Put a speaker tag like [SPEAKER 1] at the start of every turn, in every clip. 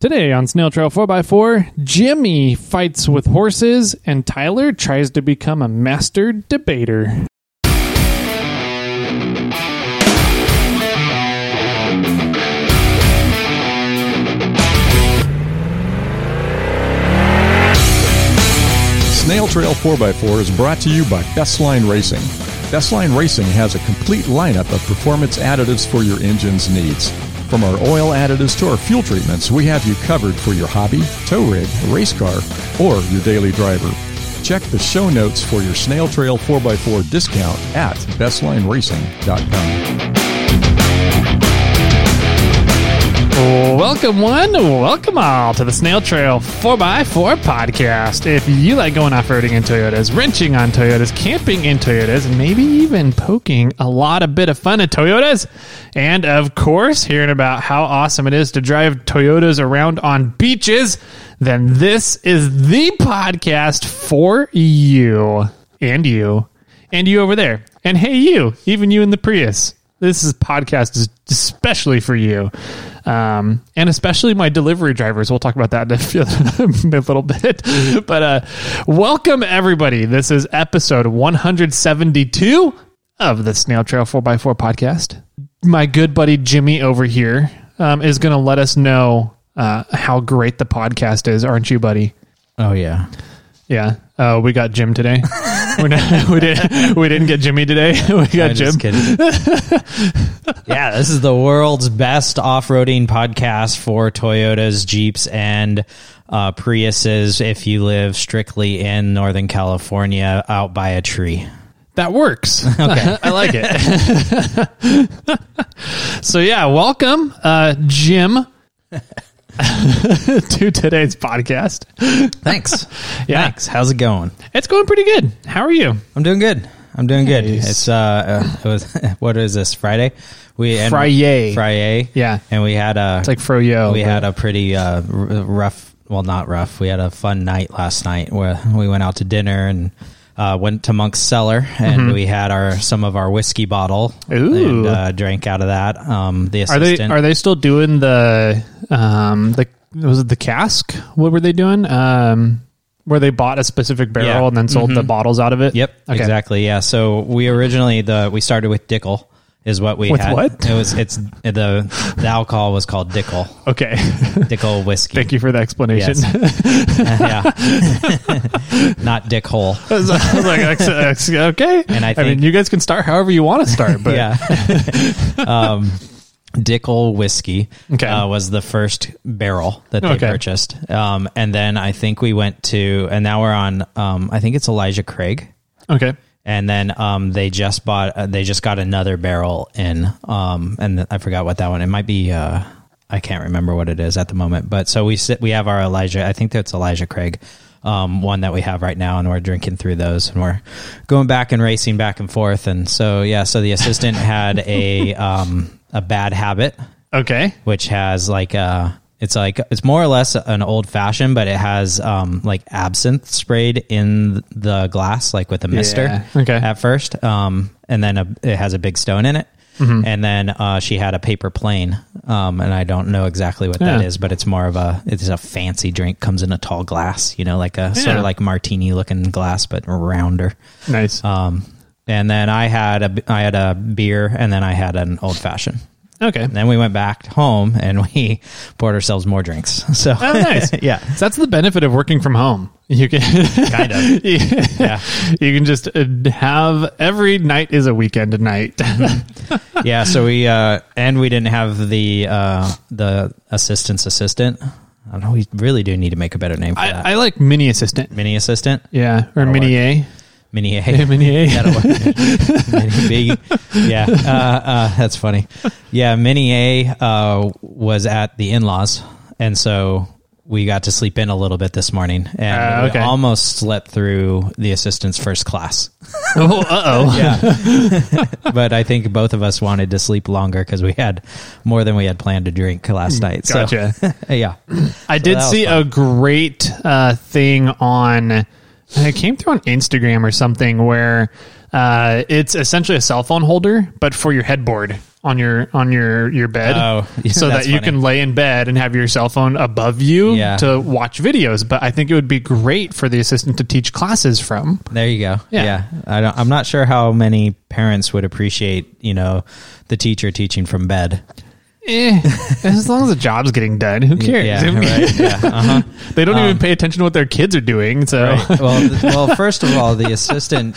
[SPEAKER 1] Today on Snail Trail 4x4, Jimmy fights with horses and Tyler tries to become a master debater.
[SPEAKER 2] Snail Trail 4x4 is brought to you by Bestline Racing. Bestline Racing has a complete lineup of performance additives for your engine's needs. From our oil additives to our fuel treatments, we have you covered for your hobby, tow rig, race car, or your daily driver. Check the show notes for your Snail Trail 4x4 discount at bestlineracing.com.
[SPEAKER 1] Welcome, one, welcome all to the Snail Trail 4x4 podcast. If you like going off roading in Toyotas, wrenching on Toyotas, camping in Toyotas, and maybe even poking a lot of bit of fun at Toyotas, and of course, hearing about how awesome it is to drive Toyotas around on beaches, then this is the podcast for you and you and you over there. And hey, you, even you in the Prius. This is podcast is especially for you, um, and especially my delivery drivers. We'll talk about that in a, little bit. But uh, welcome everybody. This is episode 172 of the Snail Trail 4x4 podcast. My good buddy Jimmy over here um, is going to let us know uh, how great the podcast is, aren't you, buddy?
[SPEAKER 3] Oh yeah.
[SPEAKER 1] Yeah. Uh, we got Jim today. We're not, we didn't. We didn't get Jimmy today. We got
[SPEAKER 3] I'm
[SPEAKER 1] Jim.
[SPEAKER 3] yeah, this is the world's best off-roading podcast for Toyotas, Jeeps, and uh, Priuses. If you live strictly in Northern California, out by a tree.
[SPEAKER 1] That works. Okay. I like it. so yeah, welcome, uh, Jim, to today's podcast.
[SPEAKER 3] Thanks.
[SPEAKER 1] Yeah.
[SPEAKER 3] Thanks. How's it going?
[SPEAKER 1] It's going pretty good. How are you?
[SPEAKER 3] I'm doing good. I'm doing good.
[SPEAKER 1] Nice.
[SPEAKER 3] It's uh, uh, it was what is this Friday? We
[SPEAKER 1] Friday.
[SPEAKER 3] Friday.
[SPEAKER 1] Yeah.
[SPEAKER 3] and we had a
[SPEAKER 1] It's like froyo.
[SPEAKER 3] we had a pretty uh, r- rough well not rough we had a fun night last night where we went out to dinner and uh, went to monk's cellar and we had our some of our whiskey bottle
[SPEAKER 1] Mm-hmm. Ooh.
[SPEAKER 3] and uh, drank out of that um, the
[SPEAKER 1] Are they
[SPEAKER 3] assistant
[SPEAKER 1] are they still doing the um the was it the cask? What were they doing? Um, where they bought a specific barrel
[SPEAKER 3] Yeah.
[SPEAKER 1] and then sold the bottles out of it.
[SPEAKER 3] yep
[SPEAKER 1] Okay.
[SPEAKER 3] exactly yeah so we originally the we started with dickel is what we
[SPEAKER 1] With
[SPEAKER 3] had
[SPEAKER 1] what?
[SPEAKER 3] it was it's the the alcohol was called dickel
[SPEAKER 1] Okay.
[SPEAKER 3] dickel whiskey
[SPEAKER 1] Thank you for the explanation.
[SPEAKER 3] yeah not dick hole
[SPEAKER 1] I was like, I was like, ex- ex- okay.
[SPEAKER 3] And I
[SPEAKER 1] I mean,
[SPEAKER 3] think-
[SPEAKER 1] you guys can start however you want to start, but
[SPEAKER 3] yeah. um, Dickel whiskey
[SPEAKER 1] Okay.
[SPEAKER 3] uh, was the first barrel that they
[SPEAKER 1] Okay.
[SPEAKER 3] purchased, um, and then I think we went to, and now we're on. Um, I think it's Elijah Craig,
[SPEAKER 1] okay.
[SPEAKER 3] And then um, they just bought. Uh, they just got another barrel in, um, and I forgot what that one. It might be. Uh, I can't remember what it is at the moment, but so we sit. We have our Elijah. I think that's Elijah Craig. Um, one that we have right now, and we're drinking through those, and we're going back and racing back and forth, and so yeah. So the assistant had a um, a bad habit,
[SPEAKER 1] Okay.
[SPEAKER 3] which has like a it's like it's more or less an old fashioned, but it has um, like absinthe sprayed in the glass, like with a mister.
[SPEAKER 1] Yeah. Okay.
[SPEAKER 3] At first, um, and then a, it has a big stone in it.
[SPEAKER 1] Mm-hmm.
[SPEAKER 3] And then uh, she had a paper plane, um, and I don't know exactly what that
[SPEAKER 1] Yeah.
[SPEAKER 3] is, but it's more of a it's a fancy drink. Comes in a tall glass, you know, like a sort of like martini looking glass, but rounder.
[SPEAKER 1] Nice.
[SPEAKER 3] Um, and then I had a I had a beer, and then I had an old fashioned.
[SPEAKER 1] Okay.
[SPEAKER 3] Then we went back home and we poured ourselves more drinks. So
[SPEAKER 1] Oh, nice.
[SPEAKER 3] yeah,
[SPEAKER 1] So that's the benefit of working from home. You can
[SPEAKER 3] kind of.
[SPEAKER 1] yeah. You can just uh, have every night is a weekend night.
[SPEAKER 3] Yeah. So we uh, and we didn't have the uh, the assistant's assistant. I don't know. We really do need to make a better name for that.
[SPEAKER 1] I, I like mini assistant.
[SPEAKER 3] mini assistant,
[SPEAKER 1] Yeah, or mini A.
[SPEAKER 3] mini A,
[SPEAKER 1] Mini A.
[SPEAKER 3] That'll work. mini B. Yeah, uh, uh, that's funny. Yeah, mini A uh, was at the in laws, and so we got to sleep in a little bit this morning, and
[SPEAKER 1] Uh, okay.
[SPEAKER 3] almost slept through the assistant's first class.
[SPEAKER 1] oh, uh oh.
[SPEAKER 3] Yeah. but I think both of us wanted to sleep longer because we had more than we had planned to drink last night. So, yeah.
[SPEAKER 1] I did see
[SPEAKER 3] fun.
[SPEAKER 1] a great uh, thing on. It came through on Instagram or something where uh, it's essentially a cell phone holder, but for your headboard. on your on your your bed,
[SPEAKER 3] Oh,
[SPEAKER 1] so that you
[SPEAKER 3] funny.
[SPEAKER 1] can lay in bed and have your cell phone above you
[SPEAKER 3] Yeah.
[SPEAKER 1] to watch videos. But I think it would be great for the assistant to teach classes from.
[SPEAKER 3] There you go.
[SPEAKER 1] Yeah.
[SPEAKER 3] Yeah, I don't, I'm not sure how many parents would appreciate you know the teacher teaching from bed.
[SPEAKER 1] Eh, as long as the job's getting done, who cares?
[SPEAKER 3] Yeah, right. Yeah. Uh-huh.
[SPEAKER 1] They don't even pay attention to what their kids are doing. So
[SPEAKER 3] well, th- well, first of all, the assistant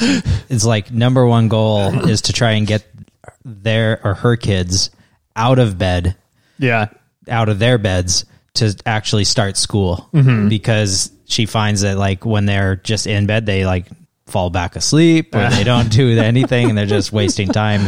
[SPEAKER 3] is like number one goal is to try and get their or her kids out of bed,
[SPEAKER 1] yeah,
[SPEAKER 3] out of their beds to actually start school because she finds that like when they're just in bed, they like fall back asleep or they don't do anything and they're just wasting time,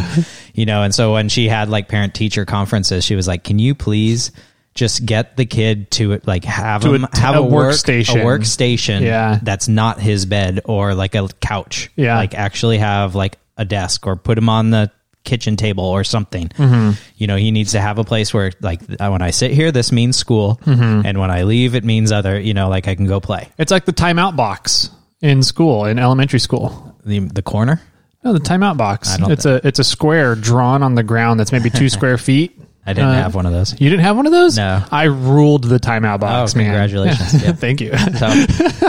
[SPEAKER 3] you know. And so when she had like parent teacher conferences, she was like, "Can you please?" Just get the kid to like have
[SPEAKER 1] To a-
[SPEAKER 3] him have
[SPEAKER 1] a
[SPEAKER 3] a, work-
[SPEAKER 1] workstation.
[SPEAKER 3] a workstation
[SPEAKER 1] Yeah.
[SPEAKER 3] that's not his bed or like a couch.
[SPEAKER 1] Yeah.
[SPEAKER 3] Like actually have like a desk or put him on the kitchen table or something.
[SPEAKER 1] Mm-hmm.
[SPEAKER 3] You know, he needs to have a place where like when I sit here, this means school.
[SPEAKER 1] Mm-hmm.
[SPEAKER 3] And when I leave, it means other, you know, like I can go play.
[SPEAKER 1] it's like the timeout box in school, in elementary school.
[SPEAKER 3] The, the corner.
[SPEAKER 1] No, the timeout box.
[SPEAKER 3] don't
[SPEAKER 1] It's a it's a square drawn on the ground that's maybe two square feet.
[SPEAKER 3] I didn't
[SPEAKER 1] Uh,
[SPEAKER 3] have one of those.
[SPEAKER 1] You didn't have one of those?
[SPEAKER 3] No.
[SPEAKER 1] I ruled the timeout box,
[SPEAKER 3] Oh,
[SPEAKER 1] man.
[SPEAKER 3] congratulations. Yeah.
[SPEAKER 1] Thank you.
[SPEAKER 3] So,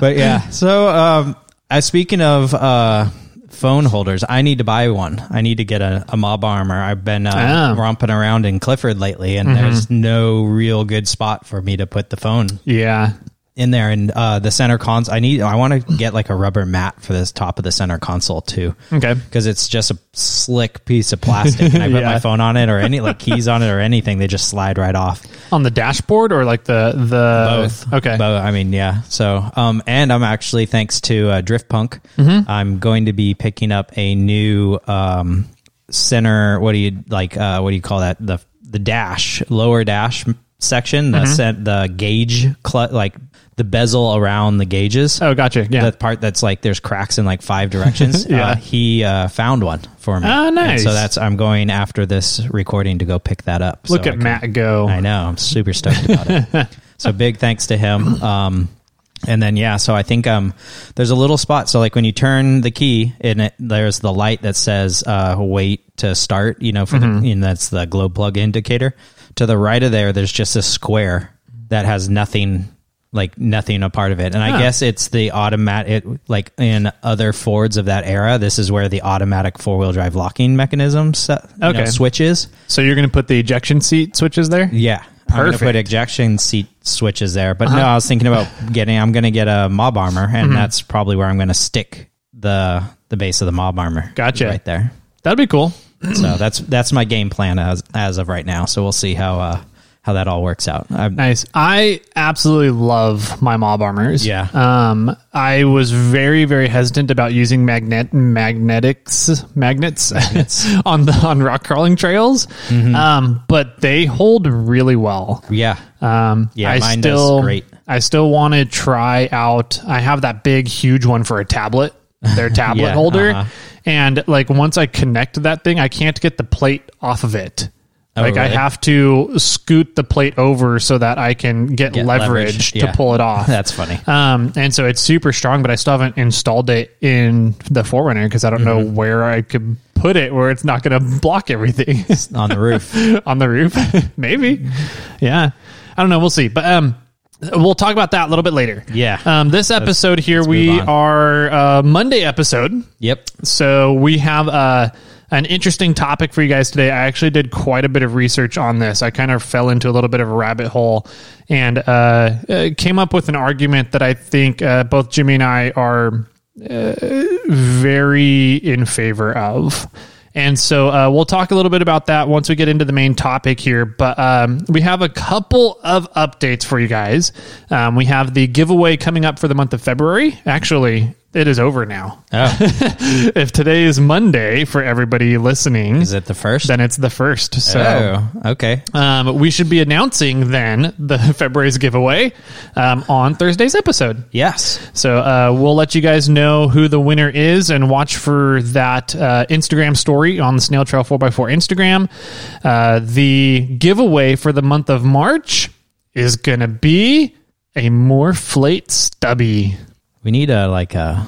[SPEAKER 3] but yeah. So, um, uh, speaking of, uh, phone holders, I need to buy one. I need to get a, a mob armor. I've been, uh,
[SPEAKER 1] Ah.
[SPEAKER 3] romping around in Clifford lately and
[SPEAKER 1] Mm-hmm.
[SPEAKER 3] there's no real good spot for me to put the phone
[SPEAKER 1] Yeah.
[SPEAKER 3] In there and uh the center cons i need i want to get like a rubber mat for this top of the center console too
[SPEAKER 1] Okay.
[SPEAKER 3] because it's just a slick piece of plastic and i put
[SPEAKER 1] Yeah.
[SPEAKER 3] my phone on it or any like keys on it or anything they just slide right off
[SPEAKER 1] On the dashboard or like the the
[SPEAKER 3] both
[SPEAKER 1] Okay.
[SPEAKER 3] Both. i mean yeah so um and i'm actually thanks to uh, drift punk
[SPEAKER 1] Mm-hmm.
[SPEAKER 3] i'm going to be picking up a new um center what do you like uh what do you call that the the dash lower dash section
[SPEAKER 1] Mm-hmm.
[SPEAKER 3] the cent, the gauge cl- like the bezel around the gauges
[SPEAKER 1] Oh, gotcha. Yeah.
[SPEAKER 3] the part that's like there's cracks in like five directions.
[SPEAKER 1] Yeah.
[SPEAKER 3] uh, he uh, found one for me.
[SPEAKER 1] Ah,
[SPEAKER 3] And
[SPEAKER 1] nice.
[SPEAKER 3] so that's I'm going after this recording to go pick that up.
[SPEAKER 1] Look
[SPEAKER 3] so
[SPEAKER 1] at
[SPEAKER 3] can-
[SPEAKER 1] Matt go.
[SPEAKER 3] I know. I'm super stoked about it. So big thanks to him. Um, and then yeah, so I think um, there's a little spot. So like when you turn the key, in it there's the light that says uh, "wait to start." You know, for
[SPEAKER 1] Mm-hmm.
[SPEAKER 3] the and that's the glow plug indicator. To the right of there, there's just a square that has nothing. Like nothing a part of it, and I guess it's the automatic. Like in other Fords of that era, this is where the automatic four wheel drive locking mechanism set, you know,
[SPEAKER 1] Okay.
[SPEAKER 3] switches.
[SPEAKER 1] So you're going to put the ejection seat switches there?
[SPEAKER 3] Yeah. I'm gonna
[SPEAKER 1] Perfect. Uh-huh.
[SPEAKER 3] put ejection seat switches there. But no, I was thinking about getting I'm gonna get a mob armor
[SPEAKER 1] Mm-hmm.
[SPEAKER 3] and that's probably where I'm gonna stick the the base of the mob armor.
[SPEAKER 1] Gotcha.
[SPEAKER 3] Right there.
[SPEAKER 1] That'd be cool.
[SPEAKER 3] So that's that's my game plan as as of right now. So we'll see how uh how that all works out. I,
[SPEAKER 1] Nice. I absolutely love my mob armors.
[SPEAKER 3] Yeah.
[SPEAKER 1] Um, I was very, very hesitant about using magnet magnetics magnets, on the on rock crawling trails.
[SPEAKER 3] Mm-hmm.
[SPEAKER 1] Um, but they hold really well.
[SPEAKER 3] yeah.
[SPEAKER 1] Um,
[SPEAKER 3] Yeah,
[SPEAKER 1] I
[SPEAKER 3] mine does
[SPEAKER 1] still,
[SPEAKER 3] great.
[SPEAKER 1] I still want to try out. I have that big, huge one for a tablet, their tablet
[SPEAKER 3] Yeah,
[SPEAKER 1] holder,
[SPEAKER 3] uh-huh.
[SPEAKER 1] and like once I connect that thing, I can't get the plate off of it.
[SPEAKER 3] Oh,
[SPEAKER 1] like I have to scoot the plate over so that I can get,
[SPEAKER 3] Get
[SPEAKER 1] leverage,
[SPEAKER 3] leverage,
[SPEAKER 1] to
[SPEAKER 3] yeah.
[SPEAKER 1] pull it off.
[SPEAKER 3] That's funny.
[SPEAKER 1] Um, and so it's super strong, but I still haven't installed it in the 4Runner because I don't know
[SPEAKER 3] Mm-hmm.
[SPEAKER 1] where I could put it where it's not going to block everything.
[SPEAKER 3] On the roof.
[SPEAKER 1] on the roof. Maybe. Yeah. I don't know. We'll see. But um we'll talk about that a little bit later.
[SPEAKER 3] Yeah.
[SPEAKER 1] Um this episode here
[SPEAKER 3] let's
[SPEAKER 1] we are uh Monday episode.
[SPEAKER 3] Yep.
[SPEAKER 1] So we have uh an interesting topic for you guys today. I actually did quite a bit of research on this. I kind of fell into a little bit of a rabbit hole and uh, uh came up with an argument that I think uh, both Jimmy and I are very in favor of. And so uh, we'll talk a little bit about that once we get into the main topic here. But um, we have a couple of updates for you guys. Um, we have the giveaway coming up for the month of February. Actually, it is over now.
[SPEAKER 3] Oh,
[SPEAKER 1] if today is Monday for everybody listening,
[SPEAKER 3] is it the first?
[SPEAKER 1] then it's the first. So.
[SPEAKER 3] oh, okay.
[SPEAKER 1] Um, we should be announcing then the February's giveaway um, on Thursday's episode.
[SPEAKER 3] Yes.
[SPEAKER 1] So uh, we'll let you guys know who the winner is and watch for that uh, Instagram story on the Snail Trail 4x4 Instagram. Uh, the giveaway for the month of March is going to be a MORflate Stubby.
[SPEAKER 3] We need a like a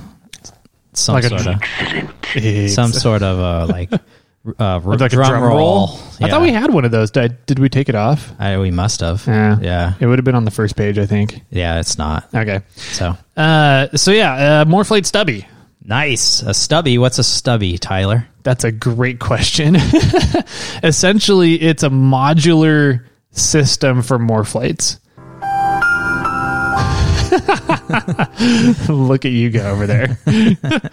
[SPEAKER 3] some
[SPEAKER 1] Like a-
[SPEAKER 3] sort of some sort of uh like uh,
[SPEAKER 1] With like a
[SPEAKER 3] drum, roll.
[SPEAKER 1] I thought we had one of those. Did, did we take it off?
[SPEAKER 3] I, we must have.
[SPEAKER 1] Yeah.
[SPEAKER 3] yeah,
[SPEAKER 1] It would have been on the first page, I think.
[SPEAKER 3] yeah. It's not.
[SPEAKER 1] Okay.
[SPEAKER 3] So
[SPEAKER 1] Uh, so yeah, uh, MORflate Stubby.
[SPEAKER 3] nice. A stubby. What's a stubby, Tyler?
[SPEAKER 1] That's a great question. Essentially, it's a modular system for more MORflates. Look at you go over there.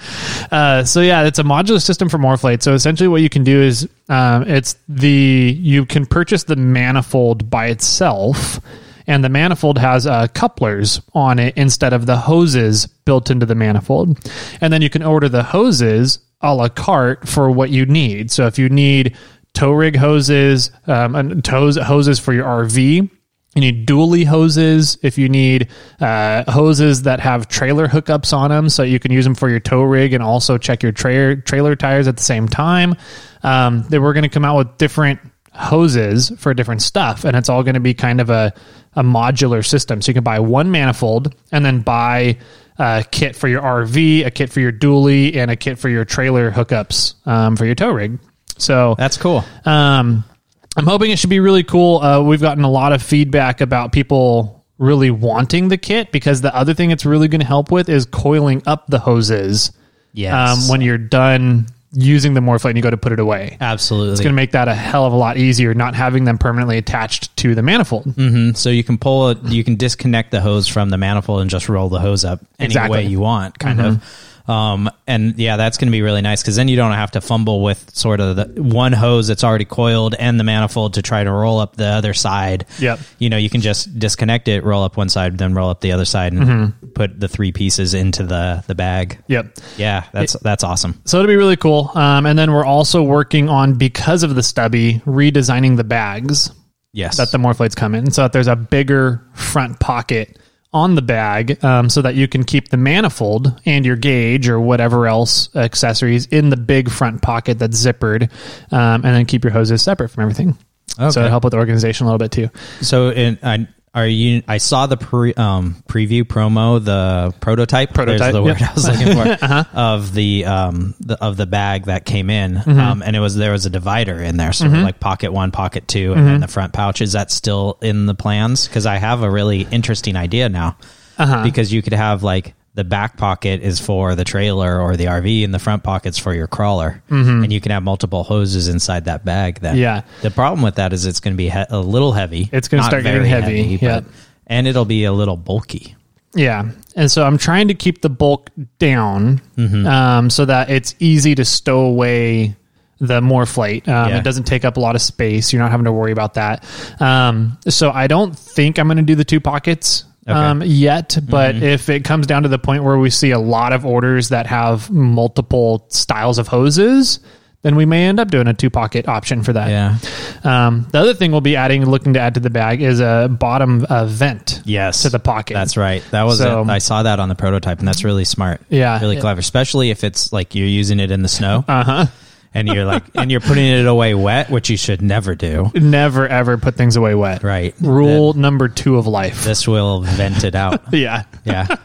[SPEAKER 1] uh, so yeah, it's a modular system for MORflate. So essentially, what you can do is um, it's the you can purchase the manifold by itself, and the manifold has uh, couplers on it instead of the hoses built into the manifold, and then you can order the hoses a la carte for what you need. So if you need tow rig hoses, um, and tows hoses for your RV. You need dually hoses if you need uh, hoses that have trailer hookups on them, so you can use them for your tow rig and also check your trailer trailer tires at the same time. Um, then we're going to come out with different hoses for different stuff, and it's all going to be kind of a a modular system. So you can buy one manifold and then buy a kit for your RV, a kit for your dually, and a kit for your trailer hookups um, for your tow rig. So
[SPEAKER 3] That's cool.
[SPEAKER 1] um, I'm hoping it should be really cool. Uh, we've gotten a lot of feedback about people really wanting the kit because the other thing it's really going to help with is coiling up the hoses
[SPEAKER 3] Yes.
[SPEAKER 1] um, when you're done using the MORflate and you go to put it away.
[SPEAKER 3] Absolutely.
[SPEAKER 1] It's going to make that a hell of a lot easier, not having them permanently attached to the manifold.
[SPEAKER 3] Mhm. So you can pull it, you can disconnect the hose from the manifold and just roll the hose up any
[SPEAKER 1] Exactly.
[SPEAKER 3] way you want, kind of. Um, and yeah, that's going to be really nice because then you don't have to fumble with sort of the one hose that's already coiled and the manifold to try to roll up the other side.
[SPEAKER 1] Yep.
[SPEAKER 3] You know, you can just disconnect it, roll up one side, then roll up the other side, and put the three pieces into the the bag.
[SPEAKER 1] Yep.
[SPEAKER 3] Yeah, that's that's awesome.
[SPEAKER 1] So it'll be really cool. Um, and then we're also working on, because of the stubby, redesigning the bags
[SPEAKER 3] Yes.
[SPEAKER 1] that the MORflates come in so that there's a bigger front pocket on the bag um, so that you can keep the manifold and your gauge or whatever else accessories in the big front pocket that's zippered um, and then keep your hoses separate from everything. So
[SPEAKER 3] Okay.
[SPEAKER 1] it'll help with organization a little bit too.
[SPEAKER 3] So, in, I, are you? I saw the pre, um, preview promo, the prototype.
[SPEAKER 1] Prototype,
[SPEAKER 3] the word
[SPEAKER 1] yep.
[SPEAKER 3] I was looking for of the um the, of the bag that came in,
[SPEAKER 1] Mm-hmm.
[SPEAKER 3] um, and it was there was a divider in there, sort of like pocket one, pocket 2 and
[SPEAKER 1] Mm-hmm.
[SPEAKER 3] then the front pouch. Is that still in the plans? Because I have a really interesting idea now.
[SPEAKER 1] Uh-huh.
[SPEAKER 3] Because you could have like the back pocket is for the trailer or the RV, and the front pocket's for your crawler, and you can have multiple hoses inside that bag. Then,
[SPEAKER 1] Mm-hmm. Yeah.
[SPEAKER 3] The problem with that is it's going to be he- a little heavy.
[SPEAKER 1] It's gonna start getting
[SPEAKER 3] very
[SPEAKER 1] heavy, yeah.
[SPEAKER 3] but- and it'll be a little bulky.
[SPEAKER 1] Yeah. And so I'm trying to keep the bulk down
[SPEAKER 3] Mm-hmm.
[SPEAKER 1] um, so that it's easy to stow away the MORflate. Um,
[SPEAKER 3] Yeah.
[SPEAKER 1] It doesn't take up a lot of space. You're not having to worry about that. Um, so I don't think I'm going to do the two pockets.
[SPEAKER 3] Okay.
[SPEAKER 1] Um, yet, but
[SPEAKER 3] Mm-hmm.
[SPEAKER 1] if it comes down to the point where we see a lot of orders that have multiple styles of hoses, then we may end up doing a two pocket option for that.
[SPEAKER 3] Yeah.
[SPEAKER 1] Um, the other thing we'll be adding, looking to add to the bag, is a bottom uh, vent
[SPEAKER 3] Yes.
[SPEAKER 1] to the pocket.
[SPEAKER 3] That's right. That was
[SPEAKER 1] So-.
[SPEAKER 3] I saw that on the prototype, and that's really smart.
[SPEAKER 1] Yeah.
[SPEAKER 3] Really clever, especially if it's like you're using it in the snow
[SPEAKER 1] Uh huh.
[SPEAKER 3] And you're like, and you're putting it away wet, which you should never do.
[SPEAKER 1] Never ever put things away wet.
[SPEAKER 3] Right.
[SPEAKER 1] Rule number two of life.
[SPEAKER 3] This will vent it out.
[SPEAKER 1] yeah.
[SPEAKER 3] Yeah.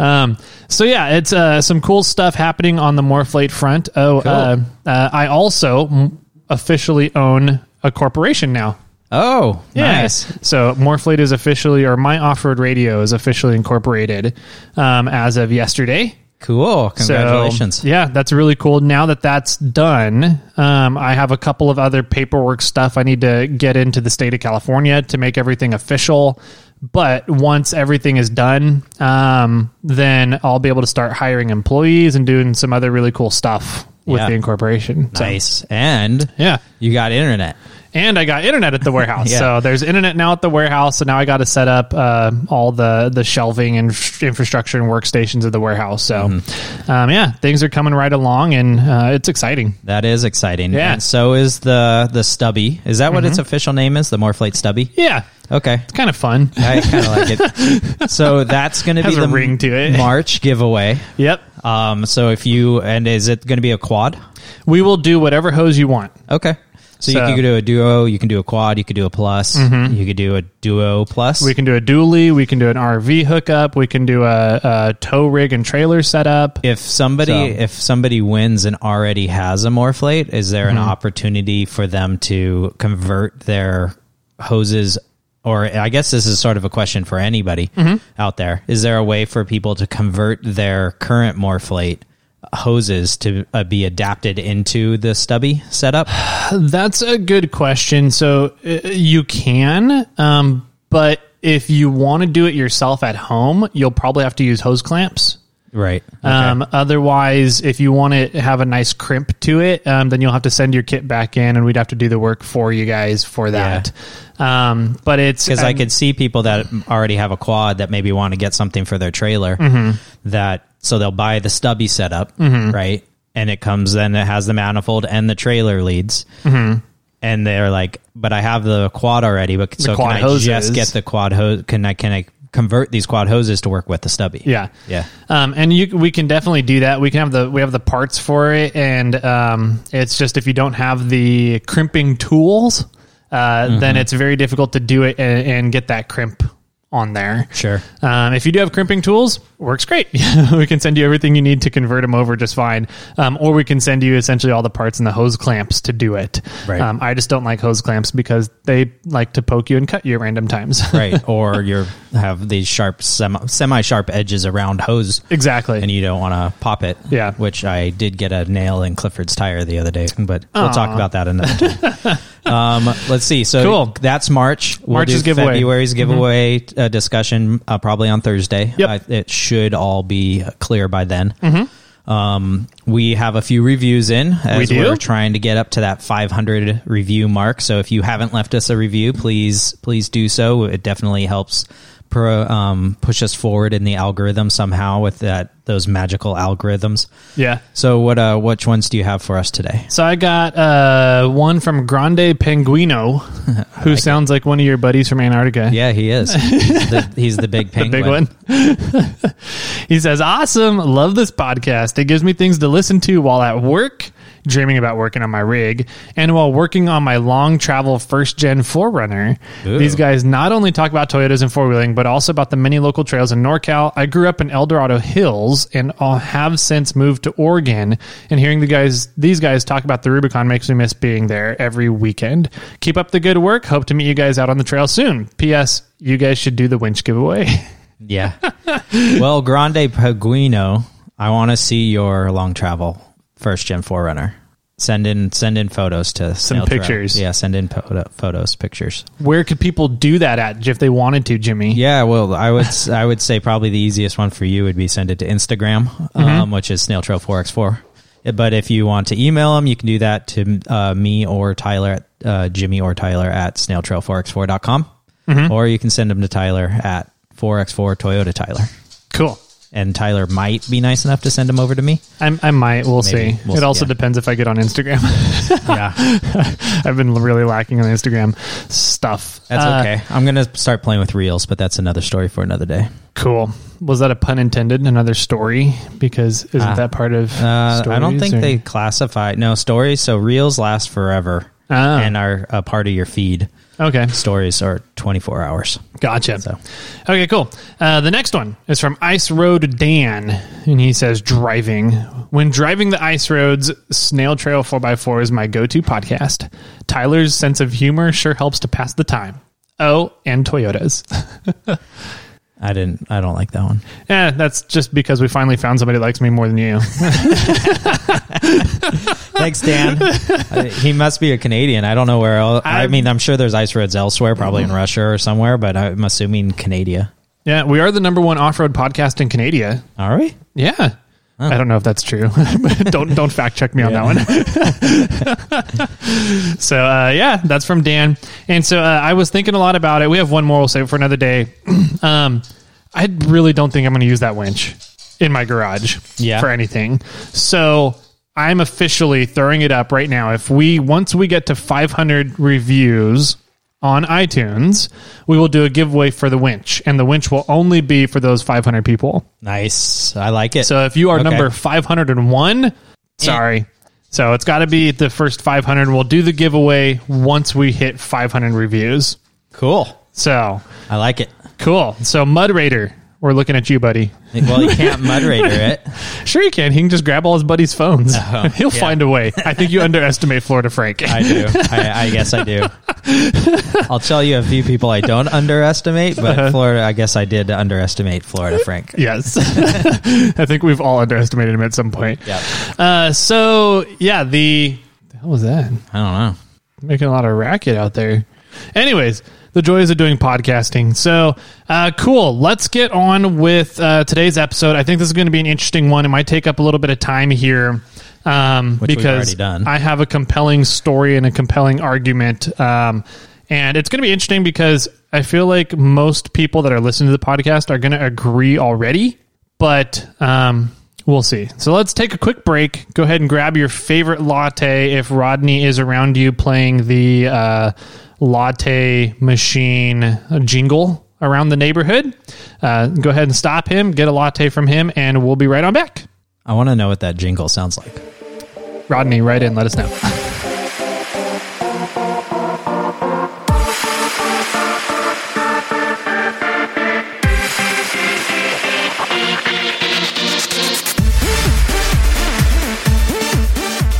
[SPEAKER 1] Um, so yeah, it's uh, some cool stuff happening on the MORflate front. Oh, uh, uh, I also mm, officially own a corporation now.
[SPEAKER 3] Oh, nice.
[SPEAKER 1] So MORflate is officially, or my off-road radio is officially incorporated um, as of yesterday.
[SPEAKER 3] Cool.
[SPEAKER 1] So,
[SPEAKER 3] Congratulations.
[SPEAKER 1] yeah, that's really cool. Now that that's done, um, I have a couple of other paperwork stuff I need to get into the state of California to make everything official. But once everything is done, um, then I'll be able to start hiring employees and doing some other really cool stuff with
[SPEAKER 3] Yeah.
[SPEAKER 1] the incorporation. So,
[SPEAKER 3] Nice. And
[SPEAKER 1] yeah.
[SPEAKER 3] you got internet.
[SPEAKER 1] And I got internet at the warehouse.
[SPEAKER 3] Yeah.
[SPEAKER 1] So there's internet now at the warehouse. So now I got to set up uh, all the the shelving and f- infrastructure and workstations of the warehouse. So
[SPEAKER 3] Mm-hmm.
[SPEAKER 1] um, yeah, things are coming right along, and uh, it's exciting.
[SPEAKER 3] That is exciting.
[SPEAKER 1] Yeah. Mm-hmm.
[SPEAKER 3] And so is the the stubby. Is that what its official name is? The MORflate stubby?
[SPEAKER 1] Yeah,
[SPEAKER 3] Okay.
[SPEAKER 1] it's kind of fun.
[SPEAKER 3] I kind of like it. So that's going to be the
[SPEAKER 1] ring to it.
[SPEAKER 3] March giveaway.
[SPEAKER 1] Yep.
[SPEAKER 3] Um, so if you and is it going to be a quad?
[SPEAKER 1] We will do whatever hose you want.
[SPEAKER 3] Okay. So, you could do a duo, you can do a quad, you could do a plus, you could do a duo plus.
[SPEAKER 1] Mm-hmm. We can do a dually. We can do an RV hookup. We can do a, a tow rig and trailer setup.
[SPEAKER 3] if somebody
[SPEAKER 1] So-
[SPEAKER 3] if somebody wins and already has a MORflate, is there an
[SPEAKER 1] Mm-hmm.
[SPEAKER 3] opportunity for them to convert their hoses? Or I guess this is sort of a question for anybody
[SPEAKER 1] Mm-hmm.
[SPEAKER 3] out there. Is there a way for people to convert their current MORflate hoses to uh, be adapted into the stubby setup?
[SPEAKER 1] That's a good question. So uh, you can, um, but if you want to do it yourself at home, you'll probably have to use hose clamps.
[SPEAKER 3] Right.
[SPEAKER 1] Um, otherwise, if you want to have a nice crimp to it, um, then you'll have to send your kit back in, and we'd have to do the work for you guys for that. Um, but it's
[SPEAKER 3] because I
[SPEAKER 1] um,
[SPEAKER 3] could see people that already have a quad that maybe want to get something for their trailer
[SPEAKER 1] Mm-hmm.
[SPEAKER 3] that so they'll buy the stubby setup right? And it comes then it has the manifold and the trailer leads.
[SPEAKER 1] Mm-hmm.
[SPEAKER 3] and they're like but I have the quad already but so
[SPEAKER 1] quad
[SPEAKER 3] can I just get the quad hose can I can I convert these quad hoses to work with the stubby?
[SPEAKER 1] Yeah.
[SPEAKER 3] yeah.
[SPEAKER 1] Um, and you, we can definitely do that. We can have the we have the parts for it, and um, it's just if you don't have the crimping tools, uh, then it's very difficult to do it and, and get that crimp on there.
[SPEAKER 3] sure
[SPEAKER 1] Um, if you do have crimping tools, works great. we can send you everything you need to convert them over just fine. Um, or we can send you essentially all the parts and the hose clamps to do it.
[SPEAKER 3] Right.
[SPEAKER 1] Um, I just don't like hose clamps because they like to poke you and cut you at random times.
[SPEAKER 3] right or you have these sharp semi sharp edges around hose
[SPEAKER 1] exactly.
[SPEAKER 3] and you don't want to pop it.
[SPEAKER 1] Yeah.
[SPEAKER 3] Which I did get a nail in Clifford's tire the other day, but we'll talk about that another time. um, let's see. So
[SPEAKER 1] Cool.
[SPEAKER 3] that's March. We'll
[SPEAKER 1] March's giveaway. Mm-hmm.
[SPEAKER 3] February's giveaway uh, discussion uh, probably on Thursday.
[SPEAKER 1] Yep.
[SPEAKER 3] Uh, it should all be clear by then.
[SPEAKER 1] Mm-hmm.
[SPEAKER 3] Um, we have a few reviews in as
[SPEAKER 1] We
[SPEAKER 3] are trying to get up to that 500 review mark. So if you haven't left us a review, please please do so. It definitely helps pro, um, push us forward in the algorithm somehow with that those magical algorithms.
[SPEAKER 1] yeah.
[SPEAKER 3] So what uh, which ones do you have for us today?
[SPEAKER 1] So I got uh, one from Grande Penguino, who sounds like one of your buddies from Antarctica.
[SPEAKER 3] Yeah, he is. He's the, he's the big
[SPEAKER 1] The
[SPEAKER 3] penguin.
[SPEAKER 1] big one. he says, Awesome. Love this podcast. It gives me things to listen to while at work, dreaming about working on my rig, and while working on my long travel first gen
[SPEAKER 3] 4Runner.
[SPEAKER 1] These guys not only talk about Toyotas and four wheeling, but also about the many local trails in NorCal. I grew up in El Dorado Hills and have since moved to Oregon. And hearing the guys, these guys talk about the Rubicon makes me miss being there every weekend. Keep up the good work. Hope to meet you guys out on the trail soon. P.S. You guys should do the winch giveaway.
[SPEAKER 3] Yeah. well, Grande Penguino, I want to see your long travel first gen 4Runner. Send in send in photos to Snail Trail.
[SPEAKER 1] pictures.
[SPEAKER 3] Yeah, send in photo, photos, pictures.
[SPEAKER 1] Where could people do that at if they wanted to, Jimmy?
[SPEAKER 3] Yeah, well, I would I would say probably the easiest one for you would be send it to Instagram,
[SPEAKER 1] Mm-hmm.
[SPEAKER 3] um, which is Snail Trail 4x4. But if you want to email them, you can do that to uh, me or Tyler at uh, Jimmy or Tyler at snailtrail4x4.com.
[SPEAKER 1] Mm-hmm.
[SPEAKER 3] Or you can send them to Tyler at 4x4 Toyota Tyler. And Tyler might be nice enough to send them over to me.
[SPEAKER 1] I, I might. We'll
[SPEAKER 3] Maybe.
[SPEAKER 1] see.
[SPEAKER 3] We'll
[SPEAKER 1] it
[SPEAKER 3] see,
[SPEAKER 1] also
[SPEAKER 3] yeah.
[SPEAKER 1] depends if I get on Instagram.
[SPEAKER 3] Yeah,
[SPEAKER 1] I've been really lacking on Instagram stuff.
[SPEAKER 3] that's
[SPEAKER 1] Uh,
[SPEAKER 3] okay. I'm going to start playing with reels, but that's another story for another day.
[SPEAKER 1] Cool. Was that a pun intended? Another story? Because isn't
[SPEAKER 3] Uh,
[SPEAKER 1] that part of?
[SPEAKER 3] Uh, I don't think
[SPEAKER 1] or-
[SPEAKER 3] they classify no stories. So reels last forever
[SPEAKER 1] Ah.
[SPEAKER 3] and are a part of your feed.
[SPEAKER 1] Okay,
[SPEAKER 3] Stories are 24 hours.
[SPEAKER 1] gotcha.
[SPEAKER 3] So
[SPEAKER 1] Okay, cool. Uh, the next one is from Ice Road Dan, and he says, "Driving. When driving the ice roads, Snail Trail 4x4 is my go-to podcast. Tyler's sense of humor sure helps to pass the time. Oh, and Toyotas.
[SPEAKER 3] I didn't. I don't like that one.
[SPEAKER 1] yeah, that's just because we finally found somebody who likes me more than you.
[SPEAKER 3] Thanks, Dan. Uh, he must be a Canadian. I don't know where. Else. I,
[SPEAKER 1] I'm-
[SPEAKER 3] mean, I'm sure there's ice roads elsewhere, probably in Russia or somewhere, but I'm assuming Canada.
[SPEAKER 1] yeah, we are the number one off-road podcast in Canada.
[SPEAKER 3] Are we?
[SPEAKER 1] Yeah. I don't know if that's true. don't don't fact check me on that one. so uh, yeah, that's from Dan. And so uh, I was thinking a lot about it. We have one more. We'll save for another day. um, I really don't think I'm going to use that winch in my garage
[SPEAKER 3] Yeah.
[SPEAKER 1] for anything. So I'm officially throwing it up right now. If we once we get to 500 reviews on iTunes, we will do a giveaway for the winch, and the winch will only be for those 500 people.
[SPEAKER 3] Nice. I like it.
[SPEAKER 1] So if you are
[SPEAKER 3] Okay.
[SPEAKER 1] number 501, sorry. So it's got to be the first 500. We'll do the giveaway once we hit 500 reviews.
[SPEAKER 3] Cool.
[SPEAKER 1] So
[SPEAKER 3] I like it.
[SPEAKER 1] cool. So Mud Raider, we're looking at you, buddy.
[SPEAKER 3] Well, you can't mud raider it.
[SPEAKER 1] Sure, you can. He can just grab all his buddies' phones.
[SPEAKER 3] Oh,
[SPEAKER 1] He'll
[SPEAKER 3] yeah.
[SPEAKER 1] find a way. I think you underestimate Florida Frank.
[SPEAKER 3] I do. I, I guess I do. I'll tell you a few people I don't underestimate, but Florida, I guess I did underestimate Florida Frank.
[SPEAKER 1] yes, I think we've all underestimated him at some point.
[SPEAKER 3] Yeah.
[SPEAKER 1] Uh, so yeah, the the hell was that?
[SPEAKER 3] I don't know.
[SPEAKER 1] making a lot of racket out there. Anyways, the joys of doing podcasting. So, uh, cool. Let's get on with uh, today's episode. I think this is going to be an interesting one. It might take up a little bit of time here um,
[SPEAKER 3] Which
[SPEAKER 1] because. I have a compelling story and a compelling argument. Um, and it's going to be interesting because I feel like most people that are listening to the podcast are going to agree already, but um, we'll see. So let's take a quick break. Go ahead and grab your favorite latte if Rodney is around you playing the uh, latte machine jingle around the neighborhood. Uh, go ahead and stop him, get a latte from him, and we'll be right on back.
[SPEAKER 3] I want to know what that jingle sounds like.
[SPEAKER 1] Rodney, write in, let us know.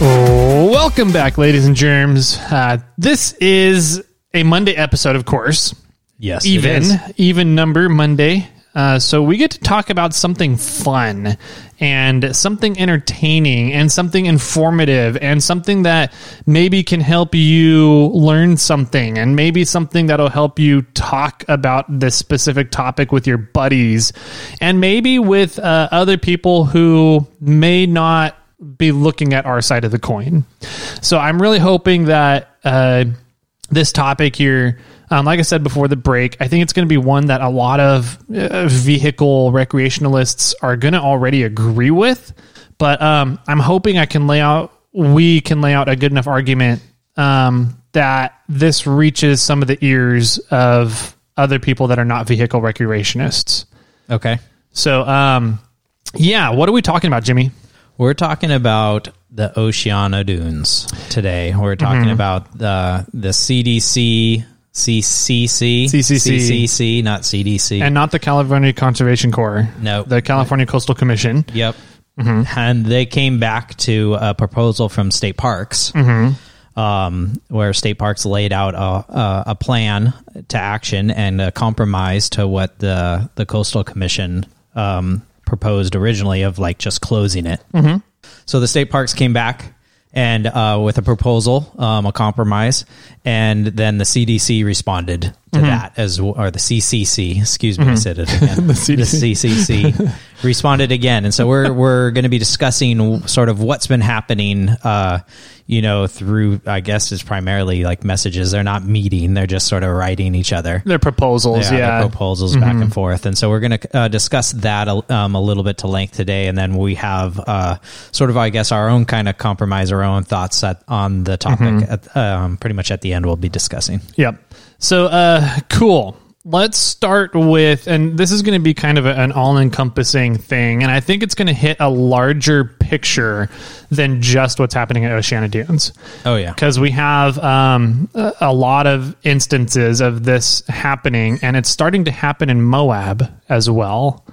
[SPEAKER 1] Welcome back, ladies and germs. Uh, this is a Monday episode, of course.
[SPEAKER 3] Yes,
[SPEAKER 1] Even, even number Monday. Uh, so we get to talk about something fun and something entertaining and something informative and something that maybe can help you learn something and maybe something that'll help you talk about this specific topic with your buddies and maybe with uh, other people who may not be looking at our side of the coin. So I'm really hoping that uh, this topic here, um, like I said before the break, I think it's going to be one that a lot of uh, vehicle recreationalists are going to already agree with. But um, I'm hoping I can lay out, we can lay out a good enough argument um, that this reaches some of the ears of other people that are not vehicle recreationists.
[SPEAKER 3] Okay.
[SPEAKER 1] So, um, yeah, what are we talking about, Jimmy?
[SPEAKER 3] We're talking about the Oceano Dunes today. We're talking
[SPEAKER 1] Mm-hmm.
[SPEAKER 3] about the the CDC, CCC,
[SPEAKER 1] CCC.
[SPEAKER 3] CCC, not CDC.
[SPEAKER 1] And not the California Conservation Corps.
[SPEAKER 3] No.
[SPEAKER 1] The California Coastal Commission.
[SPEAKER 3] Yep.
[SPEAKER 1] Mm-hmm.
[SPEAKER 3] And they came back to a proposal from state parks,
[SPEAKER 1] Mm-hmm.
[SPEAKER 3] um, where state parks laid out a, a, a plan to action and a compromise to what the the coastal commission um, proposed originally of like just closing it. Mm-hmm. So the state parks came back and uh, with a proposal, um, a compromise, and then the CDC responded to
[SPEAKER 1] Mm-hmm.
[SPEAKER 3] that as or the CCC. Excuse me, I said it again. the, CCC responded again, and so we're we're going to be discussing sort of what's been happening. Uh, you know, through I guess is primarily like messages. They're not meeting; they're just sort of writing each other
[SPEAKER 1] Their proposals,
[SPEAKER 3] yeah,
[SPEAKER 1] yeah.
[SPEAKER 3] the proposals back and forth. And so we're going to uh, discuss that a- um, a little bit to length today, and then we have uh, sort of, I guess, our own kind of compromise, our own thoughts at, on the topic. At, um, pretty much at the end, we'll be discussing.
[SPEAKER 1] Yep. So, uh, cool. Let's start with, and this is going to be kind of a- an all encompassing thing, and I think it's going to hit a larger picture than just what's happening at Oceano Dunes.
[SPEAKER 3] Oh yeah,
[SPEAKER 1] because we have um, a a lot of instances of this happening, and it's starting to happen in Moab as well.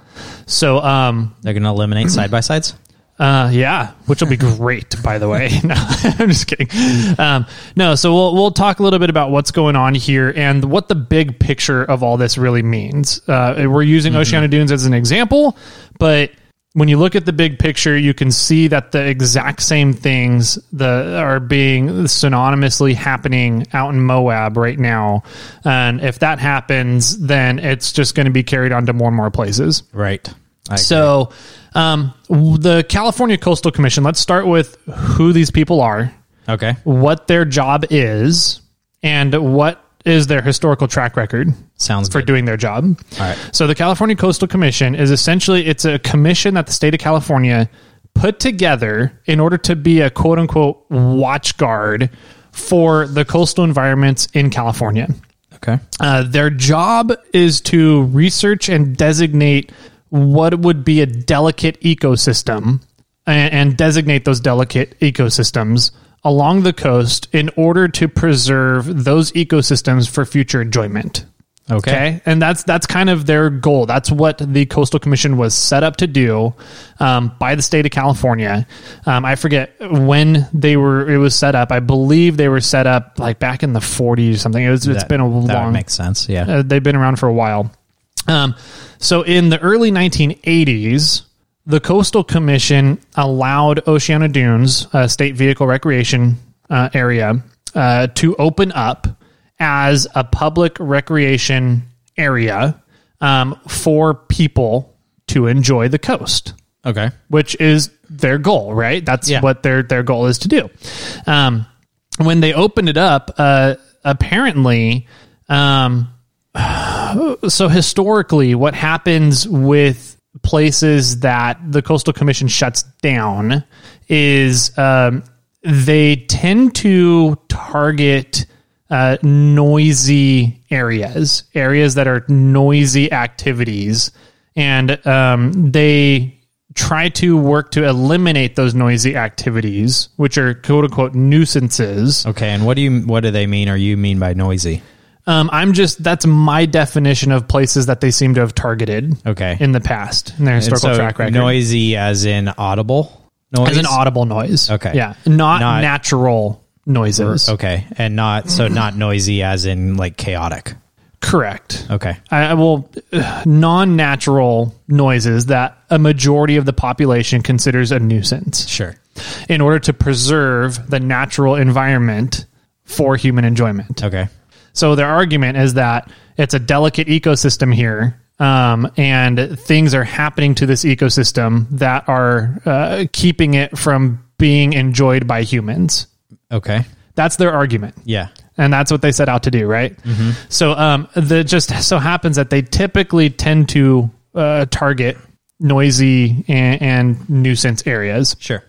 [SPEAKER 1] So, um,
[SPEAKER 3] they're going to eliminate side by sides.
[SPEAKER 1] Uh, yeah, which will be great, by the way. No, I'm just kidding. Um, no, so we'll we'll talk a little bit about what's going on here and what the big picture of all this really means. Uh, we're using Oceano Dunes as an example, but when you look at the big picture, you can see that the exact same things that are being synonymously happening out in Moab right now. And if that happens, then it's just going to be carried on to more and more places.
[SPEAKER 3] Right.
[SPEAKER 1] So, um, the California Coastal Commission, let's start with who these people are,
[SPEAKER 3] okay,
[SPEAKER 1] what their job is, and what is their historical track record
[SPEAKER 3] sounds
[SPEAKER 1] for
[SPEAKER 3] good.
[SPEAKER 1] doing their job.
[SPEAKER 3] All right.
[SPEAKER 1] So, the California Coastal Commission is essentially it's a commission that the state of California put together in order to be a quote unquote watch guard for the coastal environments in California.
[SPEAKER 3] Okay.
[SPEAKER 1] Uh, their job is to research and designate what would be a delicate ecosystem and, and designate those delicate ecosystems along the coast in order to preserve those ecosystems for future enjoyment.
[SPEAKER 3] Okay.
[SPEAKER 1] and that's that's kind of their goal. That's what the Coastal Commission was set up to do um, by the state of California. Um, I forget when they were. It was set up. I believe they were set up like back in the 40s or something. It was, it's
[SPEAKER 3] That-
[SPEAKER 1] been a long.
[SPEAKER 3] that makes sense. Yeah.
[SPEAKER 1] Uh, they've been around for a while. Um, so in the early 1980s, the Coastal Commission allowed Oceano Dunes, a state vehicle recreation uh, area, uh, to open up as a public recreation area um, for people to enjoy the coast
[SPEAKER 3] okay.
[SPEAKER 1] which is their goal, right? That's
[SPEAKER 3] Yeah.
[SPEAKER 1] what their their goal is to do. Um, when they opened it up, uh, apparently, um, so historically, what happens with places that the coastal commission shuts down is um, they tend to target uh, noisy areas, areas that are noisy activities, and um, they try to work to eliminate those noisy activities, which are quote unquote nuisances.
[SPEAKER 3] Okay. And what do you what do they mean or you mean by noisy?
[SPEAKER 1] Um, I'm just that's my definition of places that they seem to have targeted.
[SPEAKER 3] Okay.
[SPEAKER 1] in the past in their historical
[SPEAKER 3] so
[SPEAKER 1] track record.
[SPEAKER 3] noisy as in audible noise.
[SPEAKER 1] as an audible noise.
[SPEAKER 3] Okay.
[SPEAKER 1] yeah, not,
[SPEAKER 3] Not-
[SPEAKER 1] natural noises.
[SPEAKER 3] Okay. And not so not noisy as in like chaotic.
[SPEAKER 1] Correct.
[SPEAKER 3] Okay.
[SPEAKER 1] I, I will non-natural noises that a majority of the population considers a nuisance.
[SPEAKER 3] Sure.
[SPEAKER 1] in order to preserve the natural environment for human enjoyment.
[SPEAKER 3] Okay.
[SPEAKER 1] So their argument is that it's a delicate ecosystem here, um, and things are happening to this ecosystem that are uh, keeping it from being enjoyed by humans.
[SPEAKER 3] Okay.
[SPEAKER 1] That's their argument
[SPEAKER 3] Yeah.
[SPEAKER 1] and that's what they set out to do, right?
[SPEAKER 3] Mm-hmm.
[SPEAKER 1] So, um, the just so happens that they typically tend to uh, target noisy and, and nuisance areas.
[SPEAKER 3] Sure.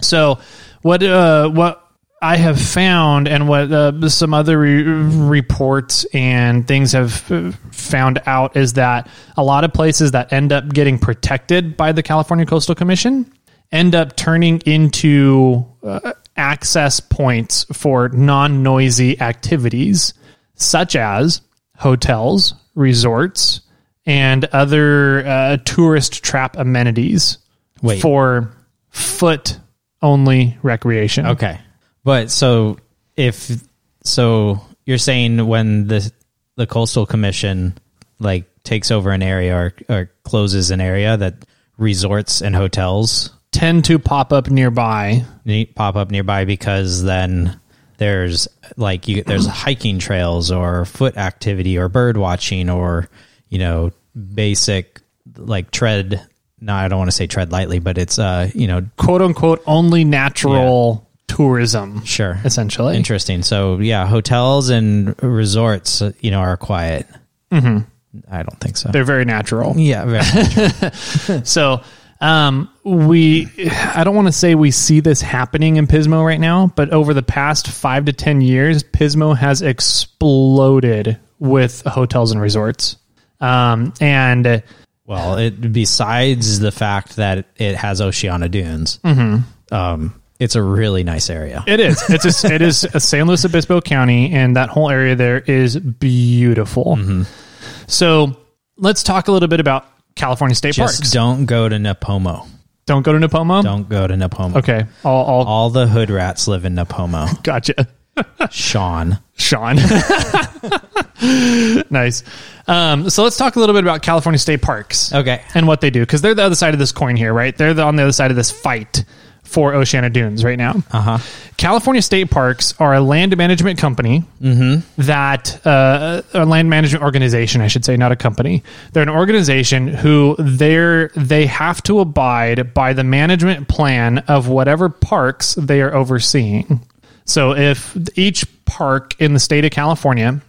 [SPEAKER 1] So, what uh, what I have found, and what uh, some other re- reports and things have uh, found out, is that a lot of places that end up getting protected by the California Coastal Commission end up turning into uh, access points for non noisy activities, such as hotels, resorts, and other uh, tourist trap amenities
[SPEAKER 3] Wait.
[SPEAKER 1] for foot only recreation.
[SPEAKER 3] Okay. But so if so you're saying when the the coastal commission like takes over an area or, or closes an area that resorts and hotels
[SPEAKER 1] Tend to pop up nearby.
[SPEAKER 3] pop up nearby because then there's like you there's hiking trails or foot activity or bird watching or you know basic like tread no I don't want to say tread lightly but it's uh you know
[SPEAKER 1] quote unquote only natural tourism.
[SPEAKER 3] sure
[SPEAKER 1] Essentially.
[SPEAKER 3] Interesting. So yeah, hotels and resorts, you know, are quiet. Mm-hmm. I don't think so.
[SPEAKER 1] They're very natural.
[SPEAKER 3] yeah, very,
[SPEAKER 1] So um, we, I don't want to say we see this happening in Pismo right now, but over the past five to 10 years, Pismo has exploded with hotels and resorts. Um, and
[SPEAKER 3] well, it besides the fact that it has Oceano Dunes, um, it's a really nice area.
[SPEAKER 1] It is. It's a, it is a San Luis Obispo County, and that whole area there is beautiful. So let's talk a little bit about California state
[SPEAKER 3] Just
[SPEAKER 1] parks.
[SPEAKER 3] don't go to Nipomo.
[SPEAKER 1] Don't go to Nipomo.
[SPEAKER 3] Don't go to Nipomo.
[SPEAKER 1] Okay, I'll, I'll
[SPEAKER 3] All the hood rats live in Nipomo.
[SPEAKER 1] gotcha,
[SPEAKER 3] Sean.
[SPEAKER 1] Sean. nice. Um, so let's talk a little bit about California state parks.
[SPEAKER 3] Okay.
[SPEAKER 1] and what they do because they're the other side of this coin here, right? They're the, on the other side of this fight for Oceano Dunes right now.
[SPEAKER 3] Uh huh.
[SPEAKER 1] California State Parks are a land management company that uh, a land management organization, I should say, not a company. They're an organization who they're they have to abide by the management plan of whatever parks they are overseeing. So if each park in the state of California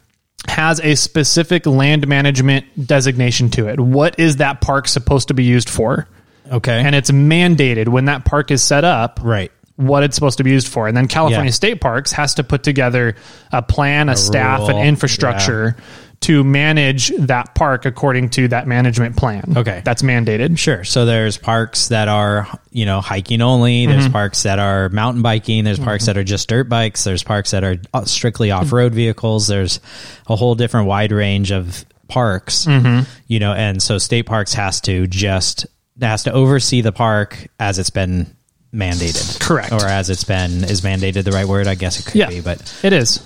[SPEAKER 1] has a specific land management designation to it, what is that park supposed to be used for?
[SPEAKER 3] Okay.
[SPEAKER 1] And it's mandated when that park is set up
[SPEAKER 3] right.
[SPEAKER 1] what it's supposed to be used for. And then California
[SPEAKER 3] Yeah.
[SPEAKER 1] State Parks has to put together a plan, a, staff,
[SPEAKER 3] rule,
[SPEAKER 1] an infrastructure to manage that park according to that management plan.
[SPEAKER 3] Okay.
[SPEAKER 1] That's mandated.
[SPEAKER 3] Sure. So there's parks that are, you know, hiking only. There's mm-hmm. parks that are mountain biking. There's mm-hmm. parks that are just dirt bikes. There's parks that are uh, strictly off-road mm-hmm. vehicles. There's a whole different wide range of parks, you know, and so state parks has to just has to oversee the park as it's been mandated.
[SPEAKER 1] Correct.
[SPEAKER 3] Or as it's been is mandated the right word? I guess it could
[SPEAKER 1] Yeah,
[SPEAKER 3] be, but
[SPEAKER 1] it is.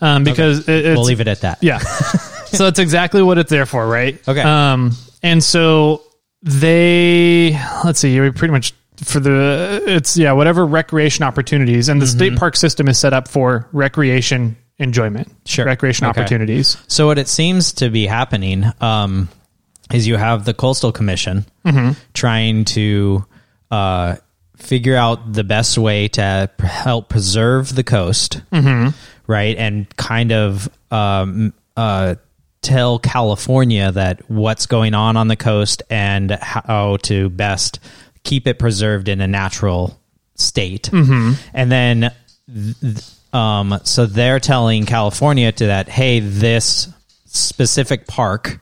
[SPEAKER 1] Um, because it, it's,
[SPEAKER 3] we'll leave it at that.
[SPEAKER 1] Yeah. so it's exactly what it's there for, right?
[SPEAKER 3] Okay.
[SPEAKER 1] Um, and so they, let's see, we pretty much for the, it's, yeah, whatever recreation opportunities. And the
[SPEAKER 3] Mm-hmm.
[SPEAKER 1] state park system is set up for recreation enjoyment,
[SPEAKER 3] Sure.
[SPEAKER 1] recreation
[SPEAKER 3] Okay.
[SPEAKER 1] opportunities.
[SPEAKER 3] So what it seems to be happening um, is you have the coastal commission trying to uh, figure out the best way to help preserve the coast, right, and kind of um, uh, tell California that what's going on on the coast and how to best keep it preserved in a natural state, and then um, so they're telling California to that, hey, this specific park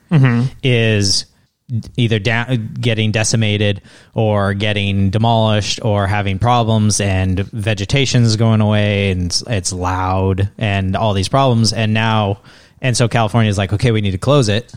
[SPEAKER 3] is either da- getting decimated or getting demolished or having problems and vegetation's going away and it's, it's loud and all these problems. And now and so California is like okay we need to close it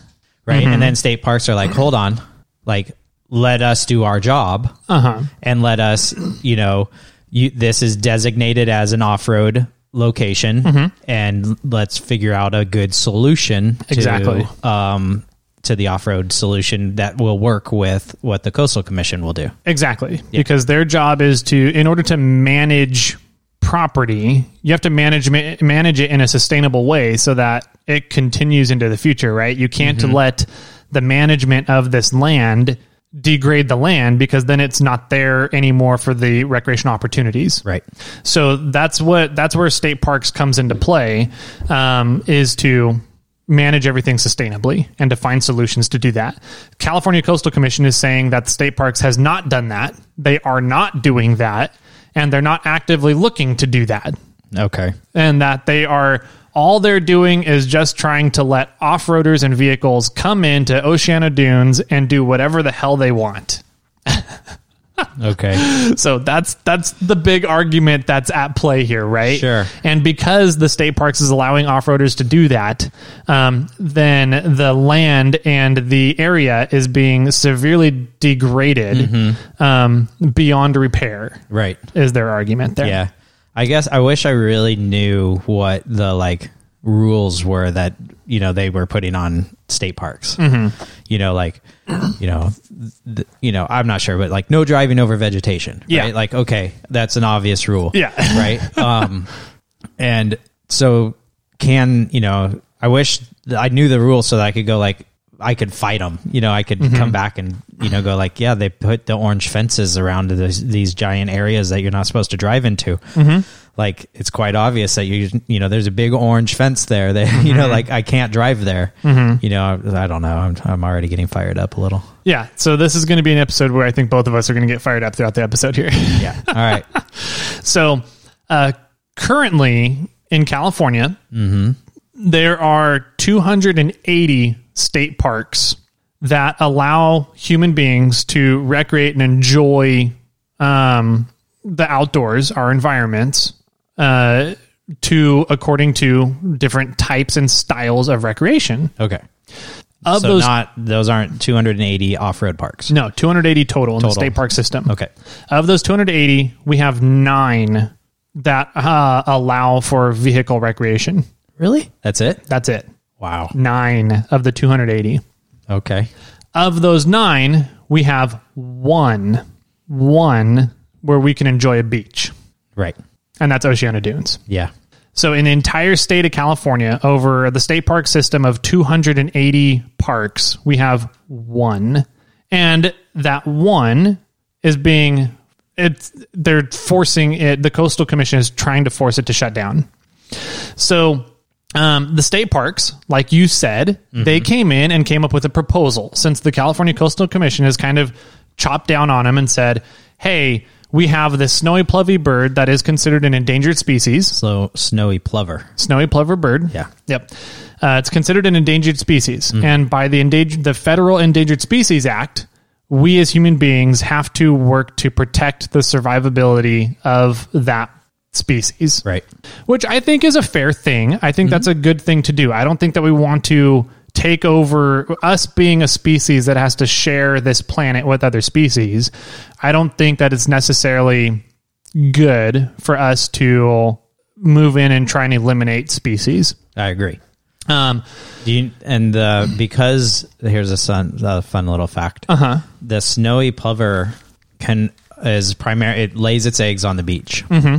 [SPEAKER 3] right? And then state parks are like hold on like let us do our job
[SPEAKER 1] Uh-huh.
[SPEAKER 3] and let us, you know, you, this is designated as an off-road location, and let's figure out a good solution to,
[SPEAKER 1] Exactly.
[SPEAKER 3] um, to the off-road solution that will work with what the coastal commission will do.
[SPEAKER 1] Exactly. Because their job is to, in order to manage property, you have to manage manage it in a sustainable way so that it continues into the future, right? You can't
[SPEAKER 3] Mm-hmm.
[SPEAKER 1] let the management of this land degrade the land because then it's not there anymore for the recreational opportunities.
[SPEAKER 3] Right.
[SPEAKER 1] So that's what that's where state parks comes into play, um, is to manage everything sustainably and to find solutions to do that. California Coastal Commission is saying that the state parks has not done that. They are not doing that, and they're not actively looking to do that.
[SPEAKER 3] Okay.
[SPEAKER 1] And that they are all they're doing is just trying to let off-roaders and vehicles come into Oceano Dunes and do whatever the hell they want.
[SPEAKER 3] Okay.
[SPEAKER 1] So that's that's the big argument that's at play here, right?
[SPEAKER 3] Sure.
[SPEAKER 1] And because the state parks is allowing off-roaders to do that, um, then the land and the area is being severely degraded
[SPEAKER 3] Mm-hmm.
[SPEAKER 1] um, beyond repair.
[SPEAKER 3] right.
[SPEAKER 1] Is their argument there?
[SPEAKER 3] Yeah. I guess I wish I really knew what the like rules were that you know they were putting on state parks.
[SPEAKER 1] Mm-hmm.
[SPEAKER 3] You know, like you know, th- you know, I'm not sure, but like no driving over vegetation.
[SPEAKER 1] Yeah.
[SPEAKER 3] Right? Like okay, that's an obvious rule.
[SPEAKER 1] Yeah.
[SPEAKER 3] Right. Um, and so can you know? I wish I knew the rules so that I could go like. I could fight them, you know. I could
[SPEAKER 1] Mm-hmm.
[SPEAKER 3] come back and you know go like, yeah, they put the orange fences around these, these giant areas that you're not supposed to drive into.
[SPEAKER 1] Mm-hmm.
[SPEAKER 3] Like it's quite obvious that you you know there's a big orange fence there. That you
[SPEAKER 1] Mm-hmm.
[SPEAKER 3] know, like I can't drive there. You know, I, I don't know. I'm I'm already getting fired up a little.
[SPEAKER 1] Yeah. So this is going to be an episode where I think both of us are going to get fired up throughout the episode here.
[SPEAKER 3] Yeah. All right.
[SPEAKER 1] So, uh, currently in California, there are 280 state parks that allow human beings to recreate and enjoy um, the outdoors, our environments, uh, to according to different types and styles of recreation.
[SPEAKER 3] Okay.
[SPEAKER 1] Of
[SPEAKER 3] so
[SPEAKER 1] those,
[SPEAKER 3] not those aren't 280 off-road parks.
[SPEAKER 1] no, 280 total in the state park system.
[SPEAKER 3] Okay.
[SPEAKER 1] Of those 280, we have nine that uh, allow for vehicle recreation.
[SPEAKER 3] Really? That's it?
[SPEAKER 1] That's it.
[SPEAKER 3] Wow.
[SPEAKER 1] Nine of the 280.
[SPEAKER 3] Okay.
[SPEAKER 1] Of those nine, we have one, one where we can enjoy a beach,
[SPEAKER 3] Right.
[SPEAKER 1] and that's Oceano Dunes.
[SPEAKER 3] Yeah.
[SPEAKER 1] So, in the entire state of California, over the state park system of 280 parks, we have one. And that one is being, it's, they're forcing it, the Coastal Commission is trying to force it to shut down. So, um, the state parks, like you said, they came in and came up with a proposal since the California Coastal Commission has kind of chopped down on them and said, hey, we have this snowy plovey bird that is considered an endangered species
[SPEAKER 3] So snowy plover.
[SPEAKER 1] snowy plover bird.
[SPEAKER 3] Yeah.
[SPEAKER 1] Yep. Uh, it's considered an endangered species, and by the endangered, the Federal Endangered Species Act, we as human beings have to work to protect the survivability of that species
[SPEAKER 3] Right.
[SPEAKER 1] which I think is a fair thing. I think that's a good thing to do. I don't think that we want to take over us being a species that has to share this planet with other species. I don't think that it's necessarily good for us to move in and try and eliminate species.
[SPEAKER 3] I agree.
[SPEAKER 1] Um,
[SPEAKER 3] Do you, and uh, because here's a, fun, a fun little fact.
[SPEAKER 1] uh huh.
[SPEAKER 3] The snowy plover can is primary. It lays its eggs on the beach, mm-hmm.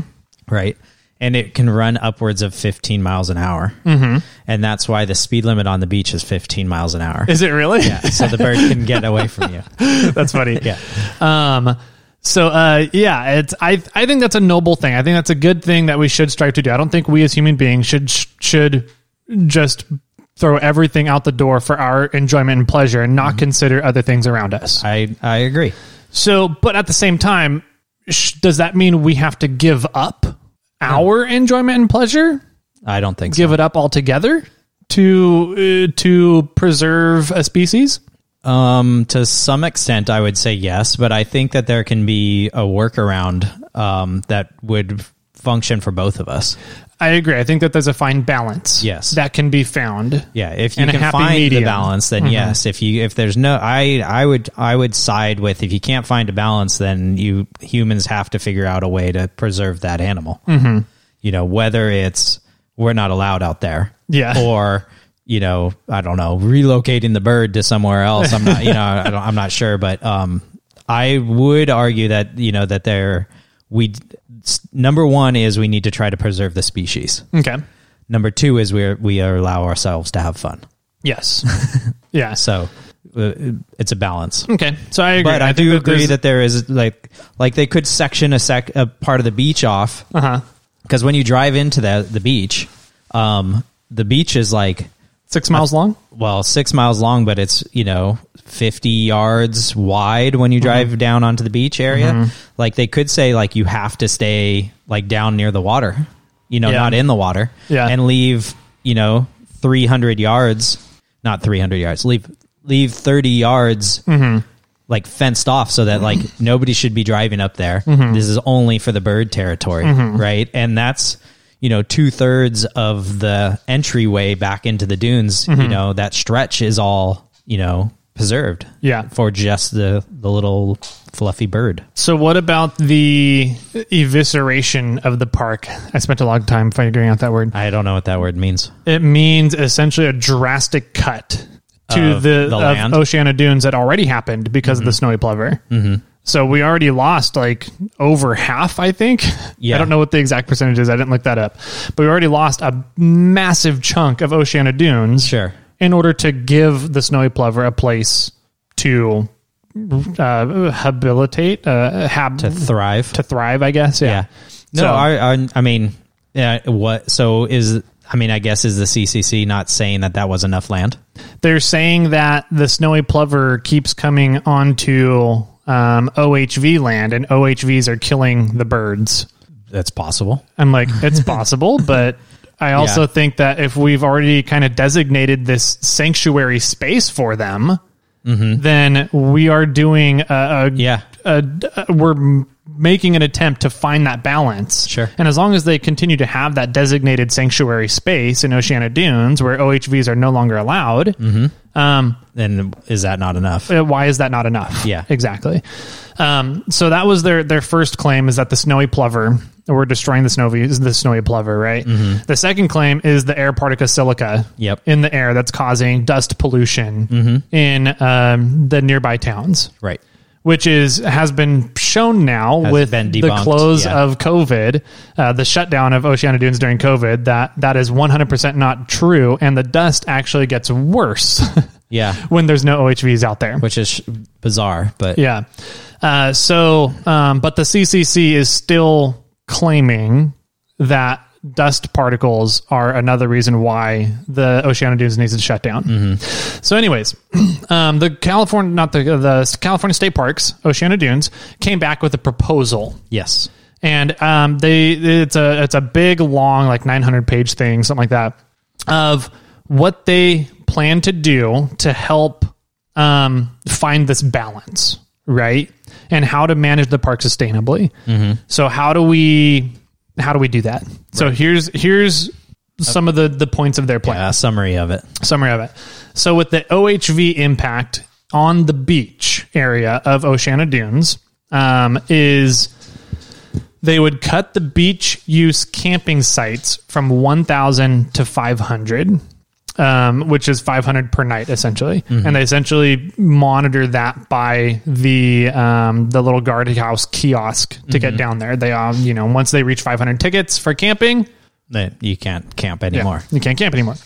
[SPEAKER 3] Right? And it can run upwards of 15 miles an hour, mm-hmm. and that's why the speed limit on the beach is 15 miles an hour.
[SPEAKER 1] Is it really? Yeah.
[SPEAKER 3] So the bird can get away from you.
[SPEAKER 1] that's funny.
[SPEAKER 3] Yeah.
[SPEAKER 1] Um, so uh, yeah, it's I I think that's a noble thing. I think that's a good thing that we should strive to do. I don't think we as human beings should should just throw everything out the door for our enjoyment and pleasure and not consider other things around us.
[SPEAKER 3] I I agree.
[SPEAKER 1] So, but at the same time, does that mean we have to give up our enjoyment and pleasure?
[SPEAKER 3] I don't think
[SPEAKER 1] Give it up altogether to uh, to preserve a species?
[SPEAKER 3] Um, to some extent, I would say yes, but I think that there can be a workaround um, that would function for both of us.
[SPEAKER 1] I agree. I think that there's a fine balance.
[SPEAKER 3] Yes.
[SPEAKER 1] that can be found.
[SPEAKER 3] Yeah, if you can find
[SPEAKER 1] medium. Mm-hmm.
[SPEAKER 3] the balance, then yes. If you if there's no, I I would I would side with if you can't find a balance, then you humans have to figure out a way to preserve that animal. Mm-hmm. You know, whether it's we're not allowed out there,
[SPEAKER 1] Yeah.
[SPEAKER 3] or you know, I don't know, relocating the bird to somewhere else. I'm not, you know, I don't, I'm not sure, but um, I would argue that you know that there we number one is we need to try to preserve the species.
[SPEAKER 1] Okay.
[SPEAKER 3] Number two is we we allow ourselves to have fun.
[SPEAKER 1] Yes. yeah.
[SPEAKER 3] So uh, it's a balance.
[SPEAKER 1] Okay. So I agree.
[SPEAKER 3] But I,
[SPEAKER 1] think
[SPEAKER 3] do agree
[SPEAKER 1] there's-
[SPEAKER 3] that there is like like they could section a sec a part of the beach off
[SPEAKER 1] uh-huh.
[SPEAKER 3] because when you drive into the the beach, um, the beach is like
[SPEAKER 1] six miles long.
[SPEAKER 3] well six miles long, but it's you know fifty yards wide when you mm-hmm. drive down onto the beach area. Mm-hmm. Like they could say like you have to stay like down near the water, you know,
[SPEAKER 1] Yeah.
[SPEAKER 3] not in the water,
[SPEAKER 1] Yeah.
[SPEAKER 3] and leave you know three hundred yards, not three hundred yards, leave leave thirty yards. Mm-hmm. Like fenced off so that like nobody should be driving up there. This is only for the bird territory, right? And that's you know two thirds of the entryway back into the dunes. You know that stretch is all you know preserved.
[SPEAKER 1] Yeah.
[SPEAKER 3] for just the the little fluffy bird.
[SPEAKER 1] So what about the evisceration of the park? I spent a long time figuring out that word.
[SPEAKER 3] I don't know what that word means.
[SPEAKER 1] It means essentially a drastic cut to the,
[SPEAKER 3] the
[SPEAKER 1] of? Oceano Dunes that already happened because of the snowy plover. Mm-hmm. So we already lost like over half, I think.
[SPEAKER 3] Yeah.
[SPEAKER 1] I don't know what the exact percentage is. I didn't look that up, but we already lost a massive chunk of Oceano Dunes.
[SPEAKER 3] Sure.
[SPEAKER 1] In order to give the snowy plover a place to uh, habilitate, uh, hab-
[SPEAKER 3] To thrive.
[SPEAKER 1] to thrive, I guess. Yeah.
[SPEAKER 3] yeah. No,
[SPEAKER 1] So-
[SPEAKER 3] I, I I mean, yeah. What? So is I mean, I guess is the CCC not saying that that was enough land?
[SPEAKER 1] They're saying that the snowy plover keeps coming onto um, OHV land, and OHVs are killing the birds.
[SPEAKER 3] That's possible.
[SPEAKER 1] I'm like, it's possible, but I also
[SPEAKER 3] Yeah.
[SPEAKER 1] think that if we've already kind of designated this sanctuary space for them, then we are doing a, a
[SPEAKER 3] Mm-hmm. Yeah.
[SPEAKER 1] a, a- we're making an attempt to find that balance.
[SPEAKER 3] Sure.
[SPEAKER 1] And as long as they continue to have that designated sanctuary space in Oceano Dunes where OHVs are no longer allowed,
[SPEAKER 3] Mm-hmm.
[SPEAKER 1] Um,
[SPEAKER 3] Then is that not enough?
[SPEAKER 1] uh, why is that not enough?
[SPEAKER 3] Yeah.
[SPEAKER 1] exactly. Um, so that was their their first claim is that the snowy plover we're destroying the snowy the snowy plover, right? The second claim is the air particle silica
[SPEAKER 3] Mm-hmm. Yep.
[SPEAKER 1] in the air that's causing dust pollution in um, the nearby towns
[SPEAKER 3] Right.
[SPEAKER 1] Which is has been shown now
[SPEAKER 3] Has
[SPEAKER 1] with the close
[SPEAKER 3] yeah.
[SPEAKER 1] of COVID, uh, the shutdown of Oceano Dunes during COVID. That that is one hundred percent not true, and the dust actually gets worse
[SPEAKER 3] Yeah.
[SPEAKER 1] when there's no OHVs out there.
[SPEAKER 3] Which is bizarre, but
[SPEAKER 1] Yeah. Uh, so, um, but the CCC is still claiming that dust particles are another reason why the Oceano Dunes needs to shut down. So, anyways, um, the California, not the the California State Parks, Oceano Dunes, came back with a proposal
[SPEAKER 3] yes.
[SPEAKER 1] and um, they it's a it's a big long like 900 page thing something like that of what they plan to do to help um, find this balance, right? And how to manage the park sustainably. Mm-hmm. So how do we how do we do that? So here's here's some of the the points of their plan
[SPEAKER 3] A summary of it.
[SPEAKER 1] summary of it. So with the OHV impact on the beach area of Oceano Dunes um, is they would cut the beach use camping sites from 1,000 to 500. Um, which is 500 per night essentially, and they essentially monitor that by the um, the little guardhouse kiosk to get down there. They um, you know once they reach 500 tickets for camping,
[SPEAKER 3] That you can't camp
[SPEAKER 1] yeah,
[SPEAKER 3] anymore.
[SPEAKER 1] You can't camp anymore.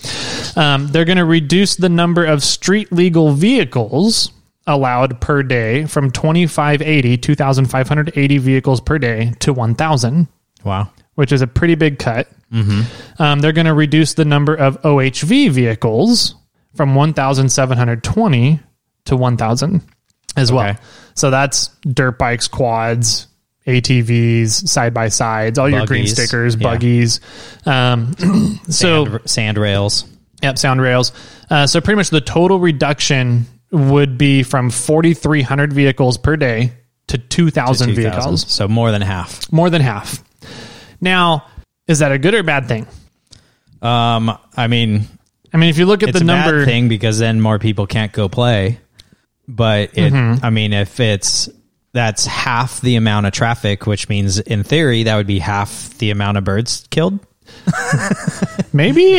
[SPEAKER 1] Um, they're going to reduce the number of street legal vehicles allowed per day from 2580, 2,580 vehicles per day to 1,000,
[SPEAKER 3] Wow.
[SPEAKER 1] Which is a pretty big cut. Um, they're going to reduce the number of OHV vehicles from 1,720 to 1,000 as well.
[SPEAKER 3] Okay.
[SPEAKER 1] So that's dirt bikes, quads, ATVs, side by sides, all your green
[SPEAKER 3] Buggies.
[SPEAKER 1] stickers,
[SPEAKER 3] Yeah.
[SPEAKER 1] buggies. Um, so
[SPEAKER 3] Sand, sand rails.
[SPEAKER 1] Yep, sound rails. Uh, so pretty much the total reduction would be from 4,300 vehicles per day to 2,000
[SPEAKER 3] 2,000.
[SPEAKER 1] vehicles,
[SPEAKER 3] So more than half.
[SPEAKER 1] more than half. Now, is that a good or bad thing?
[SPEAKER 3] Um, I mean,
[SPEAKER 1] I mean, if you look at
[SPEAKER 3] it's
[SPEAKER 1] the
[SPEAKER 3] a
[SPEAKER 1] number,
[SPEAKER 3] bad thing because then more people can't go play. But it,
[SPEAKER 1] Mm-hmm.
[SPEAKER 3] I mean, if it's that's half the amount of traffic, which means in theory that would be half the amount of birds killed.
[SPEAKER 1] maybe,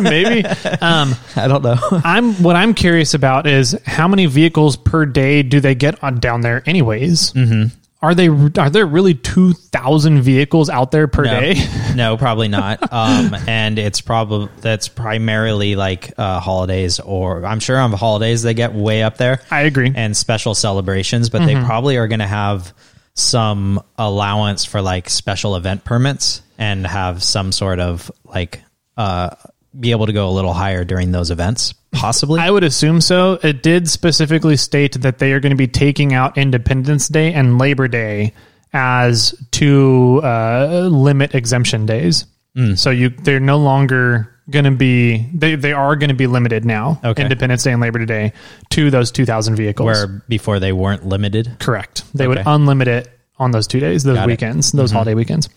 [SPEAKER 1] maybe. Um,
[SPEAKER 3] I don't know.
[SPEAKER 1] I'm what I'm curious about is how many vehicles per day do they get on down there, anyways? Mm-hmm. Are they are there really two thousand vehicles out there per
[SPEAKER 3] no,
[SPEAKER 1] day?
[SPEAKER 3] no, probably not. Um, and it's probably that's primarily like uh, holidays, or I'm sure on the holidays they get way up there.
[SPEAKER 1] I agree.
[SPEAKER 3] and special celebrations, but they probably are going to have some allowance for like special event permits and have some sort of like uh be able to go a little higher during those events possibly
[SPEAKER 1] I would assume so. It did specifically state that they are going to be taking out Independence Day and Labor Day as two uh, limit exemption days.
[SPEAKER 3] Hmm.
[SPEAKER 1] So you they're no longer going to be they they are going to be limited now.
[SPEAKER 3] Okay.
[SPEAKER 1] Independence Day and Labor Day to those 2000 vehicles.
[SPEAKER 3] where before they weren't limited
[SPEAKER 1] Correct. They would
[SPEAKER 3] Okay. Mm-hmm.
[SPEAKER 1] unlimit it on those two days, those
[SPEAKER 3] Got it.
[SPEAKER 1] weekends, those holiday weekends.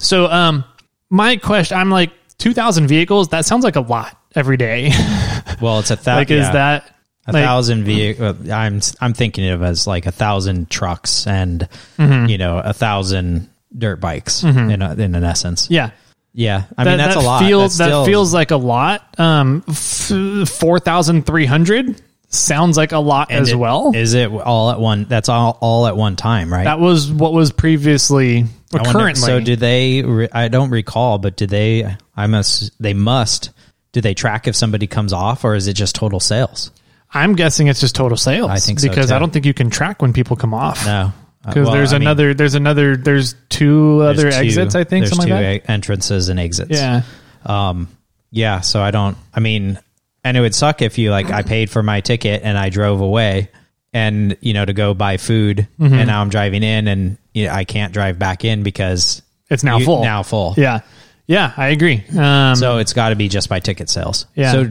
[SPEAKER 1] So um my question I'm like 2000 vehicles, that sounds like a lot every day.
[SPEAKER 3] well it's a thousand
[SPEAKER 1] like is that
[SPEAKER 3] a
[SPEAKER 1] like,
[SPEAKER 3] thousand vehicle i'm i'm thinking of as like a thousand trucks and
[SPEAKER 1] Mm-hmm.
[SPEAKER 3] you know a thousand dirt bikes in a, in an essence
[SPEAKER 1] Yeah.
[SPEAKER 3] yeah i
[SPEAKER 1] That,
[SPEAKER 3] mean that's
[SPEAKER 1] that
[SPEAKER 3] a lot
[SPEAKER 1] Feels,
[SPEAKER 3] That's
[SPEAKER 1] that feels like a lot. Um, f- four thousand three hundred sounds like a lot
[SPEAKER 3] and
[SPEAKER 1] as
[SPEAKER 3] it-
[SPEAKER 1] well.
[SPEAKER 3] is it all at one that's all all at one time right
[SPEAKER 1] that was what was previously or
[SPEAKER 3] wonder-
[SPEAKER 1] currently.
[SPEAKER 3] So do they? re- I don't recall, but do they? I must. They must. Do they track if somebody comes off, or is it just total sales?
[SPEAKER 1] I'm guessing it's just total sales.
[SPEAKER 3] I think so,
[SPEAKER 1] because
[SPEAKER 3] too.
[SPEAKER 1] I don't think you can track when people come off.
[SPEAKER 3] No,
[SPEAKER 1] because
[SPEAKER 3] Uh, well,
[SPEAKER 1] there's
[SPEAKER 3] I mean,
[SPEAKER 1] another. there's another. There's two
[SPEAKER 3] there's
[SPEAKER 1] other
[SPEAKER 3] two-
[SPEAKER 1] exits. I think
[SPEAKER 3] there's two
[SPEAKER 1] like that.
[SPEAKER 3] entrances and exits.
[SPEAKER 1] Yeah.
[SPEAKER 3] Um. Yeah. So I don't. I mean, and it would suck if you like. I paid for my ticket and I drove away, and you know to go buy food,
[SPEAKER 1] Mm-hmm.
[SPEAKER 3] and now I'm driving in, and you know, I can't drive back in because
[SPEAKER 1] It's now
[SPEAKER 3] you-
[SPEAKER 1] full.
[SPEAKER 3] Now full.
[SPEAKER 1] Yeah. Yeah, I agree. Um,
[SPEAKER 3] So it's got to be just by ticket sales.
[SPEAKER 1] Yeah.
[SPEAKER 3] So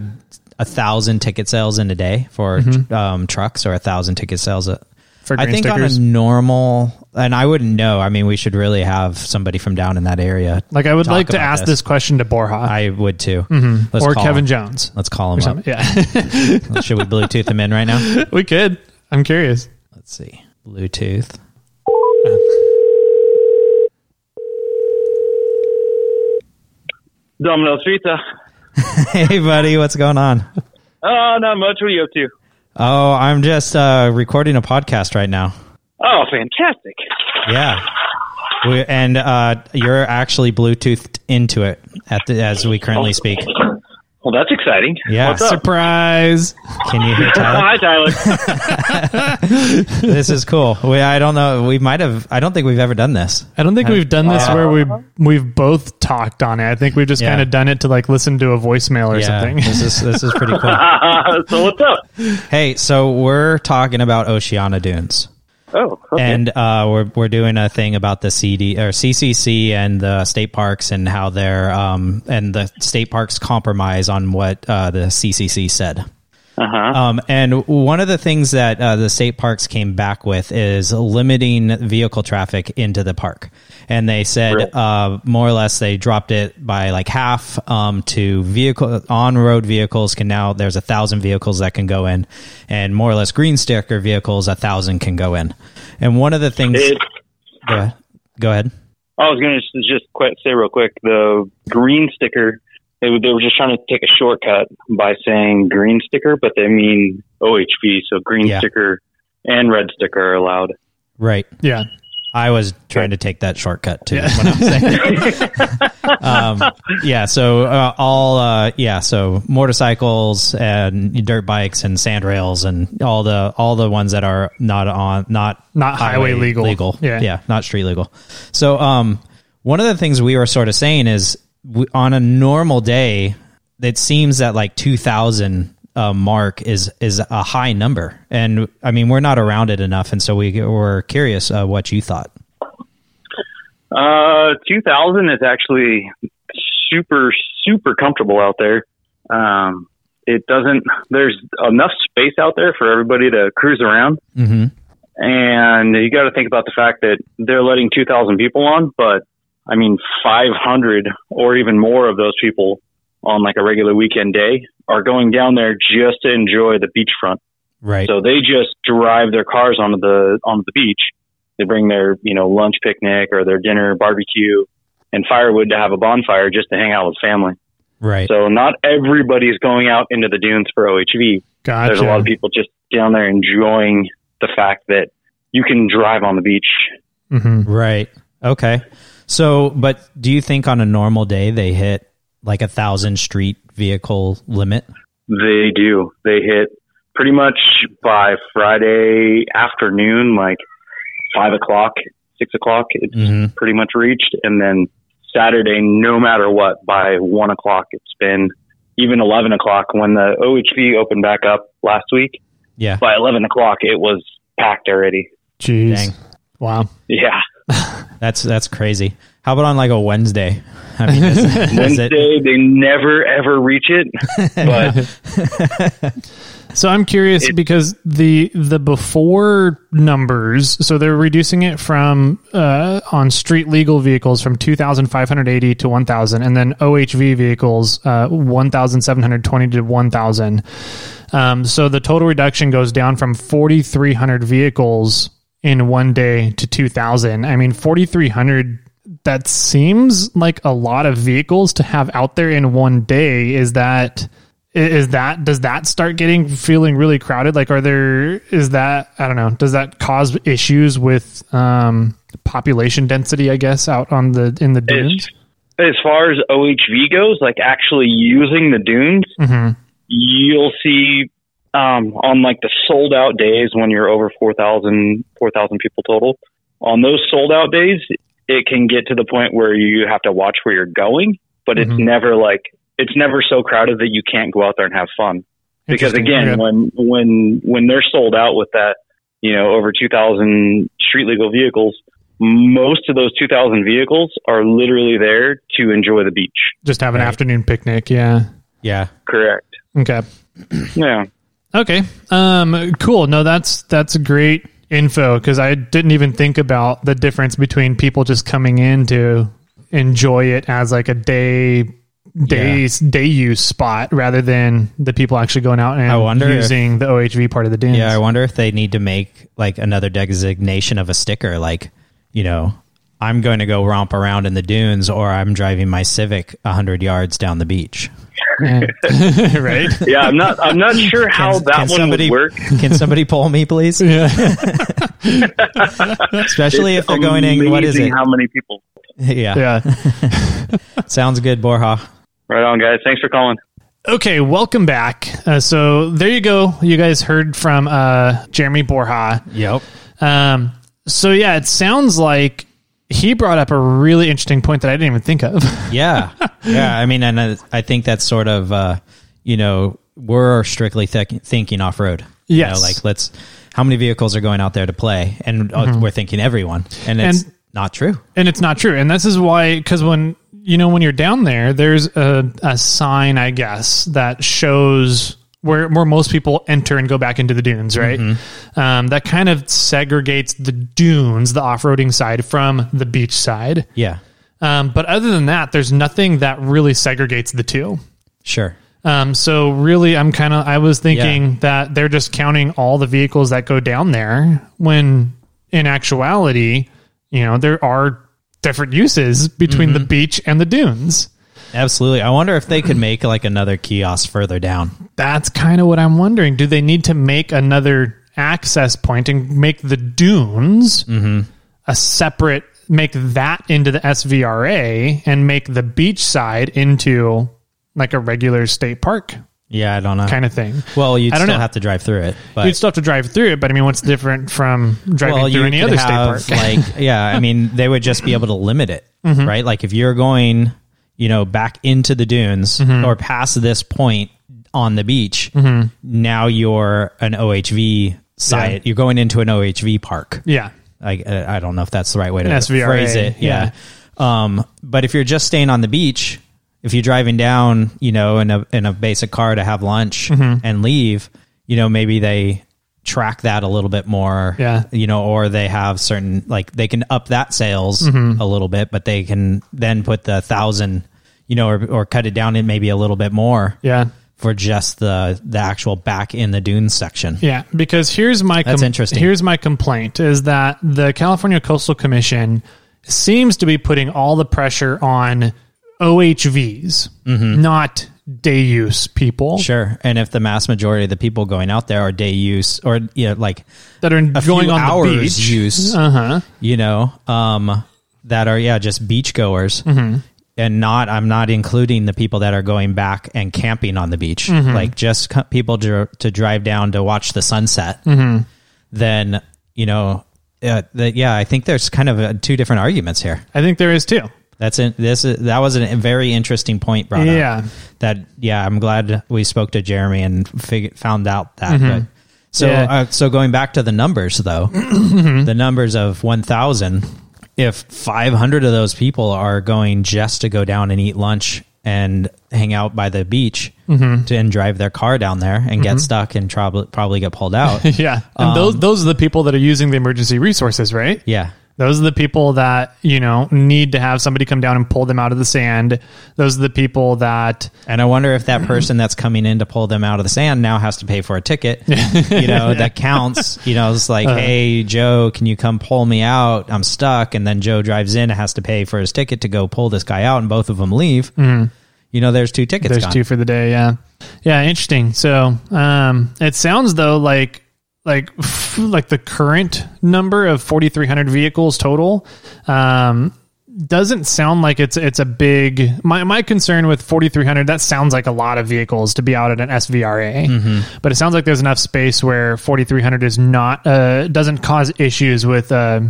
[SPEAKER 3] a thousand ticket sales in a day for um, trucks, or a thousand ticket sales. A,
[SPEAKER 1] Mm-hmm. For
[SPEAKER 3] I think
[SPEAKER 1] stickers.
[SPEAKER 3] on a normal, and I wouldn't know. I mean, we should really have somebody from down in that area.
[SPEAKER 1] like I would like to ask this, question to Borja
[SPEAKER 3] I would too.
[SPEAKER 1] Mm-hmm. or Kevin
[SPEAKER 3] him.
[SPEAKER 1] Jones.
[SPEAKER 3] Let's call
[SPEAKER 1] Or
[SPEAKER 3] him
[SPEAKER 1] something.
[SPEAKER 3] up.
[SPEAKER 1] Yeah,
[SPEAKER 3] Should we Bluetooth him in right now?
[SPEAKER 1] we could. I'm curious.
[SPEAKER 3] Let's see. Bluetooth.
[SPEAKER 4] Domino's Pizza.
[SPEAKER 3] Hey, buddy, what's going on?
[SPEAKER 4] Oh, not much. What are you up to?
[SPEAKER 3] Oh, I'm just uh, recording a podcast right now.
[SPEAKER 4] Oh, fantastic.
[SPEAKER 3] Yeah. We, and uh, you're actually Bluetoothed into it at the, as we currently speak.
[SPEAKER 4] Well, that's exciting.
[SPEAKER 3] Yeah.
[SPEAKER 4] What's up?
[SPEAKER 1] Surprise!
[SPEAKER 3] Can you hear Tyler?
[SPEAKER 4] Hi, Tyler.
[SPEAKER 3] this is cool. We, I don't know. We might have. I don't think we've ever done this.
[SPEAKER 1] I don't think we've done this where we we've both talked on it. I think we've just
[SPEAKER 3] Yeah.
[SPEAKER 1] kind of done it to like listen to a voicemail or
[SPEAKER 3] Yeah.
[SPEAKER 1] something.
[SPEAKER 3] This is this is pretty cool.
[SPEAKER 4] so what's up?
[SPEAKER 3] hey, so we're talking about Oceano Dunes.
[SPEAKER 4] Oh, okay.
[SPEAKER 3] and uh, we're we're doing a thing about the CD or CCC and the state parks and how they're um, and the state parks compromise on what uh, the CCC said.
[SPEAKER 4] Uh-huh.
[SPEAKER 3] Um, and one of the things that uh, the state parks came back with is limiting vehicle traffic into the park. And they said,
[SPEAKER 4] Right.
[SPEAKER 3] uh, more or less, they dropped it by like half um, to vehicle on road vehicles can now there's a thousand vehicles that can go in, and more or less green sticker vehicles a thousand can go in. And one of the things,
[SPEAKER 4] It,
[SPEAKER 3] go ahead. Go ahead.
[SPEAKER 4] I was going to just quite say real quick the green sticker. They, were- they were just trying to take a shortcut by saying green sticker, but they mean OHV, so green
[SPEAKER 3] Yeah.
[SPEAKER 4] sticker and red sticker are allowed.
[SPEAKER 3] Right.
[SPEAKER 1] Yeah.
[SPEAKER 3] I was trying to take that shortcut too. When I was saying. um, yeah. So uh, all uh, yeah. So motorcycles and dirt bikes and sand rails and all the all the ones that are not on not
[SPEAKER 1] Not highway legal.
[SPEAKER 3] legal.
[SPEAKER 1] Yeah.
[SPEAKER 3] Yeah. Not street legal. So um, one of the things we were sort of saying is on a normal day, it seems that like two thousand. Uh, mark is is a high number, and I mean we're not around it enough, and so we were curious uh, what you thought.
[SPEAKER 4] Uh, 2000 is actually super, super comfortable out there. Um, it doesn't, there's enough space out there for everybody to cruise around.
[SPEAKER 3] Mm-hmm.
[SPEAKER 4] And you got to think about the fact that they're letting 2,000 people on, but I mean, 500 or even more of those people on like a regular weekend day are going down there just to enjoy the beachfront.
[SPEAKER 3] Right.
[SPEAKER 4] So they just drive their cars onto the onto the beach. They bring their you know lunch picnic or their dinner barbecue and firewood to have a bonfire just to hang out with family.
[SPEAKER 3] right.
[SPEAKER 4] So not everybody's going out into the dunes for OHV.
[SPEAKER 1] Gotcha.
[SPEAKER 4] There's a lot of people just down there enjoying the fact that you can drive on the beach.
[SPEAKER 1] hmm
[SPEAKER 3] right. Okay. So, but do you think on a normal day they hit like a thousand street vehicle limit?
[SPEAKER 4] They do. They hit pretty much by Friday afternoon, like five o'clock, six o'clock. It's
[SPEAKER 3] Mhm.
[SPEAKER 4] pretty much reached, and then Saturday, no matter what, by one o'clock, it's been even eleven o'clock when the OHV opened back up last week.
[SPEAKER 3] Yeah.
[SPEAKER 4] By eleven o'clock, it was packed already.
[SPEAKER 1] Jeez.
[SPEAKER 3] Dang.
[SPEAKER 1] Wow.
[SPEAKER 4] Yeah,
[SPEAKER 3] That's that's crazy. How about on like a Wednesday? I mean, is, is it,
[SPEAKER 4] Wednesday they never ever reach it, but
[SPEAKER 1] So I'm curious because the the before numbers, so they're reducing it from uh, on street legal vehicles from 2,580 to 1,000, and then OHV vehicles uh, 1,720 to 1,000. Um, so the total reduction goes down from 4,300 vehicles in one day to 2,000. I mean, 4,300. That seems like a lot of vehicles to have out there in one day. Is that? is that does that start getting feeling really crowded like are there is that i don't know does that cause issues with um population density i guess out on the in the dunes
[SPEAKER 4] as, as far as OHV goes, like actually using the dunes,
[SPEAKER 1] mm-hmm.
[SPEAKER 4] you'll see um, on like the sold out days when you're over 4,000 4,000 people total. On those sold out days, it can get to the point where you have to watch where you're going, but it's
[SPEAKER 1] Mhm.
[SPEAKER 4] never like it's never so crowded that you can't go out there and have fun. Because again,
[SPEAKER 1] Okay.
[SPEAKER 4] when when when they're sold out with that, you know, over 2,000 street legal vehicles, most of those 2,000 vehicles are literally there to enjoy the beach.
[SPEAKER 1] just have an
[SPEAKER 3] Right.
[SPEAKER 1] afternoon picnic yeah
[SPEAKER 3] yeah.
[SPEAKER 4] Correct.
[SPEAKER 1] okay
[SPEAKER 4] Yeah.
[SPEAKER 1] Okay um cool no that's that's great info because i didn't even think about the difference between people just coming in to enjoy it as like a day day day use spot rather than the people actually going out and
[SPEAKER 3] I wonder if-
[SPEAKER 1] using the OHV part of the dunes.
[SPEAKER 3] Yeah. I wonder if they need to make like another designation of a sticker, like you know. I'm going to go romp around in the dunes, or I'm driving my Civic 100 yards down the beach.
[SPEAKER 1] right?
[SPEAKER 4] Yeah, I'm not. I'm not sure how
[SPEAKER 3] Can-
[SPEAKER 4] that
[SPEAKER 3] can
[SPEAKER 4] one
[SPEAKER 3] somebody,
[SPEAKER 4] would work.
[SPEAKER 3] Can somebody pull me, please?
[SPEAKER 1] Yeah.
[SPEAKER 3] Especially if they're going in. What is it?
[SPEAKER 4] How many people?
[SPEAKER 3] yeah.
[SPEAKER 1] yeah.
[SPEAKER 3] Sounds good, Borja.
[SPEAKER 4] Right on, guys. Thanks for calling.
[SPEAKER 1] Okay, welcome back. Uh, so there you go. You guys heard from uh, Jeremy Borja.
[SPEAKER 3] Yep.
[SPEAKER 1] Um, so yeah, it sounds like he brought up a really interesting point that I didn't even think of.
[SPEAKER 3] Yeah. Yeah. I mean, and I, I think that's sort of, uh, you know, we're strictly th- thinking off road. You
[SPEAKER 1] Yes.
[SPEAKER 3] know, like let's how many vehicles are going out there to play, and uh, we're thinking everyone, and it's
[SPEAKER 1] Mm-hmm. And-
[SPEAKER 3] not true.
[SPEAKER 1] and it's not true. And this is why, because when you know when you're down there, there's a, a sign, I guess, that shows where where most people enter and go back into the dunes, right? Um, that kind of segregates the dunes, the off roading side, from the beach side.
[SPEAKER 3] Yeah,
[SPEAKER 1] Um, but other than that, there's nothing that really segregates the two.
[SPEAKER 3] sure.
[SPEAKER 1] Um, so really, I'm kind of I was thinking that they're just counting all the vehicles that go down there when in actuality, you know, there are different uses between the beach and the dunes.
[SPEAKER 3] Absolutely. I wonder if they could make like another kiosk further down.
[SPEAKER 1] That's kind of what I'm wondering. Do they need to make another access point and make the dunes a separate make that into the SVRA and make the beach side into like a regular state park
[SPEAKER 3] Yeah, I don't know.
[SPEAKER 1] kind of thing?
[SPEAKER 3] Well, you'd
[SPEAKER 1] I
[SPEAKER 3] still
[SPEAKER 1] don't know.
[SPEAKER 3] have to drive through it, but
[SPEAKER 1] You'd still have to drive through it, but I mean, what's different from driving
[SPEAKER 3] well,
[SPEAKER 1] through any other state park?
[SPEAKER 3] like, yeah, I mean, they would just be able to limit it,
[SPEAKER 1] Mm-hmm.
[SPEAKER 3] right? Like if you're going, you know, back into the dunes
[SPEAKER 1] Mm-hmm.
[SPEAKER 3] or past this point on the beach, now you're an OHV site.
[SPEAKER 1] Yeah.
[SPEAKER 3] You're going into an OHV park.
[SPEAKER 1] yeah,
[SPEAKER 3] I uh, I don't know if that's the right way to
[SPEAKER 1] SVRA,
[SPEAKER 3] phrase it. Yeah. Um, but if you're just staying on the beach, if you're driving down, you know, in a in a basic car to have lunch
[SPEAKER 1] Mm-hmm.
[SPEAKER 3] and leave, you know, maybe they track that a little bit more.
[SPEAKER 1] Yeah.
[SPEAKER 3] You know, or they have certain like they can up that sales
[SPEAKER 1] Mm-hmm.
[SPEAKER 3] a little bit, but they can then put the thousand, you know, or or cut it down in maybe a little bit more
[SPEAKER 1] yeah,
[SPEAKER 3] for just the the actual back in the dunes section.
[SPEAKER 1] yeah. Because here's my
[SPEAKER 3] That's interesting.
[SPEAKER 1] Here's my complaint: is that the California Coastal Commission seems to be putting all the pressure on OHVs, not day use people
[SPEAKER 3] Mm-hmm. Sure. And if the mass majority of the people going out there are day use or you know, like
[SPEAKER 1] that are going on
[SPEAKER 3] hours
[SPEAKER 1] the beach.
[SPEAKER 3] use,
[SPEAKER 1] Uh huh.
[SPEAKER 3] you know, um, that are yeah, just beach goers.
[SPEAKER 1] Mm-hmm.
[SPEAKER 3] And not, I'm not including the people that are going back and camping on the beach,
[SPEAKER 1] Mm-hmm.
[SPEAKER 3] like just co- people to, to drive down to watch the sunset.
[SPEAKER 1] Mm-hmm.
[SPEAKER 3] Then, you know, uh, yeah, I think there's kind of uh two different arguments here.
[SPEAKER 1] I think there is too.
[SPEAKER 3] That's in, this is that was a very interesting point brought
[SPEAKER 1] Yeah.
[SPEAKER 3] up. That yeah, I'm glad we spoke to Jeremy and fig- found out that. But so
[SPEAKER 1] Mm-hmm. Yeah.
[SPEAKER 3] uh, so going back to the numbers though, the numbers of 1,000. If 500 of those people are going just to go down and eat lunch and hang out by the beach
[SPEAKER 1] Mm-hmm.
[SPEAKER 3] to, and drive their car down there and get stuck and probably probably get pulled out.
[SPEAKER 1] Yeah, and
[SPEAKER 3] Um,
[SPEAKER 1] those those are the people that are using the emergency resources, right?
[SPEAKER 3] yeah.
[SPEAKER 1] Those are the people that, you know, need to have somebody come down and pull them out of the sand. Those are the people that
[SPEAKER 3] And I wonder if that person that's coming in to pull them out of the sand now has to pay for a ticket. you know, that counts. You know, it's like,
[SPEAKER 1] Uh-huh.
[SPEAKER 3] hey, Joe, can you come pull me out? I'm stuck. And then Joe drives in and has to pay for his ticket to go pull this guy out, and both of them leave. You know, there's two tickets.
[SPEAKER 1] Mm-hmm. there's
[SPEAKER 3] gone.
[SPEAKER 1] two for the day. Yeah. Yeah. Interesting. So, um, it sounds though like, like, like the current number of 4,300 vehicles total, um, doesn't sound like it's it's a big my my concern with 4300 that sounds like a lot of vehicles to be out at an SVRA
[SPEAKER 3] Mm-hmm.
[SPEAKER 1] but it sounds like there's enough space where 4300 is not uh doesn't cause issues with uh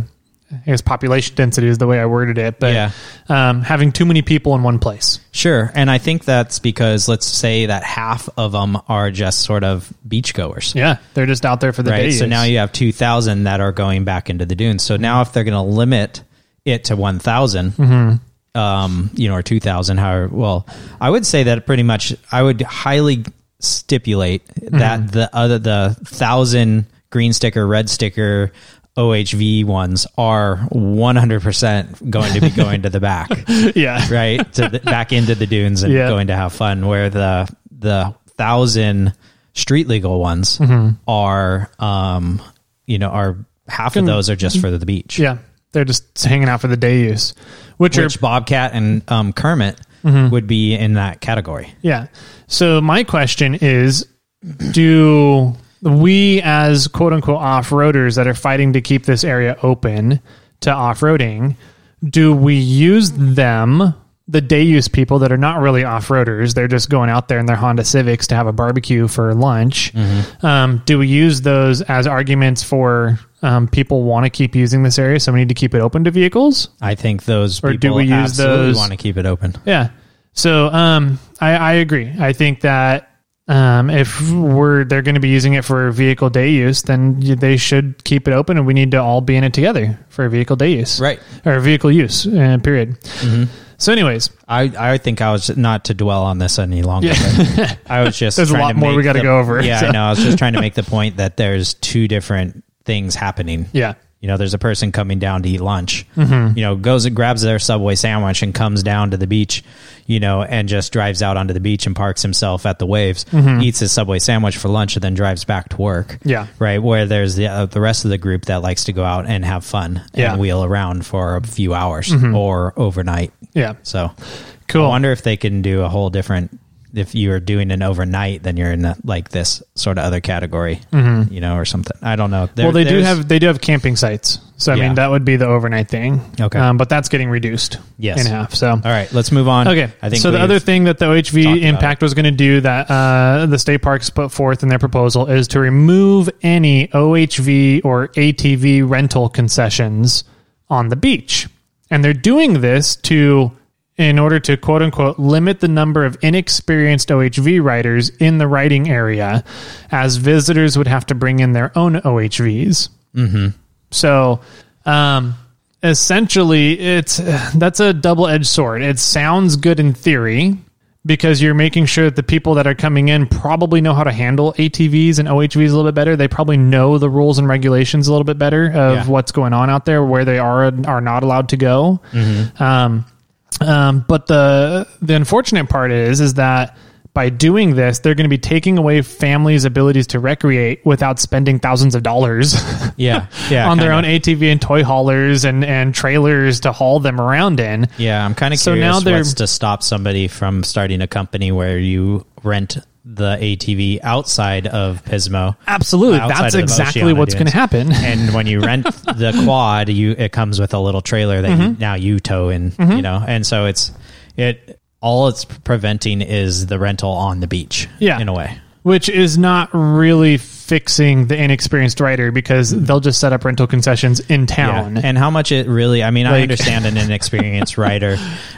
[SPEAKER 1] I guess population density is the way I worded it but
[SPEAKER 3] Yeah.
[SPEAKER 1] um having too many people in one place
[SPEAKER 3] Sure. And I think that's because let's say that half of them are just sort of beachgoers.
[SPEAKER 1] yeah they're just out there for the
[SPEAKER 3] right?
[SPEAKER 1] day
[SPEAKER 3] So now you have 2,000 that are going back into the dunes. So now if they're going to limit it to 1,000,
[SPEAKER 1] Mm-hmm.
[SPEAKER 3] um, you know, or 2,000, however, well, I would say that pretty much, I would highly stipulate
[SPEAKER 1] Mm-hmm. that
[SPEAKER 3] that the other, the thousand green sticker, red sticker, OHV ones are 100% going to be going to the back
[SPEAKER 1] yeah
[SPEAKER 3] right to the, back into the dunes and
[SPEAKER 1] Yeah.
[SPEAKER 3] going to have fun where the the thousand street legal ones
[SPEAKER 1] Mm-hmm.
[SPEAKER 3] are um you know are half of those are just for the beach
[SPEAKER 1] yeah they're just hanging out for the day use which, are
[SPEAKER 3] bobcat and um kermit
[SPEAKER 1] Mm-hmm.
[SPEAKER 3] would be in that category
[SPEAKER 1] Yeah. So my question is do we as quote unquote off-roaders that are fighting to keep this area open to off-roading, do we use them the day use people that are not really off-roaders, they're just going out there in their Honda Civics to have a barbecue for lunch. Um, do we use those as arguments for um, people want to keep using this area, so we need to keep it open to vehicles?
[SPEAKER 3] i think those
[SPEAKER 1] Or
[SPEAKER 3] people
[SPEAKER 1] do we use those-
[SPEAKER 3] want to keep it open
[SPEAKER 1] Yeah. So um, I, I agree. I think that Um, if we're they're going to be using it for vehicle day use, then they should keep it open, and we need to all be in it together for vehicle day use,
[SPEAKER 3] Right.
[SPEAKER 1] Or vehicle use. Uh, period. So, anyways,
[SPEAKER 3] I, I think I was not to dwell on this any longer. but I was just
[SPEAKER 1] There's a lot more we gotta go over,
[SPEAKER 3] Yeah,
[SPEAKER 1] so.
[SPEAKER 3] I know. I was just trying to make the point that there's two different things happening.
[SPEAKER 1] yeah,
[SPEAKER 3] You know, there's a person coming down to eat lunch.
[SPEAKER 1] Mm-hmm.
[SPEAKER 3] You know, goes and grabs their subway sandwich and comes down to the beach. You know, and just drives out onto the beach and parks himself at the waves, eats his subway sandwich for lunch, and then drives back to work.
[SPEAKER 1] Mm-hmm. Yeah.
[SPEAKER 3] right. Where there's the uh, the rest of the group that likes to go out and have fun
[SPEAKER 1] Yeah. Mm-hmm.
[SPEAKER 3] and wheel around for a few hours or overnight.
[SPEAKER 1] yeah,
[SPEAKER 3] So
[SPEAKER 1] cool.
[SPEAKER 3] I wonder if they can do a whole different. If you're doing an overnight, then you're in the, like this sort of other category, you know, or something. I don't know. There-
[SPEAKER 1] Mm-hmm. well, they do have they do have camping sites, so I
[SPEAKER 3] Yeah.
[SPEAKER 1] mean that would be the overnight thing.
[SPEAKER 3] Okay.
[SPEAKER 1] um, but that's getting reduced
[SPEAKER 3] Yes.
[SPEAKER 1] in half. So
[SPEAKER 3] All right, let's move on.
[SPEAKER 1] Okay.
[SPEAKER 3] I think
[SPEAKER 1] so. The other thing that the OHV impact was going to do that uh, the state parks put forth in their proposal is to remove any OHV or ATV rental concessions on the beach, and they're doing this to in order to quote unquote limit the number of inexperienced OHV riders in the riding area, as visitors would have to bring in their own OHVs. So, um, essentially, it's that's a double edged sword. It sounds good in theory because you're making sure that the people that are coming in probably know how to handle ATVs and OHVs a little bit better. They probably know the rules and regulations a little bit better of
[SPEAKER 3] Yeah.
[SPEAKER 1] what's going on out there, where they are and are not allowed to go. Um, um, but the the unfortunate part is is that by doing this, they're going to be taking away families' abilities to recreate without spending thousands of dollars
[SPEAKER 3] yeah, yeah,
[SPEAKER 1] on their
[SPEAKER 3] kinda.
[SPEAKER 1] own ATV and toy haulers and, and trailers to haul them around in.
[SPEAKER 3] Yeah, I'm kind of
[SPEAKER 1] So
[SPEAKER 3] curious
[SPEAKER 1] now
[SPEAKER 3] what's to stop somebody from starting a company where you rent the ATV outside of Pismo.
[SPEAKER 1] Absolutely, that's exactly
[SPEAKER 3] Oceano
[SPEAKER 1] what's going to happen.
[SPEAKER 3] and when you rent the quad, you it comes with a little trailer that
[SPEAKER 1] Mm-hmm.
[SPEAKER 3] you, now you tow in, you know, and so it's it all it's preventing is the rental on the beach,
[SPEAKER 1] Yeah.
[SPEAKER 3] in a way.
[SPEAKER 1] Which is not really fixing the inexperienced rider because they'll just set up rental concessions in town.
[SPEAKER 3] And how much it really I mean, I understand an inexperienced rider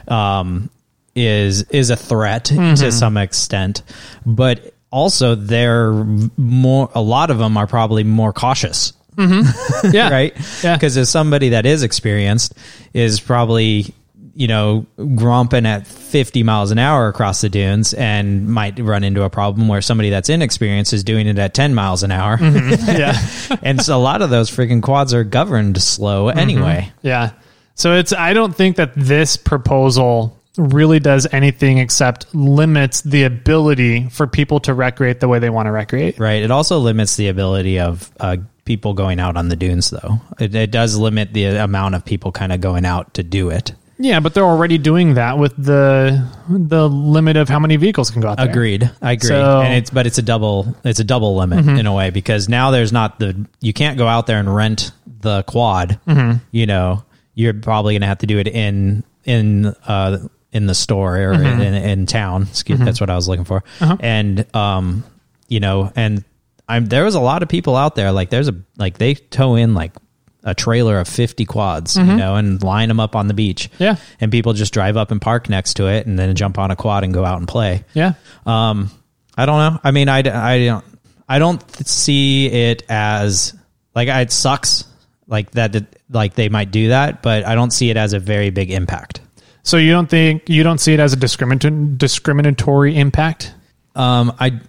[SPEAKER 3] um is is a threat
[SPEAKER 1] Mm-hmm.
[SPEAKER 3] to some extent, but also they're more a lot of them are probably more cautious. Mm-hmm.
[SPEAKER 1] yeah,
[SPEAKER 3] right?
[SPEAKER 1] Yeah.
[SPEAKER 3] Because as somebody that is experienced is probably you know gromping at 50 miles an hour across the dunes and might run into a problem where somebody that's inexperienced is doing it at 10 miles an hour mm-hmm.
[SPEAKER 1] yeah,
[SPEAKER 3] and so a lot of those freaking quads are governed slow mm-hmm. anyway
[SPEAKER 1] yeah. So it's I don't think that this proposal really does anything except limits the ability for people to recreate the way they want to recreate.
[SPEAKER 3] right it also limits the ability of uh, people going out on the dunes though it, it does limit the amount of people kind of going out to do it
[SPEAKER 1] Yeah, but they're already doing that with the the limit of how many vehicles can go out there.
[SPEAKER 3] Agreed. I agree.
[SPEAKER 1] So- Mm-hmm.
[SPEAKER 3] and it's but it's a double it's a double limit in a way because now there's not the you can't go out there and rent the quad.
[SPEAKER 1] Mm-hmm.
[SPEAKER 3] You know, you're probably going to have to do it in in uh in the store or
[SPEAKER 1] Mm-hmm.
[SPEAKER 3] in, in town. Excuse, that's what I was looking for.
[SPEAKER 1] Uh-huh.
[SPEAKER 3] And um, you know, and I'm there was a lot of people out there like there's a like they tow in like a trailer of 50 quads, you know, and line them up on the beach.
[SPEAKER 1] Mm-hmm. Yeah.
[SPEAKER 3] And people just drive up and park next to it and then jump on a quad and go out and play.
[SPEAKER 1] Yeah.
[SPEAKER 3] Um, I don't know. I mean, I, I don't, I don't see it as like it sucks like that, like they might do that, but I don't see it as a very big impact.
[SPEAKER 1] So you don't think you don't see it as a discrimin- discriminatory impact?
[SPEAKER 3] Um, I,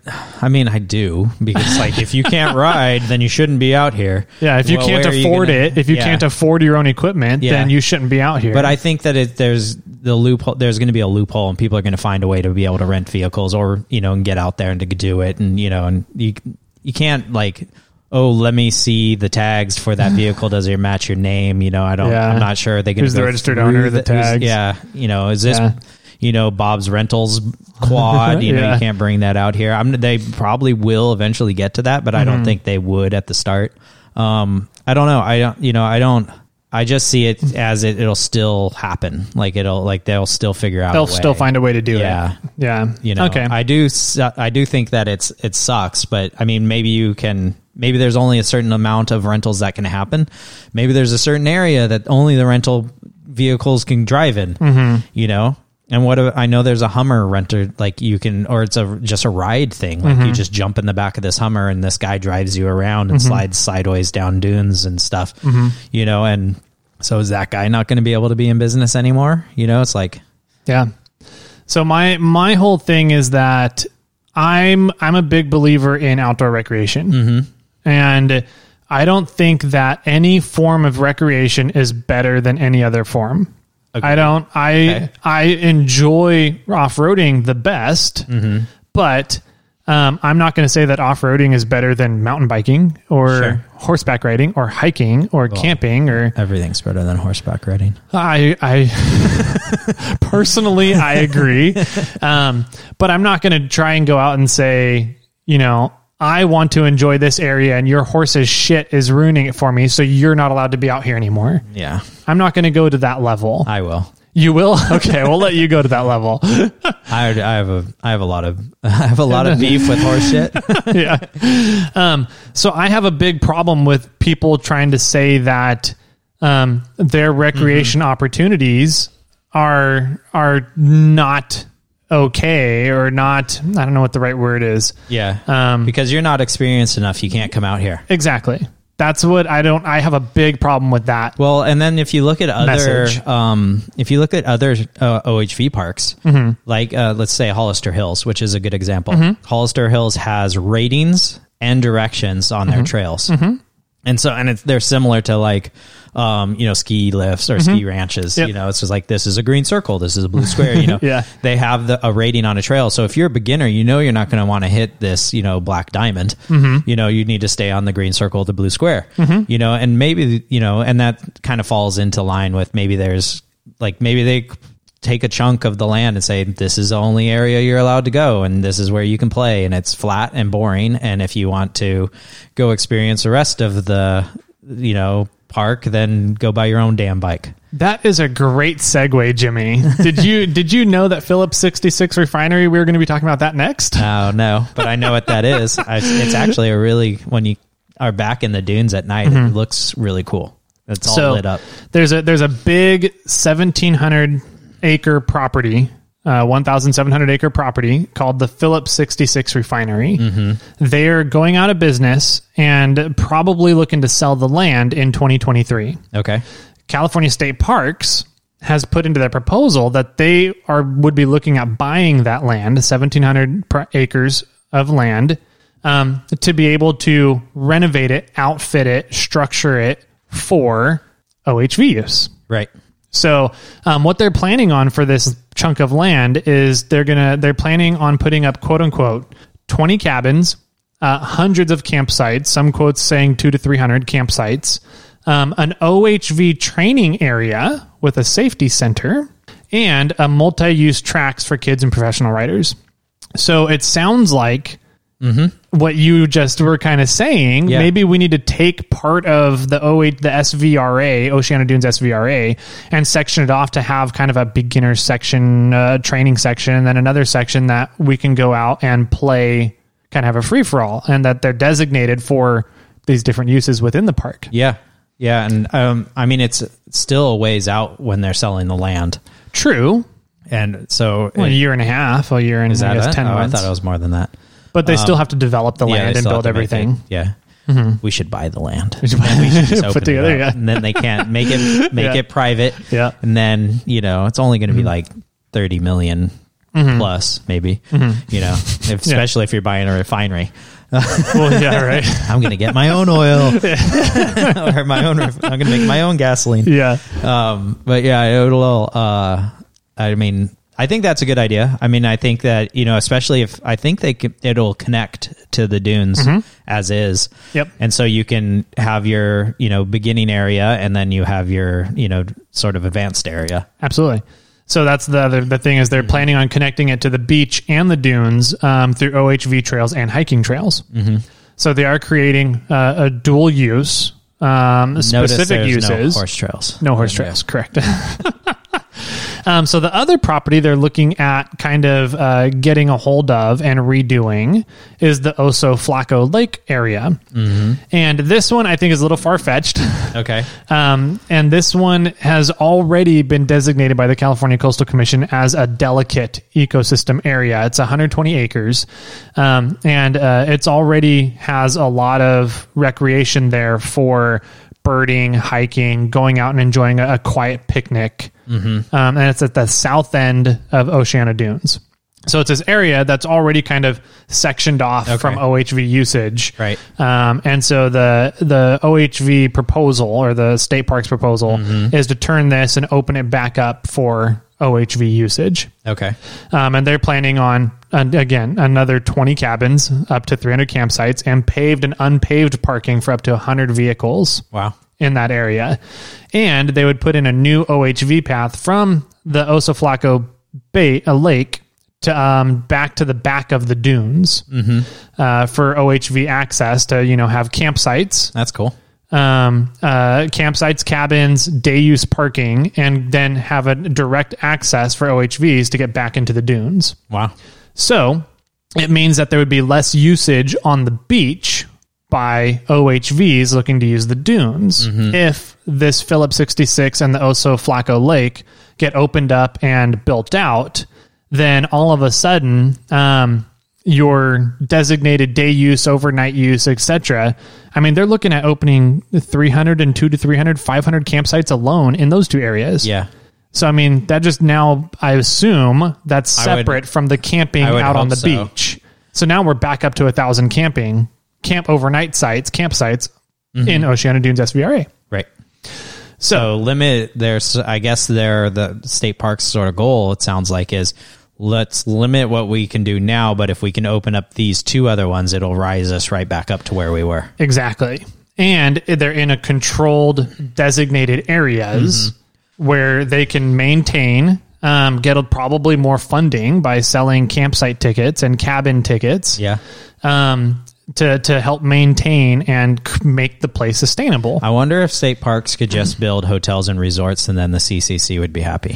[SPEAKER 3] I mean, I do because like if you can't ride, then you shouldn't be out here.
[SPEAKER 1] Yeah, if you
[SPEAKER 3] Well,
[SPEAKER 1] can't
[SPEAKER 3] are you
[SPEAKER 1] afford
[SPEAKER 3] gonna-
[SPEAKER 1] it, if you
[SPEAKER 3] Yeah.
[SPEAKER 1] can't afford your own equipment,
[SPEAKER 3] Yeah.
[SPEAKER 1] then you shouldn't be out here.
[SPEAKER 3] But I think that it, there's the loophole. There's going to be a loophole, and people are going to find a way to be able to rent vehicles, or you know, and get out there and to do it, and you know, and you you can't like, oh, let me see the tags for that vehicle. Does it match your name? You know, I don't.
[SPEAKER 1] Yeah.
[SPEAKER 3] I'm not sure. They going
[SPEAKER 1] Who's the registered owner of the tags?
[SPEAKER 3] Yeah, you know, is this.
[SPEAKER 1] Yeah.
[SPEAKER 3] You know Bob's Rentals quad. You know
[SPEAKER 1] Yeah.
[SPEAKER 3] you can't bring that out here. I'm. They probably will eventually get to that, but I
[SPEAKER 1] Mm-hmm.
[SPEAKER 3] don't think they would at the start. Um, I don't know. I don't. You know, I don't. I just see it as it, it'll still happen. Like it'll like they'll still figure out.
[SPEAKER 1] they'll
[SPEAKER 3] a way.
[SPEAKER 1] still find a way to do
[SPEAKER 3] Yeah.
[SPEAKER 1] it. Yeah. Yeah.
[SPEAKER 3] You know,
[SPEAKER 1] Okay.
[SPEAKER 3] I do. I do think that it's it sucks, but I mean, maybe you can. Maybe there's only a certain amount of rentals that can happen. Maybe there's a certain area that only the rental vehicles can drive in.
[SPEAKER 1] Mm-hmm.
[SPEAKER 3] You know, And what I know there's a Hummer renter, like you can, or it's a just a ride thing. Like you mm-hmm. just jump in the back of this Hummer and this guy drives you around and mm-hmm. slides sideways down dunes and stuff. Mm-hmm. You know, and so is that guy not going to be able to be in business anymore? You know, it's like
[SPEAKER 1] Yeah. So my my whole thing is that I'm I'm a big believer in outdoor recreation, and I don't think that any form of recreation is better than any other form. I don't. I
[SPEAKER 3] Okay.
[SPEAKER 1] I enjoy off roading the best, but um, I'm not going to say that off roading is better than mountain biking or
[SPEAKER 3] Sure.
[SPEAKER 1] horseback riding or hiking or camping or
[SPEAKER 3] everything's better than horseback riding.
[SPEAKER 1] I, I personally, I agree. Um, but I'm not going to try and go out and say, you know, I want to enjoy this area and your horse's shit is ruining it for me. So you're not allowed to be out here anymore.
[SPEAKER 3] Yeah,
[SPEAKER 1] I'm not going to go to that level.
[SPEAKER 3] I will.
[SPEAKER 1] you will? Okay. We'll let you go to that level.
[SPEAKER 3] I, I have a I have a lot of I have a lot of beef with horse shit.
[SPEAKER 1] yeah. Um, so I have a big problem with people trying to say that um, their recreation opportunities are are not okay or not. I don't know what the right word is.
[SPEAKER 3] Yeah,
[SPEAKER 1] Um,
[SPEAKER 3] because you're not experienced enough. You can't come out here.
[SPEAKER 1] Exactly. That's what I don't. I have a big problem with that.
[SPEAKER 3] Well, and then if you look at other, um, if you look at other uh, OHV parks,
[SPEAKER 1] Mm-hmm.
[SPEAKER 3] like uh, let's say Hollister Hills, which is a good example. Hollister Hills has ratings and directions on
[SPEAKER 1] Mm-hmm.
[SPEAKER 3] their trails, and so and it's they're similar to like, um, you know, ski lifts or ski ranches.
[SPEAKER 1] Mm-hmm. Yep.
[SPEAKER 3] You know, it's just like this is a green circle, this is a blue square. You know,
[SPEAKER 1] Yeah.
[SPEAKER 3] they have the, a rating on a trail. So if you're a beginner, you know you're not going to want to hit this, you know, black diamond.
[SPEAKER 1] Mm-hmm.
[SPEAKER 3] You know, you need to stay on the green circle, the blue square. You know, and maybe you know, and that kind of falls into line with maybe there's like maybe they take a chunk of the land and say this is the only area you're allowed to go and this is where you can play and it's flat and boring and if you want to go experience the rest of the you know park then go buy your own damn bike
[SPEAKER 1] That is a great segue, Jimmy. Did you did you know that Phillips 66 refinery? We were going to be talking about that next.
[SPEAKER 3] Oh no, but I know what that is. I, it's actually a really when you are back in the dunes at night, it mm-hmm. looks really cool. It's all
[SPEAKER 1] So-
[SPEAKER 3] lit up.
[SPEAKER 1] There's a there's a big 1700 acre property, uh, 1,700 acre property called the Phillips 66 Refinery. They're going out of business and probably looking to sell the land in 2023.
[SPEAKER 3] Okay.
[SPEAKER 1] California State Parks has put into their proposal that they are would be looking at buying that land, 1,700 pr- acres of land, um, to be able to renovate it, outfit it, structure it for OHV use.
[SPEAKER 3] Right.
[SPEAKER 1] So, um, what they're planning on for this chunk of land is they're gonna they're planning on putting up quote unquote twenty cabins, uh, hundreds of campsites. Some quotes saying two to three hundred campsites, um, an OHV training area with a safety center, and a multi-use tracks for kids and professional riders. So it sounds like what you just were kind of saying.
[SPEAKER 3] Yeah.
[SPEAKER 1] Maybe we need to take part of the OH, the SVRA, Oceano Dunes SVRA, and section it off to have kind of a beginner section, uh, training section, and then another section that we can go out and play, kind of have a free for all, and that they're designated for these different uses within the park.
[SPEAKER 3] Yeah. Yeah, and um, I mean it's still a ways out when they're selling the land,
[SPEAKER 1] True.
[SPEAKER 3] and so
[SPEAKER 1] Well, a year and a half, a year and
[SPEAKER 3] is
[SPEAKER 1] I
[SPEAKER 3] that
[SPEAKER 1] guess
[SPEAKER 3] it?
[SPEAKER 1] ten
[SPEAKER 3] Oh, I thought it was more than that.
[SPEAKER 1] But they still um, have to develop the
[SPEAKER 3] Yeah,
[SPEAKER 1] land
[SPEAKER 3] they
[SPEAKER 1] and
[SPEAKER 3] still have
[SPEAKER 1] build
[SPEAKER 3] to make
[SPEAKER 1] everything.
[SPEAKER 3] it- yeah. Mm-hmm. We should buy the land. we should just open it
[SPEAKER 1] together,
[SPEAKER 3] up.
[SPEAKER 1] yeah.
[SPEAKER 3] And then they can't make it make
[SPEAKER 1] Yeah.
[SPEAKER 3] it private.
[SPEAKER 1] Yeah.
[SPEAKER 3] And then, you know, it's only going to be mm-hmm. like 30 million mm-hmm. plus maybe, you know, if, especially if you're buying a refinery.
[SPEAKER 1] well, yeah, right.
[SPEAKER 3] I'm going to get my own oil or my own, ref- I'm going to make my own gasoline.
[SPEAKER 1] yeah.
[SPEAKER 3] Um, but yeah, it'll, uh, I mean, I think that's a good idea. I mean, I think that, you know, especially if I think they could, it'll connect to the dunes as is.
[SPEAKER 1] Yep.
[SPEAKER 3] And so you can have your, you know, beginning area and then you have your, you know, sort of advanced area.
[SPEAKER 1] Absolutely. So that's the other the thing is they're
[SPEAKER 3] Mm-hmm.
[SPEAKER 1] planning on connecting it to the beach and the dunes um, through OHV trails and hiking trails. Mm-hmm. So they are creating uh, a dual use, um, specific uses.
[SPEAKER 3] no horse trails.
[SPEAKER 1] No horse trails, correct. Um, so the other property they're looking at kind of uh, getting a hold of and redoing is the Oso Flaco Lake area. And this one I think is a little far fetched.
[SPEAKER 3] Okay.
[SPEAKER 1] Um, and this one has already been designated by the California Coastal Commission as a delicate ecosystem area. It's 120 acres, um, and uh, it's already has a lot of recreation there for birding, hiking, going out and enjoying a, a quiet picnic. Um, and it's at the south end of Oceano Dunes. So it's this area that's already kind of sectioned off from OHV usage,
[SPEAKER 3] Right.
[SPEAKER 1] um, and so the the OHV proposal or the state parks proposal is to turn this and open it back up for OHV usage.
[SPEAKER 3] Okay.
[SPEAKER 1] Um, and they're planning on and again another 20 cabins, up to 300 campsites, and paved and unpaved parking for up to 100 vehicles
[SPEAKER 3] Wow.
[SPEAKER 1] in that area. And they would put in a new OHV path from the Oso Flaco Bay, a lake, to um, back to the back of the dunes uh, for OHV access to you know have campsites,
[SPEAKER 3] That's cool.
[SPEAKER 1] Um, uh, campsites, cabins, day use parking, and then have a direct access for OHVs to get back into the dunes.
[SPEAKER 3] Wow.
[SPEAKER 1] So it means that there would be less usage on the beach by OHVs looking to use the dunes if this Phillips 66 and the Oso Flaco Lake get opened up and built out. Then all of a sudden, um, your designated day use, overnight use, etc. I mean, they're looking at opening 300 and 2 to 300, 500 campsites alone in those two areas.
[SPEAKER 3] Yeah.
[SPEAKER 1] So I mean, that just now I assume that's
[SPEAKER 3] I would-
[SPEAKER 1] separate from the camping out on the
[SPEAKER 3] so.
[SPEAKER 1] beach. So now we're back up to a thousand camping camp overnight sites, campsites
[SPEAKER 3] Mm-hmm.
[SPEAKER 1] in Oceano Dunes SVRA.
[SPEAKER 3] Right. So limit there's I guess their the state parks sort of goal it sounds like is let's limit what we can do now, but if we can open up these two other ones, it'll rise us right back up to where we were.
[SPEAKER 1] Exactly. And they're in a controlled, designated areas
[SPEAKER 3] Mm-hmm.
[SPEAKER 1] where they can maintain, um, get probably more funding by selling campsite tickets and cabin tickets.
[SPEAKER 3] Yeah.
[SPEAKER 1] Um, to, to help maintain and make the place sustainable.
[SPEAKER 3] I wonder if state parks could just build hotels and resorts and then the CCC would be happy.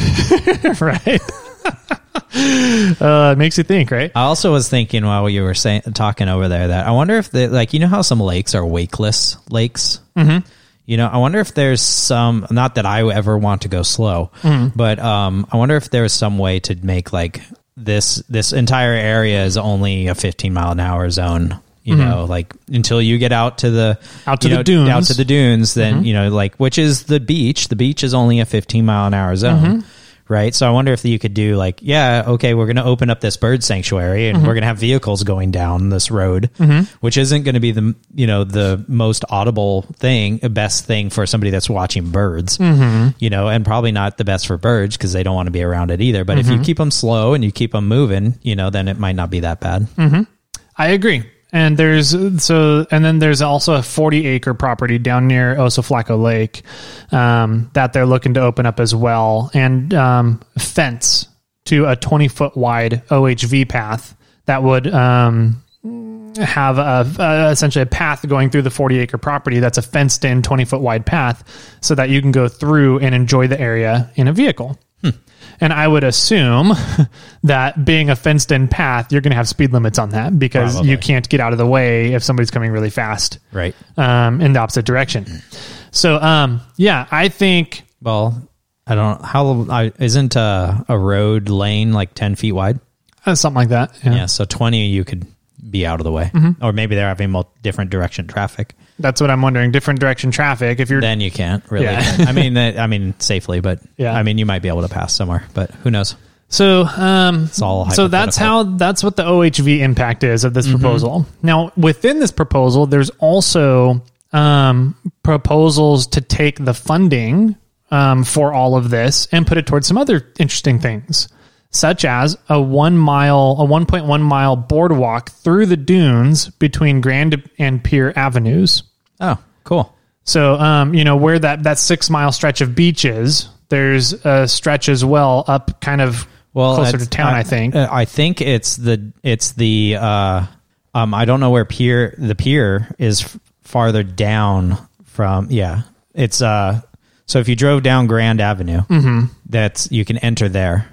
[SPEAKER 1] right? uh, it makes you think, right?
[SPEAKER 3] I also was thinking while you were saying talking over there that I wonder if the like you know how some lakes are wakeless lakes. Mm-hmm. You know, I wonder if there's some. Not that I ever want to go slow, but um, I wonder if there's some way to make like this this entire area is only a 15 mile an hour zone. You know, like until you get out to the
[SPEAKER 1] Out to the
[SPEAKER 3] know,
[SPEAKER 1] dunes.
[SPEAKER 3] out to the dunes, then you know, like which is the beach. The beach is only a 15 mile an hour zone right? So I wonder if you could do like, yeah, okay, we're going to open up this bird sanctuary and we're mm-hmm. going to have vehicles going down this road, mm-hmm. which isn't going to be the you know the most audible thing, uh, best thing for somebody that's watching birds, mm-hmm. you know, and probably not the best for birds because they don't want to be around it either. But if you keep them slow and you keep them moving, you know, then it might not be that bad.
[SPEAKER 1] I agree. And there's so, and then there's also a 40 acre property down near Oso Flaco Lake um, that they're looking to open up as well, and um, fence to a 20 foot wide OHV path that would um, have a, a essentially a path going through the 40 acre property that's a fenced in 20 foot wide path, so that you can go through and enjoy the area in a vehicle. And I would assume that being a fenced in path, you're going to have speed limits on that because
[SPEAKER 3] Probably.
[SPEAKER 1] you can't get out of the way if somebody's coming really fast
[SPEAKER 3] Right.
[SPEAKER 1] um, in the opposite direction. So, um, yeah, I think
[SPEAKER 3] Well, I don't how I, isn't a, a road lane like ten feet wide?
[SPEAKER 1] uh, something like that. Yeah.
[SPEAKER 3] Yeah, so 20 you could be out of the way.
[SPEAKER 1] Mm-hmm.
[SPEAKER 3] Or maybe they're having different direction traffic.
[SPEAKER 1] That's what I'm wondering. Different direction traffic. If you're,
[SPEAKER 3] Then you can't really.
[SPEAKER 1] Yeah.
[SPEAKER 3] I mean, that- I mean safely, but
[SPEAKER 1] Yeah.
[SPEAKER 3] I mean you might be able to pass somewhere, but who knows?
[SPEAKER 1] So, um,
[SPEAKER 3] all
[SPEAKER 1] so that's how that's what the OHV impact is of this proposal. Now, within this proposal, there's also um, proposals to take the funding um, for all of this and put it towards some other interesting things, such as a one mile, a 1.1 mile boardwalk through the dunes between Grand and Pier Avenues.
[SPEAKER 3] Oh, cool.
[SPEAKER 1] So, um, you know, where that, that six mile stretch of beach is, there's a stretch as well up kind of
[SPEAKER 3] Well,
[SPEAKER 1] closer to town, I, think.
[SPEAKER 3] uh, I think it's the it's the uh um I don't know where pier the pier is farther down from yeah. It's uh So if you drove down Grand Avenue, that's you can enter there.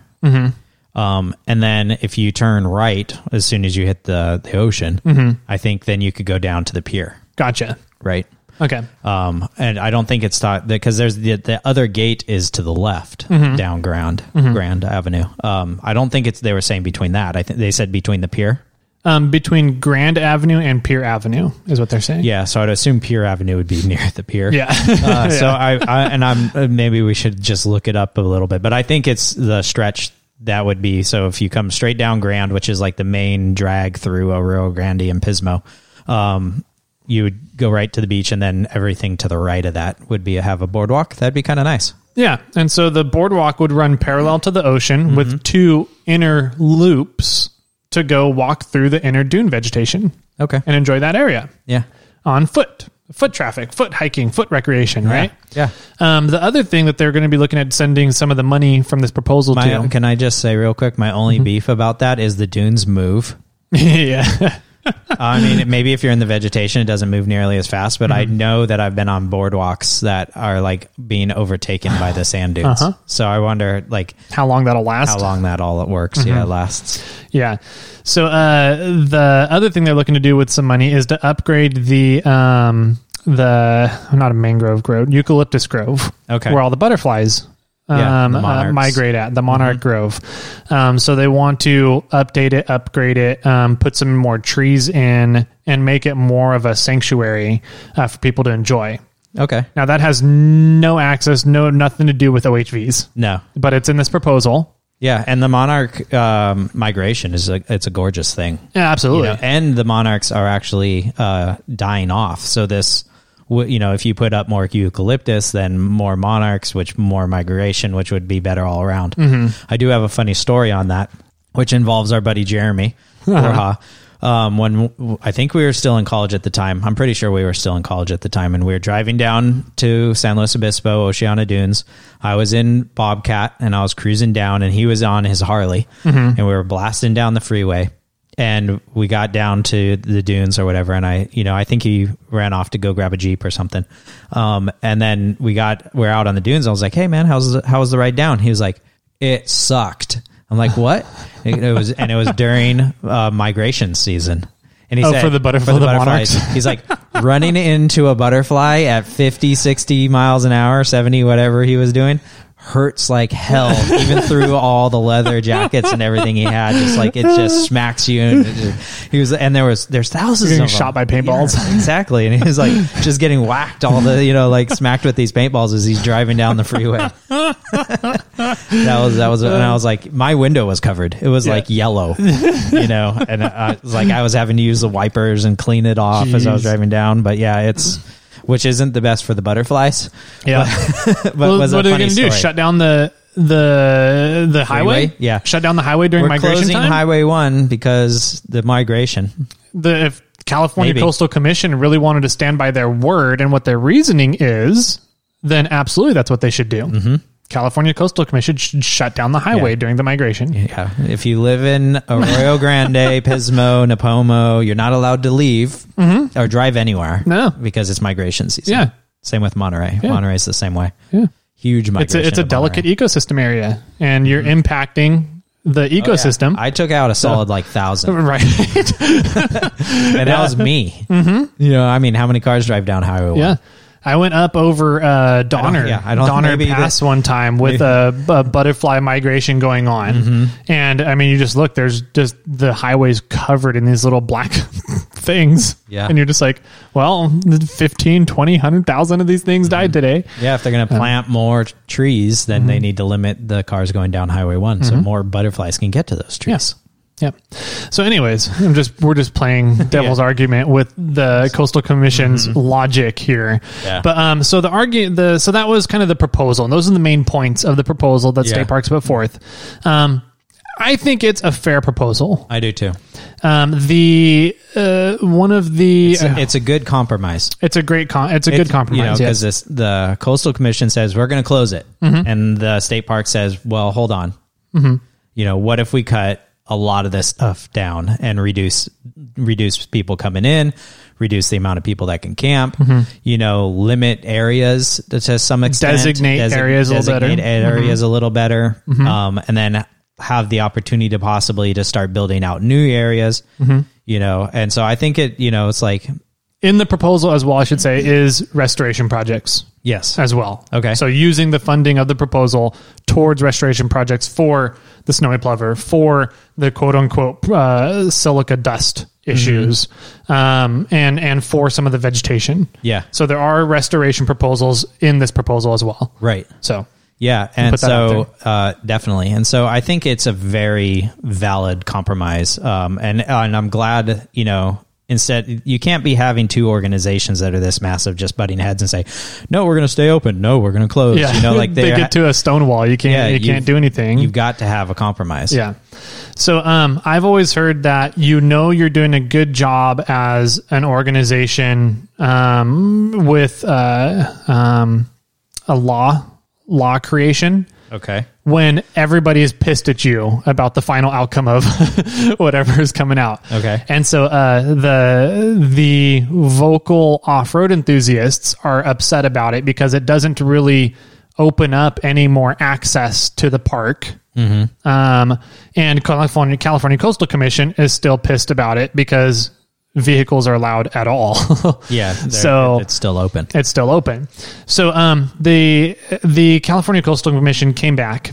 [SPEAKER 3] Um, and then if you turn right as soon as you hit the the ocean, I think then you could go down to the pier,
[SPEAKER 1] Gotcha.
[SPEAKER 3] right?
[SPEAKER 1] Okay.
[SPEAKER 3] Um, and I don't think it's thought because there's the the other gate is to the left down Grand Grand Avenue. Um, I don't think it's they were saying between that. I think they said between the pier.
[SPEAKER 1] Um, between Grand Avenue and Pier Avenue is what they're saying.
[SPEAKER 3] Yeah, so I'd assume Pier Avenue would be near the pier.
[SPEAKER 1] Yeah.
[SPEAKER 3] Uh, so I, I and I'm maybe we should just look it up a little bit, but I think it's the stretch that would be. So if you come straight down Grand, which is like the main drag through Arroyo Grande and Pismo, um, you would go right to the beach, and then everything to the right of that would be have a boardwalk. That'd be kind of nice.
[SPEAKER 1] Yeah, and so the boardwalk would run parallel to the ocean with two inner loops to go walk through the inner dune vegetation
[SPEAKER 3] Okay.
[SPEAKER 1] and enjoy that area
[SPEAKER 3] Yeah.
[SPEAKER 1] on foot, foot traffic, foot hiking, foot recreation, right?
[SPEAKER 3] Yeah.
[SPEAKER 1] Um, the other thing that they're going to be looking at sending some of the money from this proposal
[SPEAKER 3] My,
[SPEAKER 1] to.
[SPEAKER 3] can I just say real quick? My only beef about that is the dunes move.
[SPEAKER 1] yeah.
[SPEAKER 3] I mean, maybe if you're in the vegetation, it doesn't move nearly as fast. But I know that I've been on boardwalks that are like being overtaken by the sand dunes.
[SPEAKER 1] Uh-huh.
[SPEAKER 3] So I wonder, like,
[SPEAKER 1] How long that'll last?
[SPEAKER 3] how long that all it works. Yeah, lasts.
[SPEAKER 1] Yeah. So uh, the other thing they're looking to do with some money is to upgrade the um, the not a mangrove grove, eucalyptus grove.
[SPEAKER 3] Okay.
[SPEAKER 1] Where all the butterflies
[SPEAKER 3] Yeah,
[SPEAKER 1] um, uh.
[SPEAKER 3] Mm-hmm.
[SPEAKER 1] migrate at the monarch grove. Um, so they want to update it, upgrade it, um, put some more trees in, and make it more of a sanctuary uh, for people to enjoy.
[SPEAKER 3] Okay.
[SPEAKER 1] Now that has no access, no nothing to do with OHVs,
[SPEAKER 3] No.
[SPEAKER 1] but it's in this proposal.
[SPEAKER 3] Yeah, and the monarch um, migration is a it's a gorgeous thing.
[SPEAKER 1] Yeah,
[SPEAKER 3] You
[SPEAKER 1] absolutely.
[SPEAKER 3] know, and the monarchs are actually uh, dying off. So this, you know, if you put up more eucalyptus, then more monarchs, which more migration, which would be better all around. I do have a funny story on that, which involves our buddy Jeremy Borja. Um, when I think we were still in college at the time, I'm pretty sure we were still in college at the time, and we were driving down to San Luis Obispo, Oceano Dunes. I was in Bobcat and I was cruising down, and he was on his Harley, and we were blasting down the freeway and we got down to the dunes or whatever and i you know i think he ran off to go grab a jeep or something. Um, and then we got we're out on the dunes. I was like hey man how's the, how was the ride down? He was like it sucked i'm like what it, it was and it was during uh, migration season and he
[SPEAKER 1] Oh,
[SPEAKER 3] said
[SPEAKER 1] for the butterfly- the
[SPEAKER 3] butterflies.
[SPEAKER 1] monarchs?
[SPEAKER 3] he's like running into a butterfly at 50 60 miles an hour 70 whatever he was doing hurts like hell even through all the leather jackets and everything he had just like it just smacks you and just- he was and there was there's thousands
[SPEAKER 1] You're
[SPEAKER 3] of
[SPEAKER 1] getting
[SPEAKER 3] them.
[SPEAKER 1] shot by paintballs.
[SPEAKER 3] Yeah, exactly and he was like just getting whacked all the you know like smacked with these paintballs as he's driving down the freeway that was that was and I was like my window was covered it was
[SPEAKER 1] Yeah.
[SPEAKER 3] like yellow you know and I was like I was having to use the wipers and clean it off as I was driving down but yeah it's which isn't the best for the butterflies
[SPEAKER 1] Yeah.
[SPEAKER 3] but
[SPEAKER 1] well,
[SPEAKER 3] was
[SPEAKER 1] what are they going to do? Shut down the the the highway?
[SPEAKER 3] Yeah.
[SPEAKER 1] Shut down the highway during
[SPEAKER 3] We're
[SPEAKER 1] migration
[SPEAKER 3] closing
[SPEAKER 1] time.
[SPEAKER 3] Highway One because the migration.
[SPEAKER 1] the if California
[SPEAKER 3] Maybe.
[SPEAKER 1] Coastal Commission really wanted to stand by their word and what their reasoning is, then absolutely that's what they should do. Mm-hmm. California Coastal Commission should shut down the highway
[SPEAKER 3] Yeah.
[SPEAKER 1] during the migration.
[SPEAKER 3] Yeah, if you live in Arroyo Grande, Pismo, Nipomo, you're not allowed to leave or drive anywhere.
[SPEAKER 1] Mm-hmm. No.
[SPEAKER 3] because it's migration season.
[SPEAKER 1] Yeah.
[SPEAKER 3] same with Monterey.
[SPEAKER 1] Yeah.
[SPEAKER 3] Monterey's the same way.
[SPEAKER 1] Yeah.
[SPEAKER 3] Huge
[SPEAKER 1] It's
[SPEAKER 3] migration.
[SPEAKER 1] a, it's a delicate ecosystem area, and you're impacting the
[SPEAKER 3] Oh, yeah.
[SPEAKER 1] ecosystem.
[SPEAKER 3] I took out a solid like thousand,
[SPEAKER 1] right.
[SPEAKER 3] and that was me. Mm-hmm. You know, I mean, how many cars drive down Highway?
[SPEAKER 1] Yeah. I went up over uh, Donner,
[SPEAKER 3] yeah, I don't-
[SPEAKER 1] Donner
[SPEAKER 3] maybe
[SPEAKER 1] Pass
[SPEAKER 3] that-
[SPEAKER 1] one time with a, a butterfly migration going on,
[SPEAKER 3] Mm-hmm.
[SPEAKER 1] and I mean, you just look. There's just the highways covered in these little black things,
[SPEAKER 3] Yeah.
[SPEAKER 1] and you're just like, well, 15, 20, 100,000 of these things died today.
[SPEAKER 3] Yeah, if they're going to plant more trees, then they need to limit the cars going down Highway One, so more butterflies can get to those trees.
[SPEAKER 1] Yes. Yep. So, anyways, I'm just we're just playing devil's
[SPEAKER 3] Yeah.
[SPEAKER 1] argument with the coastal commission's logic here.
[SPEAKER 3] Yeah.
[SPEAKER 1] But um, so the argue the so that was kind of the proposal, and those are the main points of the proposal that
[SPEAKER 3] Yeah.
[SPEAKER 1] state parks put forth. Um, I think it's a fair proposal.
[SPEAKER 3] I do too.
[SPEAKER 1] Um, the uh, one of the
[SPEAKER 3] It's,
[SPEAKER 1] it's,
[SPEAKER 3] it's a good compromise.
[SPEAKER 1] It's a great con- it's a good
[SPEAKER 3] It's,
[SPEAKER 1] compromise.
[SPEAKER 3] You know,
[SPEAKER 1] yes.
[SPEAKER 3] because the coastal commission says we're going to close it,
[SPEAKER 1] Mm-hmm.
[SPEAKER 3] and the state park says, "Well, hold on. You know, what if we cut a lot of this stuff down and reduce reduce people coming in, reduce the amount of people that can camp.
[SPEAKER 1] Mm-hmm.
[SPEAKER 3] You know, limit areas to some extent.
[SPEAKER 1] Designate areas a little better. Mm-hmm.
[SPEAKER 3] designate areas a little better, um, and then have the opportunity to possibly to start building out new areas.
[SPEAKER 1] Mm-hmm.
[SPEAKER 3] You know, and so I think it. You know, it's like
[SPEAKER 1] In the proposal as well, I should say, is restoration projects
[SPEAKER 3] yes,
[SPEAKER 1] as well.
[SPEAKER 3] Okay.
[SPEAKER 1] So using the funding of the proposal towards restoration projects for the snowy plover, for the quote unquote uh, silica dust issues, um, and and for some of the vegetation.
[SPEAKER 3] yeah,
[SPEAKER 1] So there are restoration proposals in this proposal as well.
[SPEAKER 3] right.
[SPEAKER 1] So
[SPEAKER 3] Yeah, and
[SPEAKER 1] put that out
[SPEAKER 3] so uh, definitely, and so I think it's a very valid compromise, um, and and I'm glad you know. Instead, you can't be having two organizations that are this massive just butting heads and say, "No, we're going to stay open. No, we're going to close."
[SPEAKER 1] yeah,
[SPEAKER 3] You know, like
[SPEAKER 1] they get to a stone wall. You can't
[SPEAKER 3] Yeah,
[SPEAKER 1] you can't do anything.
[SPEAKER 3] You've got to have a compromise.
[SPEAKER 1] Yeah. So um, I've always heard that you know you're doing a good job as an organization um, with uh, um, a law law creation
[SPEAKER 3] Okay.
[SPEAKER 1] when everybody is pissed at you about the final outcome of whatever is coming out.
[SPEAKER 3] Okay.
[SPEAKER 1] And so uh, the the vocal off road enthusiasts are upset about it because it doesn't really open up any more access to the park. Um, and California California Coastal Commission is still pissed about it because vehicles are allowed at all.
[SPEAKER 3] Yeah.
[SPEAKER 1] So-
[SPEAKER 3] it's still open.
[SPEAKER 1] it's still open. So um, the the California Coastal Commission came back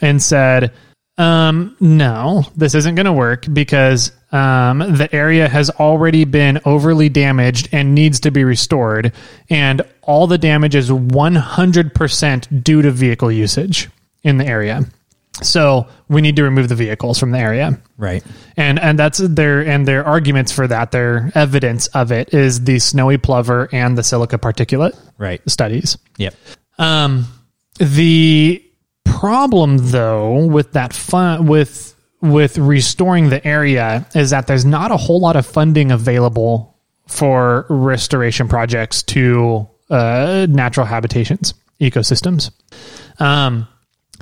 [SPEAKER 1] and said, um, "No, this isn't going to work because um, the area has already been overly damaged and needs to be restored, and all the damage is one hundred percent due to vehicle usage in the area." So we need to remove the vehicles from the area
[SPEAKER 3] Right.
[SPEAKER 1] and and that's their and their arguments for that their evidence of it is the snowy plover and the silica particulate
[SPEAKER 3] Right.
[SPEAKER 1] studies
[SPEAKER 3] Yep.
[SPEAKER 1] um the problem though with that fun with with restoring the area is that there's not a whole lot of funding available for restoration projects to uh, natural habitations ecosystems um,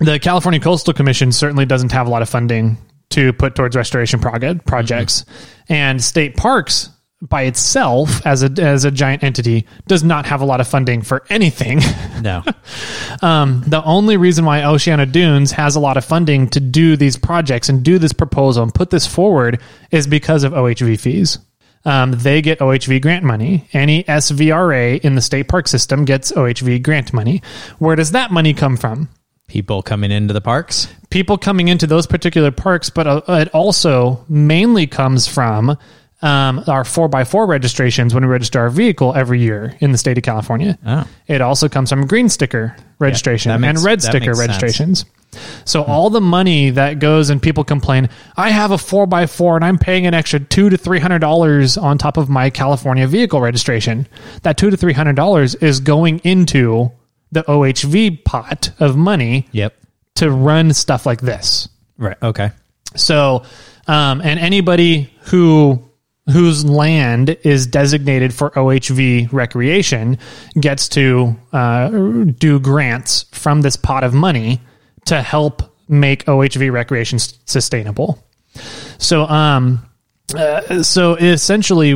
[SPEAKER 1] the California Coastal Commission certainly doesn't have a lot of funding to put towards restoration projects, and state parks by itself as a as a giant entity does not have a lot of funding for anything.
[SPEAKER 3] No.
[SPEAKER 1] um, the only reason why Oceano Dunes has a lot of funding to do these projects and do this proposal and put this forward is because of OHV fees. Um, they get OHV grant money. Any SVRA in the state park system gets OHV grant money. Where does that money come from?
[SPEAKER 3] People coming into the parks.
[SPEAKER 1] people coming into those particular parks, but uh, it also mainly comes from um, our 4x4 registrations when we register our vehicle every year in the state of California.
[SPEAKER 3] Oh.
[SPEAKER 1] It also comes from green sticker registration
[SPEAKER 3] that makes-
[SPEAKER 1] and red sticker
[SPEAKER 3] makes sense.
[SPEAKER 1] registrations. So all the money that goes and people complain, I have a four by four and I'm paying an extra two to three hundred dollars on top of my California vehicle registration. That two to three hundred dollars is going into the OHV pot of money
[SPEAKER 3] Yep.
[SPEAKER 1] to run stuff like this.
[SPEAKER 3] Right. Okay.
[SPEAKER 1] So, um, and anybody who whose land is designated for OHV recreation gets to uh, do grants from this pot of money to help make OHV recreation s- sustainable. So, um, uh, so essentially,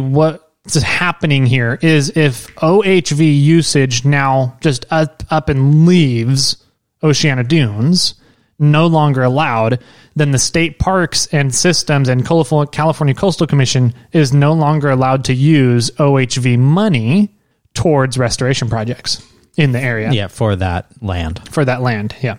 [SPEAKER 1] what's happening here is if OHV usage now just up, up and leaves Oceano Dunes, no longer allowed, then the state parks and systems and California Coastal Commission is no longer allowed to use OHV money towards restoration projects in the area
[SPEAKER 3] Yeah, for that land.
[SPEAKER 1] for that land. Yeah.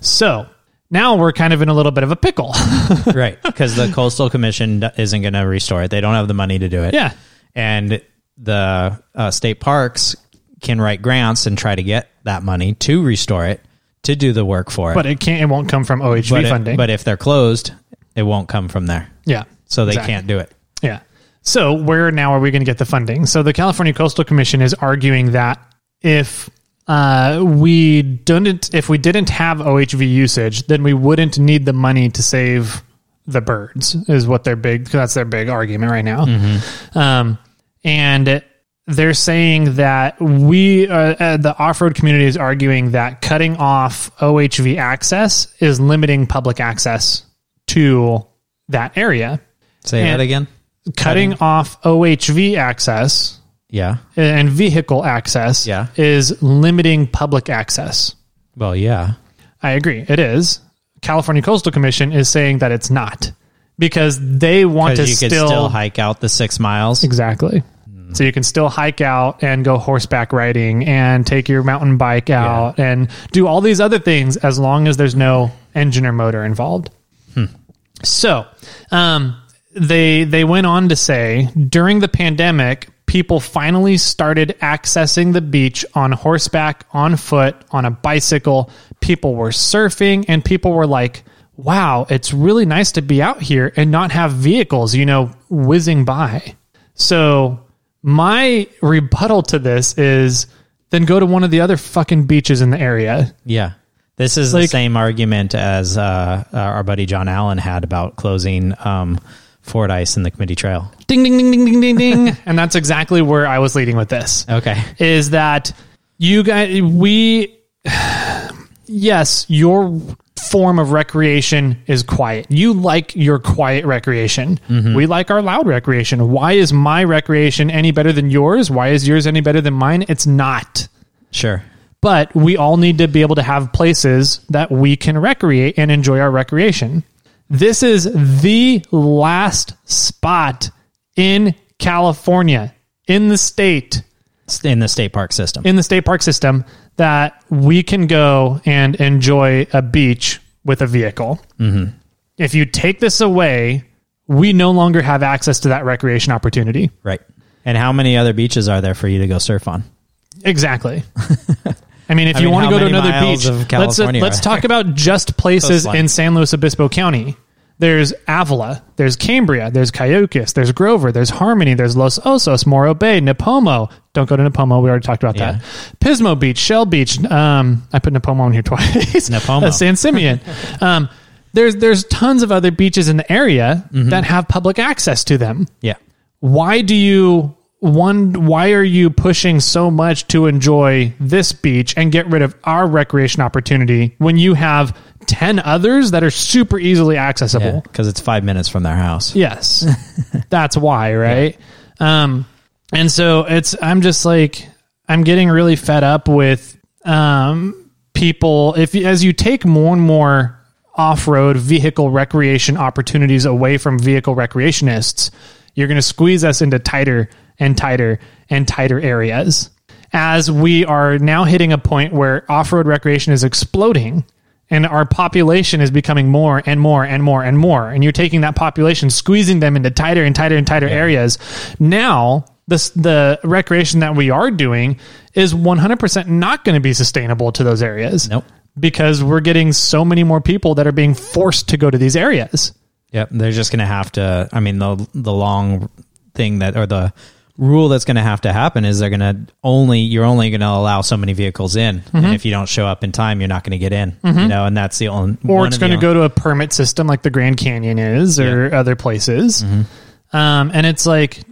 [SPEAKER 1] So now we're kind of in a little bit of a pickle.
[SPEAKER 3] right. Because the coastal commission isn't going to restore it. They don't have the money to do it.
[SPEAKER 1] yeah.
[SPEAKER 3] And the uh, state parks can write grants and try to get that money to restore it to do the work for it.
[SPEAKER 1] But it can't. It won't come from OHV
[SPEAKER 3] but, it-
[SPEAKER 1] funding.
[SPEAKER 3] but if they're closed, it won't come from there.
[SPEAKER 1] yeah.
[SPEAKER 3] So they
[SPEAKER 1] Exactly.
[SPEAKER 3] can't do it.
[SPEAKER 1] Yeah. So where now are we going to get the funding? So the California Coastal Commission is arguing that if uh, we didn't, if we didn't have OHV usage, then we wouldn't need the money to save the birds. Is what their big that's their big argument right now. Um, and they're saying that we uh, uh, the off-road community is arguing that cutting off OHV access is limiting public access to that area.
[SPEAKER 3] Say
[SPEAKER 1] And-
[SPEAKER 3] that again.
[SPEAKER 1] cutting off OHV access
[SPEAKER 3] Yeah.
[SPEAKER 1] and vehicle access
[SPEAKER 3] Yeah.
[SPEAKER 1] is limiting public access.
[SPEAKER 3] Well, yeah.
[SPEAKER 1] I agree. It is. California Coastal Commission is saying that it's not because they want to
[SPEAKER 3] you could
[SPEAKER 1] still,
[SPEAKER 3] still hike out the six miles.
[SPEAKER 1] exactly. So you can still hike out and go horseback riding and take your mountain bike out and do all these other things as long as there's no engine or motor involved. So, um, they they went on to say during the pandemic, people finally started accessing the beach on horseback, on foot, on a bicycle. People were surfing, and people were like, "Wow, it's really nice to be out here and not have vehicles, you know, whizzing by." So, my rebuttal to this is then go to one of the other fucking beaches in the area.
[SPEAKER 3] Yeah. This is the same argument as uh, our buddy John Allen had about closing um, Fordyce and the Committee Trail.
[SPEAKER 1] Ding ding ding ding ding ding ding. and that's exactly where I was leading with this.
[SPEAKER 3] Okay.
[SPEAKER 1] is that you guys we yes your form of recreation is quiet. You like your quiet recreation. Mm-hmm. We like our loud recreation. Why is my recreation any better than yours? Why is yours any better than mine? It's not.
[SPEAKER 3] Sure.
[SPEAKER 1] but we all need to be able to have places that we can recreate and enjoy our recreation. This is the last spot in California, in the state,
[SPEAKER 3] In the state park system.
[SPEAKER 1] in the state park system that we can go and enjoy a beach with a vehicle. Mm-hmm. If you take this away, we no longer have access to that recreation opportunity.
[SPEAKER 3] right. And how many other beaches are there for you to go surf on?
[SPEAKER 1] Exactly. I mean, if
[SPEAKER 3] I
[SPEAKER 1] you
[SPEAKER 3] mean,
[SPEAKER 1] want to go to another beach, let's uh,
[SPEAKER 3] California
[SPEAKER 1] let's talk about just places in San Luis Obispo County. There's Avila, there's Cambria, there's Cayucos, there's Grover, there's Harmony, there's Los Osos, Morro Bay, Nipomo. Don't go to Nipomo. We already talked about
[SPEAKER 3] Yeah.
[SPEAKER 1] that. Pismo Beach, Shell Beach. Um, I put Nipomo in here twice.
[SPEAKER 3] Nipomo.
[SPEAKER 1] Uh, San Simeon. um, there's there's tons of other beaches in the area
[SPEAKER 3] Mm-hmm.
[SPEAKER 1] that have public access to them
[SPEAKER 3] Yeah.
[SPEAKER 1] why do you one why are you pushing so much to enjoy this beach and get rid of our recreation opportunity when you have 10 others that are super easily accessible.
[SPEAKER 3] Because it's five minutes from their house.
[SPEAKER 1] yes. That's why right? Um and so it's i'm just like i'm getting really fed up with um people. If as you take more and more off-road vehicle recreation opportunities away from vehicle recreationists you're going to squeeze us into tighter and tighter and tighter areas as we are now hitting a point where off-road recreation is exploding and our population is becoming more and more and more and more and you're taking that population squeezing them into tighter and tighter and tighter areas now this the recreation that we are doing is 100% not going to be sustainable to those areas
[SPEAKER 3] Nope.
[SPEAKER 1] because we're getting so many more people that are being forced to go to these areas
[SPEAKER 3] Yep. They're just going to have to. I mean, the the long thing that or the rule that's going to have to happen is they're going to only you're only going to allow so many vehicles in,
[SPEAKER 1] Mm-hmm.
[SPEAKER 3] and if you don't show up in time, you're not going to get in. You know, and that's the only.
[SPEAKER 1] or it's going to go to a permit system like the Grand Canyon is or other places.
[SPEAKER 3] Mm-hmm.
[SPEAKER 1] Um, and it's like,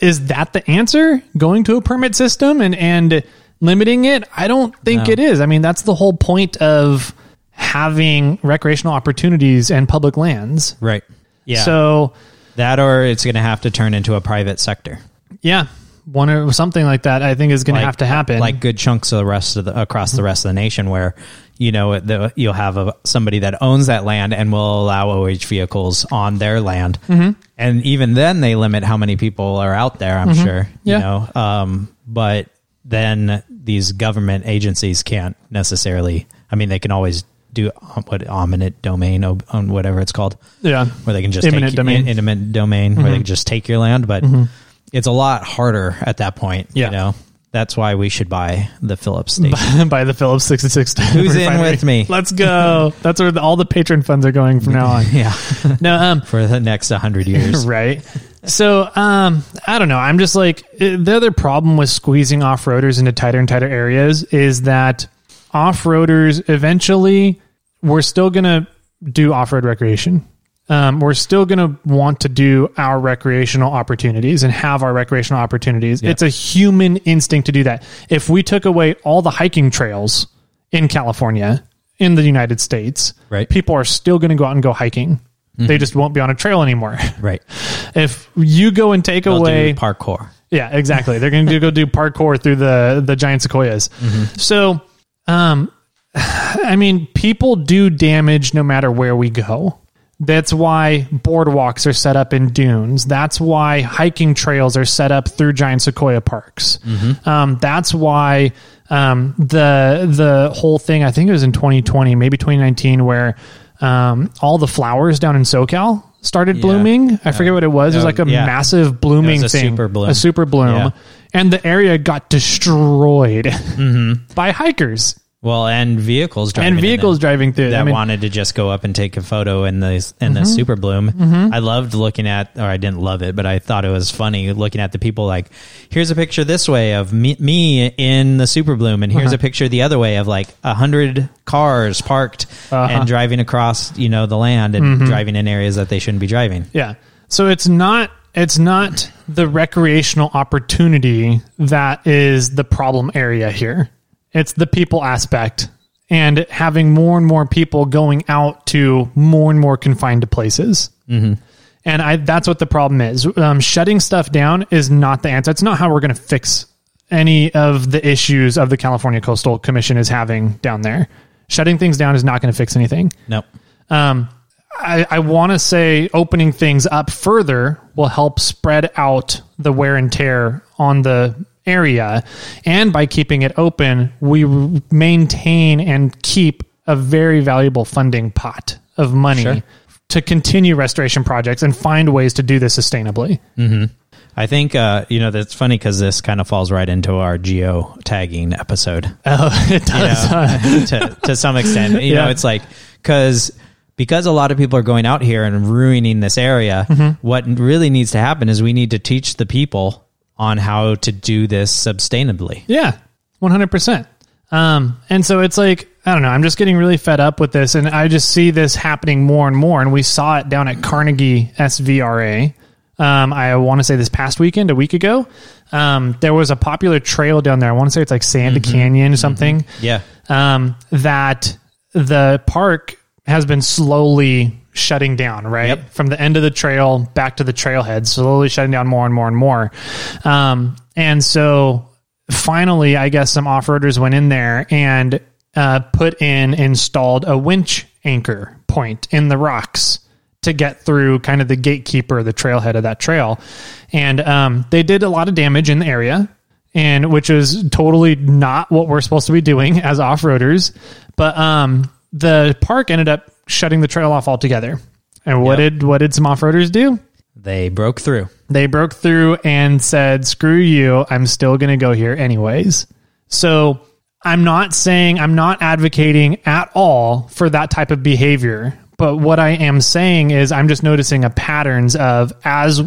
[SPEAKER 1] is that the answer? Going to a permit system and, and limiting it? I don't think
[SPEAKER 3] No.
[SPEAKER 1] it is. I mean, that's the whole point of having recreational opportunities and public lands.
[SPEAKER 3] right. Yeah.
[SPEAKER 1] So,
[SPEAKER 3] that or it's going to have to turn into a private sector.
[SPEAKER 1] Yeah, one or something like that, I think is going to have to happen.
[SPEAKER 3] Like good chunks of the rest of the across the rest of the nation, where you know the, you'll have a, somebody that owns that land and will allow OH vehicles on their land,
[SPEAKER 1] Mm-hmm.
[SPEAKER 3] and even then they limit how many people are out there. I'm sure,
[SPEAKER 1] Mm-hmm. Yeah.
[SPEAKER 3] you know, um, but then these government agencies can't necessarily. I mean, they can always do um, what eminent domain, on whatever it's called
[SPEAKER 1] yeah.
[SPEAKER 3] where they can just
[SPEAKER 1] Eminent
[SPEAKER 3] take
[SPEAKER 1] domain.
[SPEAKER 3] in- intimate domain where they can just take your land, but it's a lot harder at that point.
[SPEAKER 1] Yeah.
[SPEAKER 3] You know, that's why we should buy the Phillips station.
[SPEAKER 1] by the Phillips 66.
[SPEAKER 3] Who's in with me?
[SPEAKER 1] Let's go. That's where the, all the patron funds are going from now on.
[SPEAKER 3] yeah,
[SPEAKER 1] No, um,
[SPEAKER 3] for the next hundred years.
[SPEAKER 1] right. So, um, I don't know. I'm just like the other problem with squeezing off roaders into tighter and tighter areas is that off roaders eventually we're still gonna do off road recreation. Um, we're still going to want to do our recreational opportunities and have our recreational opportunities. It's a human instinct to do that. If we took away all the hiking trails in California, in the United States,
[SPEAKER 3] Right.
[SPEAKER 1] people are still going to go out and go hiking They just won't be on a trail anymore.
[SPEAKER 3] Right.
[SPEAKER 1] if you go and take
[SPEAKER 3] They'll
[SPEAKER 1] away
[SPEAKER 3] parkour.
[SPEAKER 1] yeah, exactly. They're going to go do parkour through the the giant sequoias. So, um, I mean, people do damage no matter where we go. That's why boardwalks are set up in dunes. That's why hiking trails are set up through giant sequoia parks. Um, that's why um, the the whole thing. I think it was in 2020, maybe 2019, where um, all the flowers down in SoCal started
[SPEAKER 3] Yeah.
[SPEAKER 1] blooming. I forget what it was. It was like a
[SPEAKER 3] yeah.
[SPEAKER 1] massive blooming
[SPEAKER 3] It was a
[SPEAKER 1] thing,
[SPEAKER 3] super bloom.
[SPEAKER 1] a super bloom,
[SPEAKER 3] Yeah.
[SPEAKER 1] and the area got destroyed
[SPEAKER 3] Mm-hmm.
[SPEAKER 1] by hikers
[SPEAKER 3] Well, and vehicles driving
[SPEAKER 1] and vehicles
[SPEAKER 3] it
[SPEAKER 1] driving through.
[SPEAKER 3] that
[SPEAKER 1] I mean,
[SPEAKER 3] wanted to just go up and take a photo in the in the mm-hmm. super bloom. Mm-hmm. I loved looking at, or I didn't love it, but I thought it was funny looking at the people like, here's a picture this way of me, me in the super bloom, and here's uh-huh. a picture the other way of like a hundred cars parked and uh-huh. driving across, you know, the land and mm-hmm. driving in areas that they shouldn't be driving.
[SPEAKER 1] Yeah. So it's not it's not the recreational opportunity that is the problem area here. It's the people aspect and having more and more people going out to more and more confined places. Mm-hmm. And I that's what the problem is. Um, shutting stuff down is not the answer. It's not how we're going to fix any of the issues of the California Coastal Commission is having down there. Shutting things down is not going to fix anything.
[SPEAKER 3] Nope.
[SPEAKER 1] Um, I, I want to say opening things up further will help spread out the wear and tear on the area. And by keeping it open, we maintain and keep a very valuable funding pot of money
[SPEAKER 3] Sure.
[SPEAKER 1] to continue restoration projects and find ways to do this sustainably.
[SPEAKER 3] I think uh, you know that's funny because this kind of falls right into our geo tagging episode.
[SPEAKER 1] Oh, it
[SPEAKER 3] you
[SPEAKER 1] does.
[SPEAKER 3] know, to to some extent. You know, it's like because because a lot of people are going out here and ruining this area.
[SPEAKER 1] Mm-hmm.
[SPEAKER 3] What really needs to happen is we need to teach the people on how to do this sustainably.
[SPEAKER 1] Yeah, one hundred percent. Um, and so it's like I don't know. I'm just getting really fed up with this, and I just see this happening more and more. And we saw it down at Carnegie SVRA. Um, I want to say this past weekend, a week ago, um, there was a popular trail down there. I want to say it's like Sand Canyon or something.
[SPEAKER 3] Yeah.
[SPEAKER 1] Um, that the park has been slowly shutting down, right?
[SPEAKER 3] Yep.
[SPEAKER 1] From the end of the trail back to the trailhead, slowly shutting down more and more and more. Um, and so finally, I guess some off roaders went in there and uh, put in, installed a winch anchor point in the rocks to get through kind of the gatekeeper, the trailhead of that trail. And um, they did a lot of damage in the area, and which is totally not what we're supposed to be doing as off roaders. But um, the park ended up shutting the trail off altogether. And what
[SPEAKER 3] Yep.
[SPEAKER 1] did what did some off roaders do?
[SPEAKER 3] They broke through.
[SPEAKER 1] They broke through and said, "Screw you! I'm still going to go here anyways." So I'm not saying I'm not advocating at all for that type of behavior. But what I am saying is I'm just noticing a patterns of as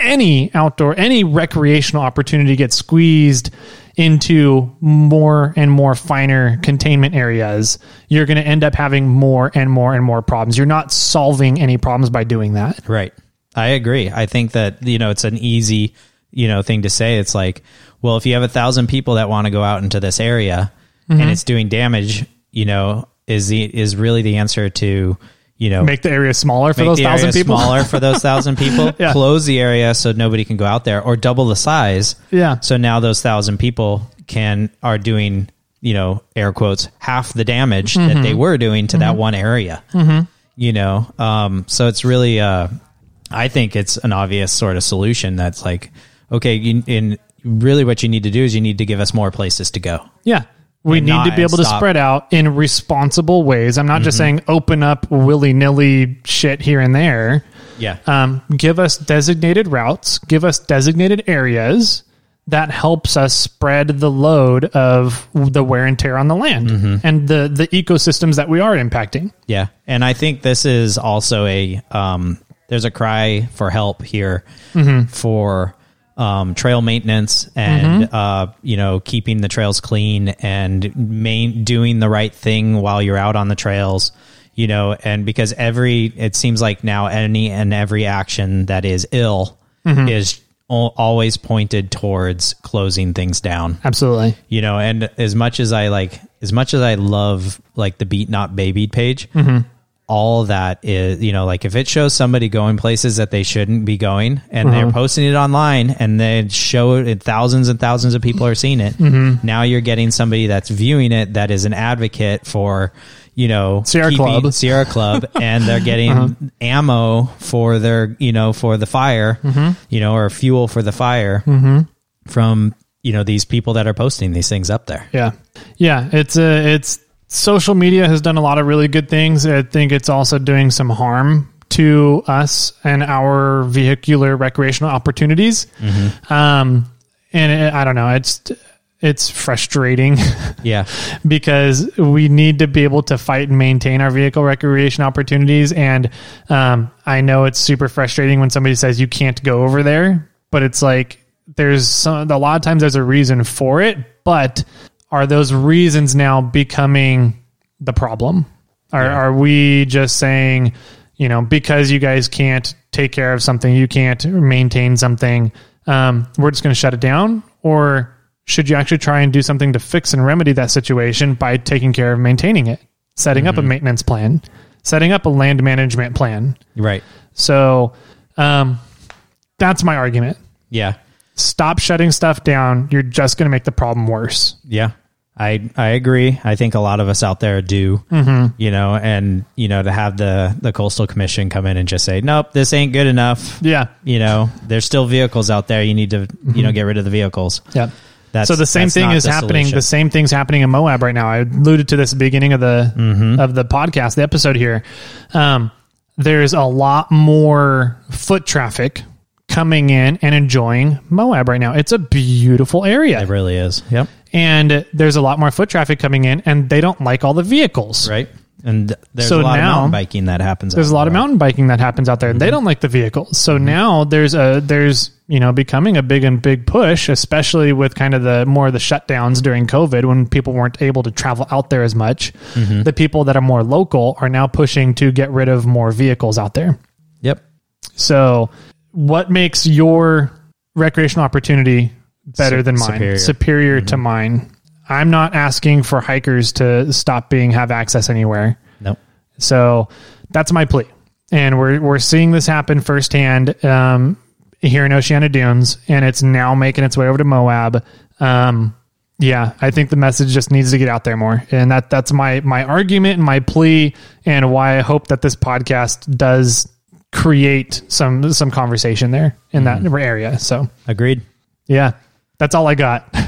[SPEAKER 1] any outdoor, any recreational opportunity gets squeezed into more and more finer containment areas, you're going to end up having more and more and more problems. You're not solving any problems by doing that.
[SPEAKER 3] Right. I agree. I think that, you know, it's an easy, you know, thing to say. It's like, well, if you have a thousand people that want to go out into this area
[SPEAKER 1] Mm-hmm.
[SPEAKER 3] and it's doing damage, you know, is the, is really the answer to, you know,
[SPEAKER 1] Make the area smaller for
[SPEAKER 3] make
[SPEAKER 1] those
[SPEAKER 3] the
[SPEAKER 1] thousand
[SPEAKER 3] area
[SPEAKER 1] people.
[SPEAKER 3] smaller for those thousand people,
[SPEAKER 1] Yeah.
[SPEAKER 3] close the area so nobody can go out there or double the size.
[SPEAKER 1] Yeah.
[SPEAKER 3] So now those thousand people can, are doing, you know, air quotes, half the damage
[SPEAKER 1] Mm-hmm.
[SPEAKER 3] that they were doing to that one area. You know, um, so it's really, uh, I think it's an obvious sort of solution that's like, okay, you, in really what you need to do is you need to give us more places to go.
[SPEAKER 1] Yeah. We need to be able to
[SPEAKER 3] stop.
[SPEAKER 1] spread out in responsible ways. I'm not just
[SPEAKER 3] Mm-hmm.
[SPEAKER 1] saying open up willy nilly shit here and there.
[SPEAKER 3] Yeah.
[SPEAKER 1] Um, give us designated routes, give us designated areas that helps us spread the load of the wear and tear on the land
[SPEAKER 3] Mm-hmm.
[SPEAKER 1] and the, the ecosystems that we are impacting.
[SPEAKER 3] Yeah, and I think this is also a um, there's a cry for help here for um, trail maintenance and uh, you know keeping the trails clean and main doing the right thing while you're out on the trails. You know, and because every it seems like now any and every action that is ill is always pointed towards closing things down
[SPEAKER 1] Absolutely.
[SPEAKER 3] you know and as much as i like as much as i love like the beat not babied page all that is, you know, like if it shows somebody going places that they shouldn't be going and
[SPEAKER 1] Uh-huh.
[SPEAKER 3] they're posting it online and they show it and thousands and thousands of people are seeing it.
[SPEAKER 1] Mm-hmm.
[SPEAKER 3] Now you're getting somebody that's viewing it that is an advocate for, you know,
[SPEAKER 1] Sierra Club. Uh-huh.
[SPEAKER 3] Sierra Club and they're getting ammo for their, you know, for the fire,
[SPEAKER 1] Mm-hmm.
[SPEAKER 3] you know, or fuel for the fire from, you know, these people that are posting these things up there.
[SPEAKER 1] Yeah, yeah. It's a it's social media has done a lot of really good things. I think it's also doing some harm to us and our vehicular recreational opportunities. Um, and it, I don't know. It's it's frustrating
[SPEAKER 3] Yeah.
[SPEAKER 1] because we need to be able to fight and maintain our vehicle recreation opportunities. And um, I know it's super frustrating when somebody says you can't go over there, but it's like there's some, a lot of times there's a reason for it, but are those reasons now becoming the problem? Are, are we just saying, you know, because you guys can't take care of something, you can't maintain something, um, we're just going to shut it down? Or should you actually try and do something to fix and remedy that situation by taking care of maintaining it, setting up a maintenance plan, setting up a land management plan?
[SPEAKER 3] Right.
[SPEAKER 1] So um, that's my argument.
[SPEAKER 3] Yeah.
[SPEAKER 1] Stop shutting stuff down. You're just going to make the problem worse.
[SPEAKER 3] Yeah. I I agree. I think a lot of us out there do,
[SPEAKER 1] Mm-hmm.
[SPEAKER 3] you know, and you know to have the the coastal commission come in and just say, nope, this ain't good enough.
[SPEAKER 1] Yeah.
[SPEAKER 3] You know, there's still vehicles out there. You need to you know get rid of the vehicles.
[SPEAKER 1] Yeah.
[SPEAKER 3] That's
[SPEAKER 1] so the same thing is
[SPEAKER 3] the
[SPEAKER 1] happening.
[SPEAKER 3] solution.
[SPEAKER 1] The same thing's happening in Moab right now. I alluded to this at the beginning of the
[SPEAKER 3] Mm-hmm.
[SPEAKER 1] of the podcast, the episode here. Um, there's a lot more foot traffic coming in and enjoying Moab right now. It's a beautiful area,
[SPEAKER 3] It really is. Yep.
[SPEAKER 1] and there's a lot more foot traffic coming in, and they don't like all the vehicles.
[SPEAKER 3] Right. And there's
[SPEAKER 1] So
[SPEAKER 3] a lot
[SPEAKER 1] now-
[SPEAKER 3] of mountain biking that happens.
[SPEAKER 1] There's
[SPEAKER 3] out
[SPEAKER 1] a lot of
[SPEAKER 3] there.
[SPEAKER 1] mountain biking that happens out there.
[SPEAKER 3] Mm-hmm.
[SPEAKER 1] They don't like the vehicles. So now there's a there's you know becoming a big and big push, especially with kind of the more of the shutdowns during COVID when people weren't able to travel out there as much.
[SPEAKER 3] Mm-hmm.
[SPEAKER 1] The people that are more local are now pushing to get rid of more vehicles out there.
[SPEAKER 3] Yep.
[SPEAKER 1] So what makes your recreational opportunity better than mine?
[SPEAKER 3] superior.
[SPEAKER 1] Superior to mine. I'm not asking for hikers to stop being have access anywhere.
[SPEAKER 3] Nope.
[SPEAKER 1] So that's my plea. And we're we're seeing this happen firsthand um, here in Oceano Dunes, and it's now making its way over to Moab. Um, yeah, I think the message just needs to get out there more, and that that's my my argument and my plea, and why I hope that this podcast does create some some conversation there in that area. So
[SPEAKER 3] Agreed.
[SPEAKER 1] yeah, that's all I got.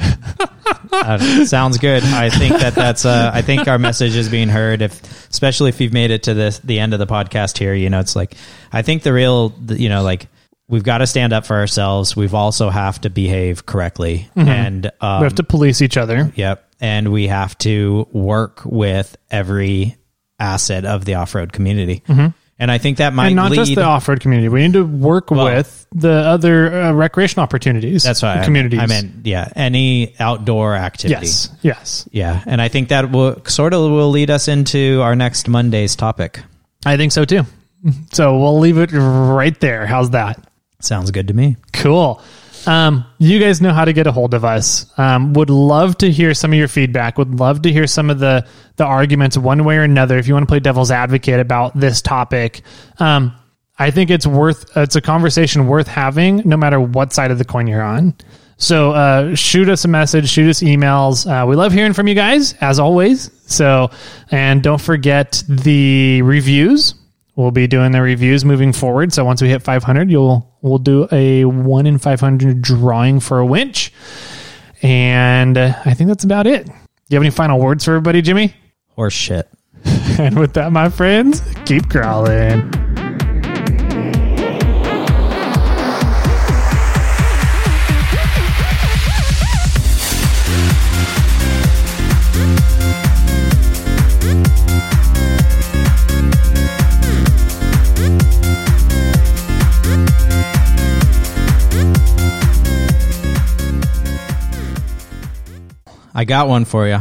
[SPEAKER 3] Uh, sounds good. I think that that's. Uh, I think our message is being heard. If, especially if you've made it to this the end of the podcast here, you know, it's like I think the real, you know, like we've got to stand up for ourselves. We've also have to behave correctly, and um,
[SPEAKER 1] Mm-hmm. we have to police each other.
[SPEAKER 3] Yep. And we have to work with every asset of the off road community. And I think that might
[SPEAKER 1] and not
[SPEAKER 3] lead.
[SPEAKER 1] just the off-road community. We need to work with the other uh, recreational opportunities.
[SPEAKER 3] that's
[SPEAKER 1] the communities.
[SPEAKER 3] I mean, yeah, any outdoor activity.
[SPEAKER 1] yes, yes.
[SPEAKER 3] Yeah. And I think that will sort of will lead us into our next Monday's topic.
[SPEAKER 1] I think so too. So we'll leave it right there. How's that?
[SPEAKER 3] Sounds good to me.
[SPEAKER 1] Cool. Um, you guys know how to get a hold of us. Um, would love to hear some of your feedback. Would love to hear some of the the arguments one way or another. If you want to play devil's advocate about this topic, um, I think it's worth it's a conversation worth having, no matter what side of the coin you're on. So uh, shoot us a message, shoot us emails. Uh, we love hearing from you guys, as always. So, and don't forget the reviews. We'll be doing the reviews moving forward. So once we hit 500, you'll we'll do a one in 500 drawing for a winch. And uh, I think that's about it. Do you have any final words for everybody, Jimmy?
[SPEAKER 3] Horse shit.
[SPEAKER 1] And with that, my friends, keep crawling.
[SPEAKER 3] I got one for you.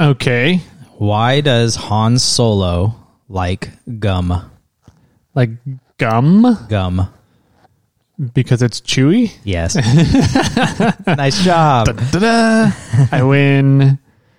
[SPEAKER 1] Okay.
[SPEAKER 3] Why does Han Solo like gum?
[SPEAKER 1] Like gum
[SPEAKER 3] Gum.
[SPEAKER 1] because it's chewy.
[SPEAKER 3] Yes. nice job.
[SPEAKER 1] Da-da! I win.